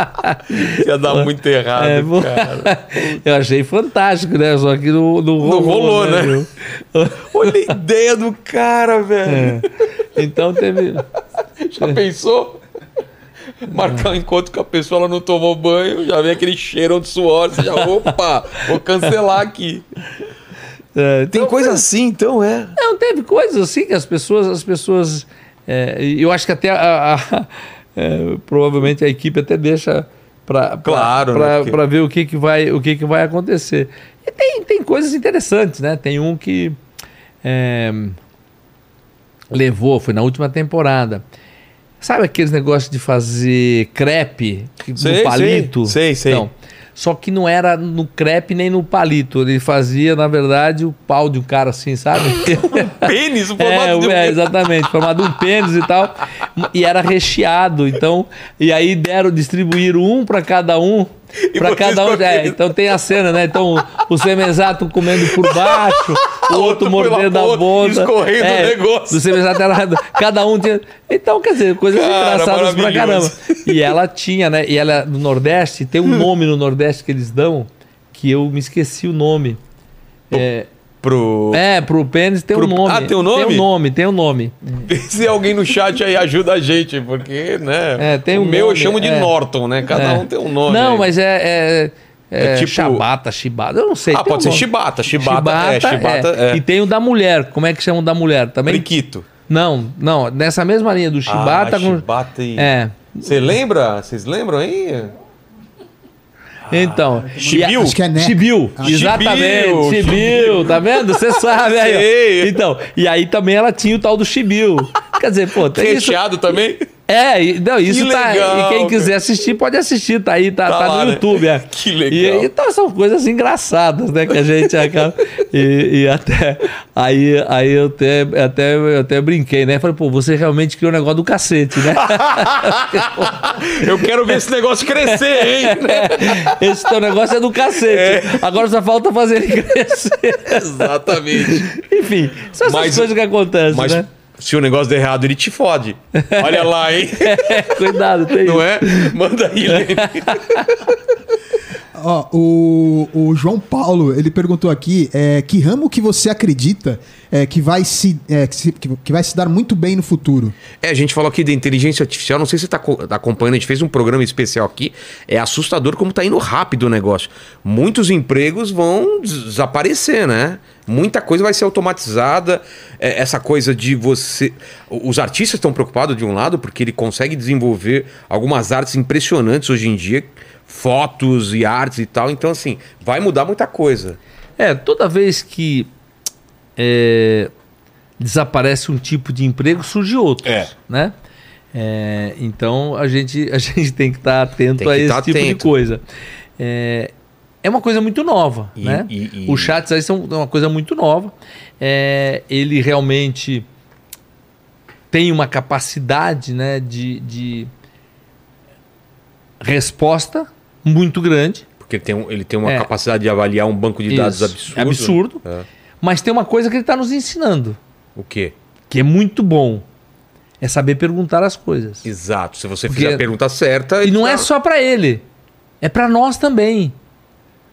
*laughs* ia dar muito errado, É, cara. *laughs* Eu achei fantástico, né? Só que não, não rolou. Não rolou, né? meu? *laughs* Olha a ideia do cara, velho. É. Então teve. Já pensou? marcar um encontro com a pessoa, ela não tomou banho, já vem aquele cheirão de suor, você já, opa, vou cancelar aqui. É, Tem então, coisa assim, então, é. Não, teve coisas assim que as pessoas, as pessoas, é, eu acho que até a- a- é, provavelmente a equipe até deixa para Claro, né, porque- para ver o que que vai o que que vai acontecer. E tem, tem coisas interessantes, né? Tem um que é, levou, foi na última temporada. Sabe aqueles negócios de fazer crepe Sei, palito? sei, sei, sei. Então, só que não era no crepe nem no palito. Ele fazia, na verdade, o pau de um cara assim, sabe? *laughs* Pênis, o É, formato de um é, exatamente, formado um pênis e tal. E era recheado, então. E aí deram, distribuíram um para cada um. Para cada um. É, então tem a cena, né? Então o semenzato comendo por baixo, *laughs* o outro Outro mordendo a ponta. escorrendo o negócio. Do semenzato era. Cada um tinha. Então, quer dizer, coisas Cara, engraçadas pra caramba. E ela tinha, né? E ela no Nordeste, tem um nome no Nordeste que eles dão que eu me esqueci o nome. É, Pro... é, pro pênis tem Pro- um nome. Ah, tem um nome? Tem um nome, tem um nome. Se alguém no chat aí ajuda a gente, porque, né? É, tem o um meu eu chamo de é. Norton, né? Cada É. um tem um nome. Não, aí. mas é. É, é, É tipo- Chabata, chibata, eu não sei. Ah, pode um ser nome. chibata. Chibata, é, chibata é. E tem o da mulher. Como é que chama o da mulher? Também? Priquito. Não, não. Nessa mesma linha do chibata. ah, com- chibata e... É. Você lembra? Vocês lembram aí? Então. Chibiu? e a- Acho que é neca. Chibiu, Ah, exatamente. chibiu, Chibiu, tá vendo? Você sabe aí. ó. Então, e aí também ela tinha o tal do chibiu. Quer dizer, pô, tem isso. Recheado também? É, não, isso tá. legal, e quem cara. quiser assistir, pode assistir, tá aí, tá, Tá tá lá, no né? YouTube. É. *laughs* Que legal. E, então são coisas engraçadas, né? Que a gente acaba. e, e até. Aí, aí eu até, até, eu até brinquei, né? Falei, pô, você realmente criou o negócio do cacete, né? *laughs* Eu quero ver esse negócio crescer, hein? Esse teu negócio é do cacete. Agora só falta fazer ele crescer. *laughs* Exatamente. Enfim, são essas Mas- coisas que acontecem, Mas né? Se o negócio der errado, ele te fode. Olha lá, hein? *laughs* Cuidado, tem Não isso. é? Manda aí, Lene. *laughs* Ó, o, o João Paulo, ele perguntou aqui, é, que ramo que você acredita é, que, vai se, é, que, se- que- que vai se dar muito bem no futuro? É, a gente falou aqui de inteligência artificial, não sei se você está acompanhando, a gente fez um programa especial aqui. É assustador como está indo rápido o negócio. Muitos empregos vão des- desaparecer, né? Muita coisa vai ser automatizada. É, essa coisa de você. Os artistas estão preocupados de um lado, porque ele consegue desenvolver algumas artes impressionantes hoje em dia, fotos e artes e tal. Então, assim, vai mudar muita coisa. É, toda vez que é, desaparece um tipo de emprego, surge outro. É. Né? É, então a gente, a *laughs* gente tem que estar atento Tem que a esse tá tipo de atento. coisa. É, é uma coisa muito nova, E- né? e- e- Os chats aí são uma coisa muito nova. É, ele realmente tem uma capacidade né, de, de resposta muito grande. Porque ele tem, um- ele tem uma É. capacidade de avaliar um banco de dados Isso, absurdo. é absurdo. É. Mas tem uma coisa que ele está nos ensinando, O quê? que é muito bom. É saber perguntar as coisas. Exato. Se você Porque- fizer a pergunta certa. E não é tá- só para ele, é para nós também.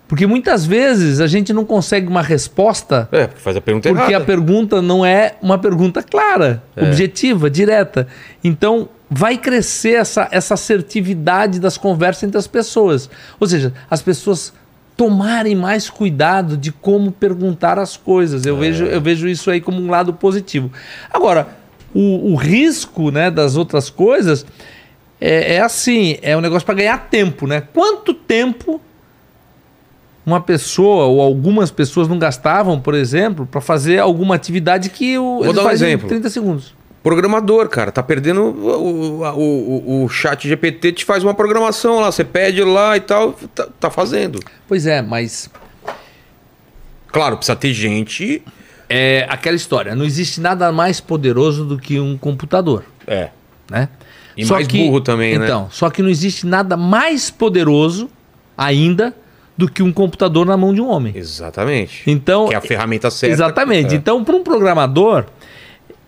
Porque muitas vezes a gente não consegue uma resposta É, porque faz a pergunta porque a errada. pergunta não é uma pergunta clara, É. objetiva, direta. Então vai crescer essa, essa assertividade das conversas entre as pessoas. Ou seja, as pessoas tomarem mais cuidado de como perguntar as coisas. É. Eu, vejo, eu vejo isso aí como um lado positivo. Agora, o, o risco né, das outras coisas é, é assim, é um negócio para ganhar tempo, né? Quanto tempo uma pessoa ou algumas pessoas não gastavam, por exemplo, para fazer alguma atividade que o, eles dar um fazem em exemplo. 30 segundos. Programador, cara, tá perdendo. O, o, o, o chat GPT te faz uma programação lá, você pede lá e tal, tá, tá fazendo. Pois é, mas Claro, precisa ter gente. é aquela história, não existe nada mais poderoso do que um computador, É. né? E mais burro também, né? Então, só que não existe nada mais poderoso ainda do que um computador na mão de um homem. Exatamente. Então, que é a ferramenta certa. Exatamente. É. Então, para um programador,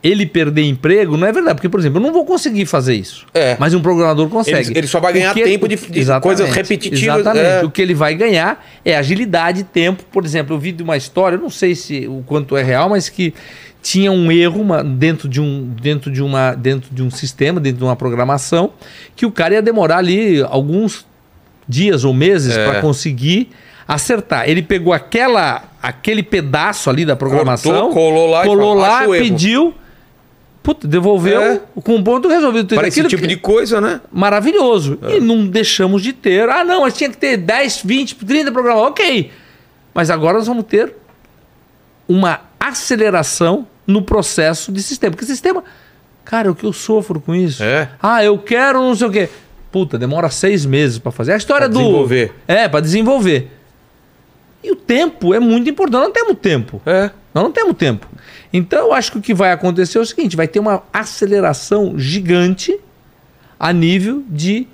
ele perder emprego não é verdade. Porque, por exemplo, eu não vou conseguir fazer isso. É. Mas um programador consegue. Ele- ele só vai ganhar que- tempo de- de coisas repetitivas, Exatamente. é. O que ele vai ganhar é agilidade, tempo. Por exemplo, eu vi de uma história, eu não sei se o quanto é real, mas que tinha um erro uma- dentro, de um, dentro, de uma, dentro de um sistema, dentro de uma programação, que o cara ia demorar ali alguns dias ou meses É. para conseguir acertar. Ele pegou aquela, aquele pedaço ali da programação, Cortou, colou lá e colou lá, pediu, puta, devolveu É. com um ponto resolvido. Para esse tipo que- de coisa, né? maravilhoso. E não deixamos de ter. Ah, não, mas tinha que ter 10, 20, 30 programas. Ok. Mas agora nós vamos ter uma aceleração no processo de sistema. Porque sistema. Cara, o que eu sofro com isso? É. Ah, eu quero não sei o quê. Puta, demora seis meses para fazer. A história Pra do. desenvolver. É, para desenvolver. E o tempo é muito importante. Nós não temos tempo. É. Nós não temos tempo. Então, eu acho que o que vai acontecer é o seguinte: vai ter uma aceleração gigante a nível de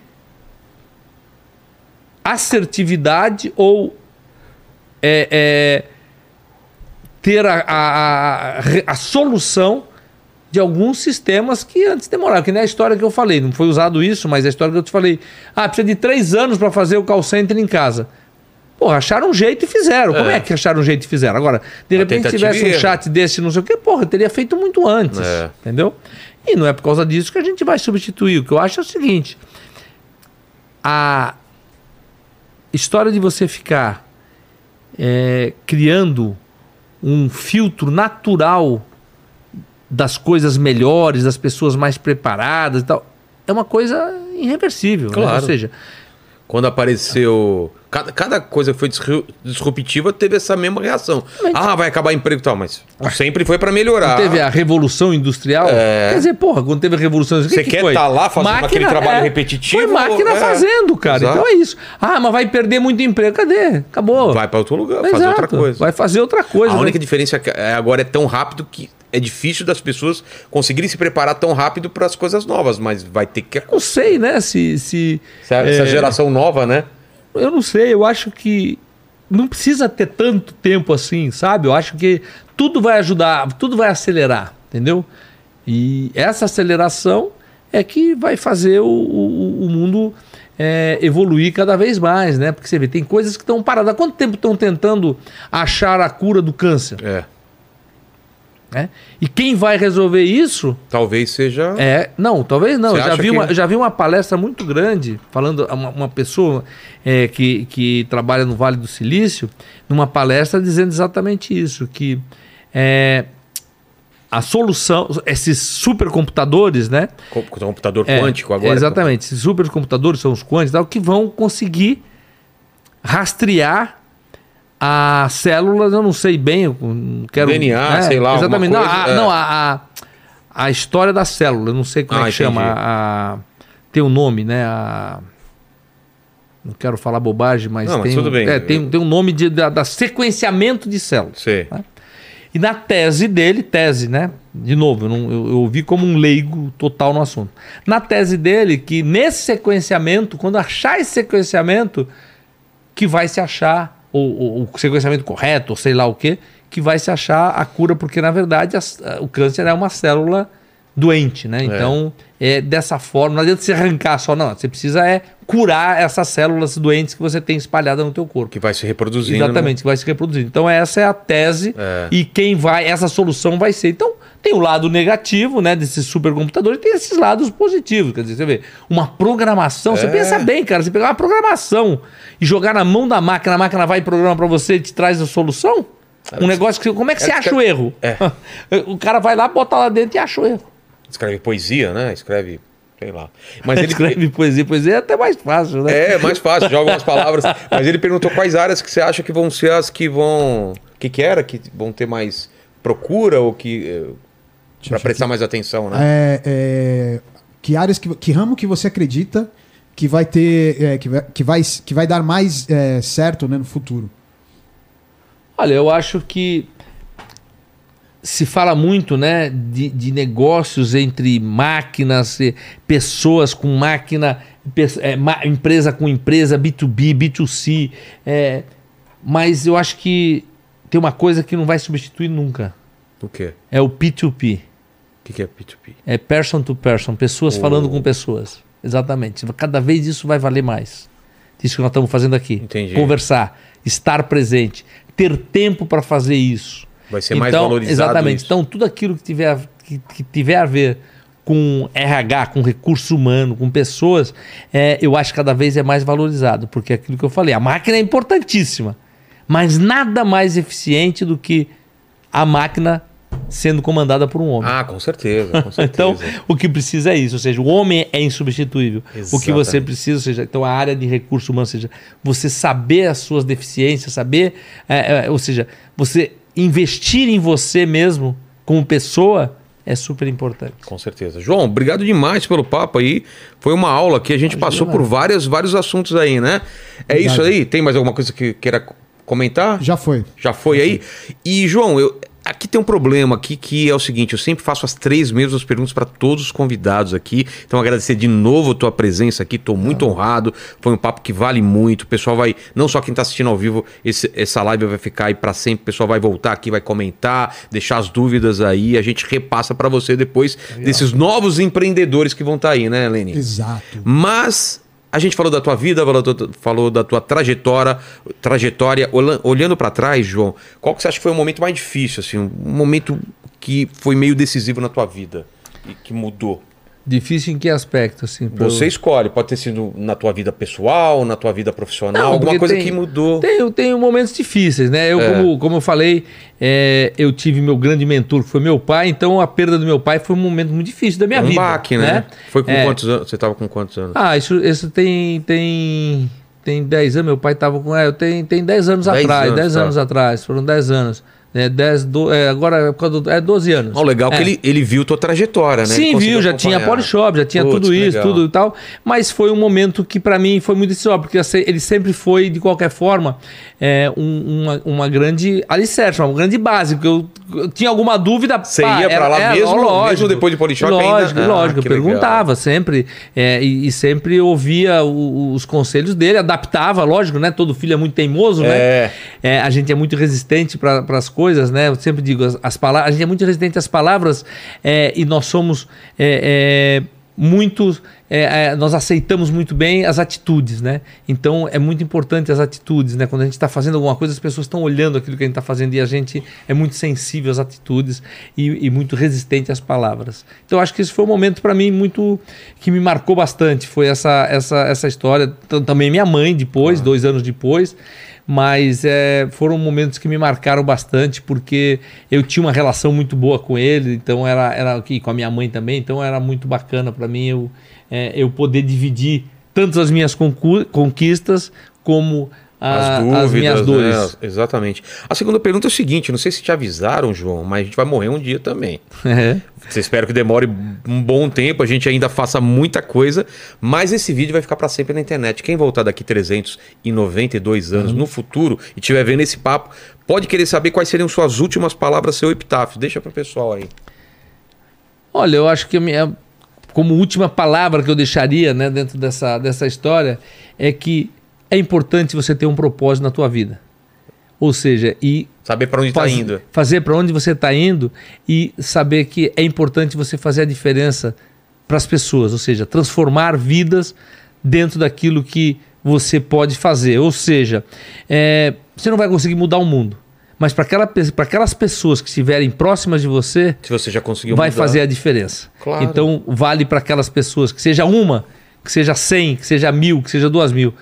assertividade ou é, é, ter a, a, a, a solução de alguns sistemas que antes demoraram. Que nem a história que eu falei, não foi usado isso, mas a história que eu te falei. Ah, precisa de três anos para fazer o call center em casa. Porra, acharam um jeito e fizeram. Como É. é que acharam um jeito e fizeram? Agora, de Uma repente, se tivesse um chat desse, não sei o quê, porra, eu teria feito muito antes. É. Entendeu? E não é por causa disso que a gente vai substituir. O que eu acho é o seguinte: a história de você ficar é, criando um filtro natural das coisas melhores, das pessoas mais preparadas e tal, é uma coisa irreversível. né? Claro. Ou seja, Quando apareceu. Cada, cada coisa que foi disru- disruptiva teve essa mesma reação. Ah, vai acabar emprego e tal, mas sempre foi para melhorar. Teve a Revolução Industrial? É. Quer dizer, porra, quando teve a Revolução Industrial. Você que quer foi? tá lá fazendo aquele trabalho repetitivo, Foi máquina é. fazendo, cara. Exato. Então é isso. Ah, mas vai perder muito emprego. Cadê? Acabou. Vai para outro lugar, fazer outra coisa. Vai fazer outra coisa. A vai- única diferença é que é, agora é tão rápido que é difícil das pessoas conseguirem se preparar tão rápido para as coisas novas, mas vai ter que Não sei, né? Se. se essa, essa é, geração nova, né? Eu não sei, eu acho que não precisa ter tanto tempo assim, sabe? Eu acho que tudo vai ajudar, tudo vai acelerar, entendeu? E essa aceleração é que vai fazer o, o, o mundo é, evoluir cada vez mais, né? Porque você vê, tem coisas que estão paradas. Há quanto tempo estão tentando achar a cura do câncer? É. Né? E quem vai resolver isso Talvez seja. é, não, talvez não. Você Eu já vi, que- uma, eu já vi uma palestra muito grande, falando uma, uma pessoa é, que, que trabalha no Vale do Silício, numa palestra dizendo exatamente isso, que é, a solução, esses supercomputadores, né? Computador É, quântico agora. Exatamente, esses supercomputadores são os quânticos, tal, que vão conseguir rastrear as células, eu não sei bem, eu não quero. DNA, sei lá, Exatamente. Não, coisa, a, é. não, a, a, a história da célula, eu não sei como Ah, é que chama. entendi. A, a- tem um nome, né? A, não quero falar bobagem, mas, Não, mas tem, tudo um, é, tem, tem um nome de, da, da sequenciamento de células. Sei. E na tese dele, tese, né? De novo, eu, não, eu, eu ouvi como um leigo total no assunto. Na tese dele, que nesse sequenciamento, quando achar esse sequenciamento, que vai se achar, ou, o sequenciamento correto, ou sei lá o que, que vai se achar a cura, porque na verdade a- o câncer é uma célula doente, né? Então, é dessa forma, não adianta você arrancar só, não. Você precisa é curar essas células doentes que você tem espalhadas no teu corpo. Que vai se reproduzindo. né? Exatamente, que vai se reproduzir. Então essa é a tese É. e quem vai, essa solução vai ser. Então tem o lado negativo, né, desses supercomputadores, e tem esses lados positivos. Quer dizer, você vê, uma programação, você É. pensa bem, cara, você pegar uma programação e jogar na mão da máquina, a máquina vai e programa para você e te traz a solução. Um negócio que como é que você é, acha o erro? é. *laughs* O cara vai lá, bota lá dentro e acha o erro. Escreve poesia, né? Escreve, sei lá. Mas ele *laughs* Escreve poesia, poesia é até mais fácil, né? É, mais fácil, joga umas palavras. Mas ele perguntou quais áreas que você acha que vão ser as que vão. O que, que era? Que vão ter mais procura ou que. para prestar mais atenção, né? É, é, que áreas, que, que ramo que você acredita que vai ter, é, que, vai, que, vai, que vai dar mais é, certo né, no futuro? Olha, eu acho que se fala muito né, de, de negócios entre máquinas, pessoas com máquina, eh, ma- empresa com empresa, B2B, B2C. eh, mas eu acho que tem uma coisa que não vai substituir nunca. O quê? É o P2P. O que, que é P2P? É person to person, pessoas Oh. falando com pessoas. Exatamente. Cada vez isso vai valer mais. Isso que nós estamos fazendo aqui. Entendi. Conversar, estar presente, ter tempo para fazer isso. Vai ser mais valorizado Exatamente. isso. Então, tudo aquilo que tiver, a- que, que tiver a ver com RH, com recurso humano, com pessoas, é, eu acho que cada vez é mais valorizado. Porque é aquilo que eu falei, a máquina é importantíssima, mas nada mais eficiente do que a máquina sendo comandada por um homem. Ah, com certeza, com *laughs* certeza. Então, o que precisa é isso, ou seja, o homem é insubstituível. O que Exatamente. você precisa, ou seja, então a área de recurso humano, ou seja, você saber as suas deficiências, saber, é, é, ou seja, você investir em você mesmo como pessoa é super importante. Com certeza. João, obrigado demais pelo papo aí. Foi uma aula que a gente passou por várias, vários assuntos aí, né? É Verdade. isso aí? Tem mais alguma coisa que queira comentar? Já foi. Já foi aí? E, João, eu, aqui tem um problema aqui que é o seguinte, eu sempre faço as três mesmas perguntas para todos os convidados aqui. Então, agradecer de novo a tua presença aqui, estou muito honrado. Foi um papo que vale muito. O pessoal vai, não só quem está assistindo ao vivo, esse- essa live vai ficar aí para sempre. O pessoal vai voltar aqui, vai comentar, deixar as dúvidas aí. A gente repassa para você depois desses novos empreendedores que vão estar aí, né, Lene? Exato. Mas a gente falou da tua vida, falou, da- tua trajetória, trajetória. Olha- Olhando para trás, João, qual que você acha que foi o momento mais difícil, assim, um momento que foi meio decisivo na tua vida e que mudou? Difícil em que aspecto, assim? eu- Você escolhe, pode ter sido na tua vida pessoal, na tua vida profissional, Não, alguma coisa tem- que mudou. Tenho, tenho momentos difíceis, né? Eu, É. como, como eu falei, é, eu tive meu grande mentor, que foi meu pai, então a perda do meu pai foi um momento muito difícil da minha um vida. baque, né? Foi com É. quantos anos? Você tava com quantos anos? Ah, isso, isso tem, tem, tem 10 anos. Meu pai estava com. É, eu tenho, tem 10 anos 10 atrás. anos, 10 tá. anos atrás. Foram 10 anos. É, 10, do, é, agora é, por causa do- é 12 anos. Ó, o legal é É. que ele, ele viu tua trajetória, né? Sim, viu, já tinha acompanhar. Polishop, já tinha tudo isso, legal. tudo e tal. Mas foi um momento que para mim foi muito decisório, porque ele sempre foi, de qualquer forma, é, um- uma, uma grande alicerce, uma grande base. Porque eu, eu tinha alguma dúvida. Você ia pra lá mesmo- mesmo depois de Polishop ainda? Lógico, Ah, lógico. que eu perguntava sempre é, e, e sempre ouvia o- os conselhos dele, adaptava, lógico, né? Todo filho é muito teimoso, né? É. É, a gente é muito resistente para as coisas, né? Eu sempre digo, as, as palavras, a gente é muito resistente às palavras é, e nós somos é, é, muito, é, é, nós aceitamos muito bem as atitudes, né? Então é muito importante as atitudes, né? Quando a gente está fazendo alguma coisa, as pessoas estão olhando aquilo que a gente está fazendo e a gente é muito sensível às atitudes e, e muito resistente às palavras. Então acho que esse foi um momento para mim muito que me marcou bastante, foi essa essa essa história. Tam- Também minha mãe depois, dois anos depois mas é, foram momentos que me marcaram bastante porque eu tinha uma relação muito boa com ele, então era era aqui com a minha mãe também, então era muito bacana para mim eu é, eu poder dividir tanto as minhas conquistas como a- as, minhas dores. né? Exatamente. A segunda pergunta é o seguinte: não sei se te avisaram, João, mas a gente vai morrer um dia também. *laughs* É. Você espero que demore um bom tempo, a gente ainda faça muita coisa, mas esse vídeo vai ficar para sempre na internet. Quem voltar daqui 392 anos Uhum. no futuro e estiver vendo esse papo, pode querer saber quais seriam suas últimas palavras, seu epitáfio. Deixa para o pessoal aí. Olha, eu acho que a minha, como última palavra que eu deixaria né, dentro dessa, dessa história é que é importante você ter um propósito na tua vida. Ou seja, e Saber para onde está indo. fazer para onde você está indo e saber que é importante você fazer a diferença para as pessoas, ou seja, transformar vidas dentro daquilo que você pode fazer. Ou seja, é, você não vai conseguir mudar o mundo, mas para aquela, aquelas pessoas que estiverem próximas de você, Se você já conseguiu vai mudar. fazer a diferença. Claro. Então, vale para aquelas pessoas, que seja uma, que seja cem, que seja mil, que seja duas mil.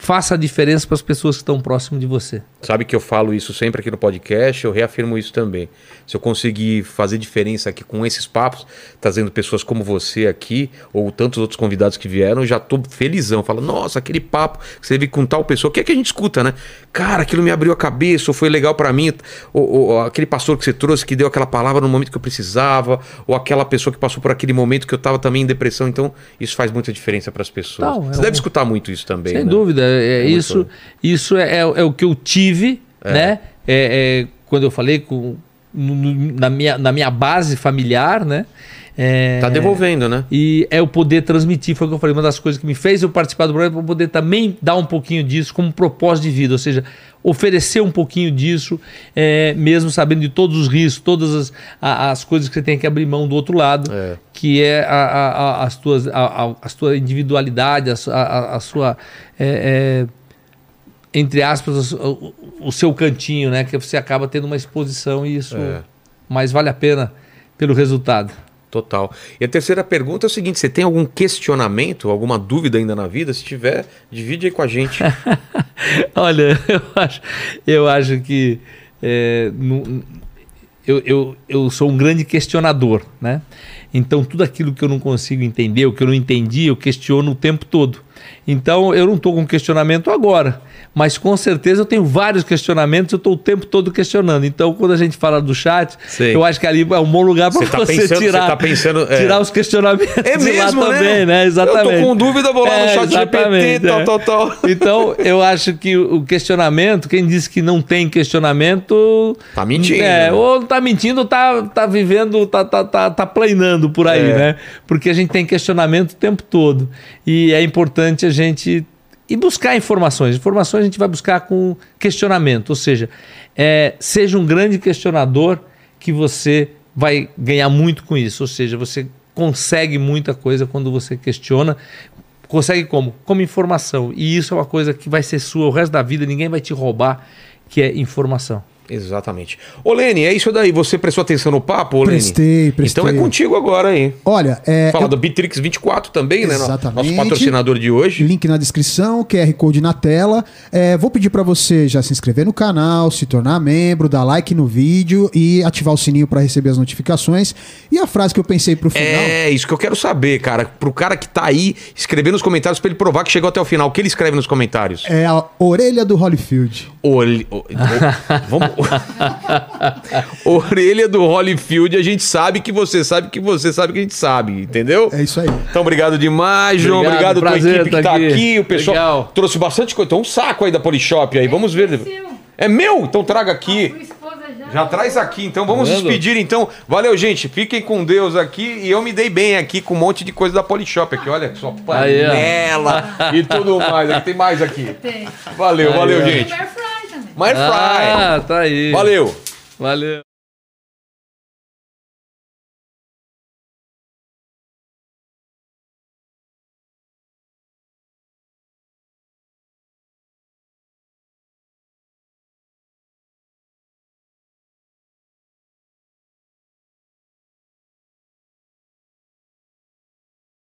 Faça a diferença para as pessoas que estão próximas de você. Sabe que eu falo isso sempre aqui no podcast, eu reafirmo isso também. Se eu conseguir fazer diferença aqui com esses papos, trazendo pessoas como você aqui, ou tantos outros convidados que vieram, eu já tô felizão. Falo, nossa, aquele papo que você teve com tal pessoa, o que é que a gente escuta, né? Cara, aquilo me abriu a cabeça, ou foi legal para mim, ou, ou- aquele pastor que você trouxe que deu aquela palavra no momento que eu precisava, ou aquela pessoa que passou por aquele momento que eu tava também em depressão. Então, isso faz muita diferença para as pessoas. Não, é você deve escutar muito isso também. Sem né? dúvida. É, É muito isso bom. isso é, é, é o que eu tive, né? É, é, quando eu falei com, no- na, minha, na minha base familiar, né? É, Tá devolvendo, né? E é o poder transmitir, foi o que eu falei, uma das coisas que me fez eu participar do programa, para poder também dar um pouquinho disso como propósito de vida, ou seja, oferecer um pouquinho disso, é, mesmo sabendo de todos os riscos, todas as, a- as coisas que você tem que abrir mão do outro lado, É. que é a, a, as tuas, a, a, sua individualidade, a, a, sua. é, é, entre aspas, o, o- seu cantinho, né? Que você acaba tendo uma exposição e isso É. mais vale a pena pelo resultado. Total. E a terceira pergunta é o seguinte: você tem algum questionamento, alguma dúvida ainda na vida? Se tiver, divide aí com a gente. *laughs* Olha, eu acho, eu acho que é, eu, eu, eu sou um grande questionador, né? Então tudo aquilo que eu não consigo entender, o que eu não entendi, eu questiono o tempo todo. Então eu não estou com questionamento agora, mas com certeza eu tenho vários questionamentos, eu estou o tempo todo questionando. Então quando a gente fala do chat, Sei. eu acho que ali é um bom lugar para Você você, tá pensando- tirar, você tá pensando, é. tirar os questionamentos É de mesmo, lá né? também, né? Exatamente. Eu tô com dúvida, vou lá no chat GPT, tal, é. tal, tal. Então, eu acho que o questionamento, quem disse que não tem questionamento. Tá mentindo, É, né? ou tá mentindo, ou tá, tá vivendo, tá, tá, tá, tá planeando por aí, É. né? Porque a gente tem questionamento o tempo todo. E é importante a gente ir buscar informações. Informações a gente vai buscar com questionamento. Ou seja, é, seja um grande questionador que você vai ganhar muito com isso. Ou seja, você consegue muita coisa quando você questiona. Consegue como? Como informação. E isso é uma coisa que vai ser sua o resto da vida, ninguém vai te roubar, que é informação. Exatamente. Ô, Lene, é isso daí. Você prestou atenção no papo, ô, Lene? Prestei, prestei. Então é contigo agora aí. Olha, é, Fala eu- do Bitrix 24 também, né? Exatamente. Nosso patrocinador de hoje. Link na descrição, QR Code na tela. É, vou pedir para você já se inscrever no canal, se tornar membro, dar like no vídeo e ativar o sininho para receber as notificações. E a frase que eu pensei pro final. É, isso que eu quero saber, cara. Pro cara que tá aí, escrever nos comentários pra ele provar que chegou até o final. O que ele escreve nos comentários? É a orelha do Holyfield. Olhe- o- o- vamos... *laughs* Orelha do Holyfield, a gente sabe que você sabe que você sabe que a gente sabe, entendeu? É isso aí. Então, obrigado demais, João. Obrigado, Obrigado, tua prazer equipe que tá tá aqui. aqui. O pessoal Legal. trouxe bastante coisa. Tem um saco aí da Polishop aí. Vamos ver. seu. É meu? Então traga aqui. Esposa já. Traz aqui, então vamos Tá despedir então. Valeu, gente. Fiquem com Deus aqui e eu me dei bem aqui com um monte de coisa da Polishop aqui. Olha só, Aí, panela e tudo mais. Aqui tem mais aqui. Tem. Valeu, Aí, valeu, ó. gente. Air. My Fry. Ah, tá aí. Valeu. Valeu.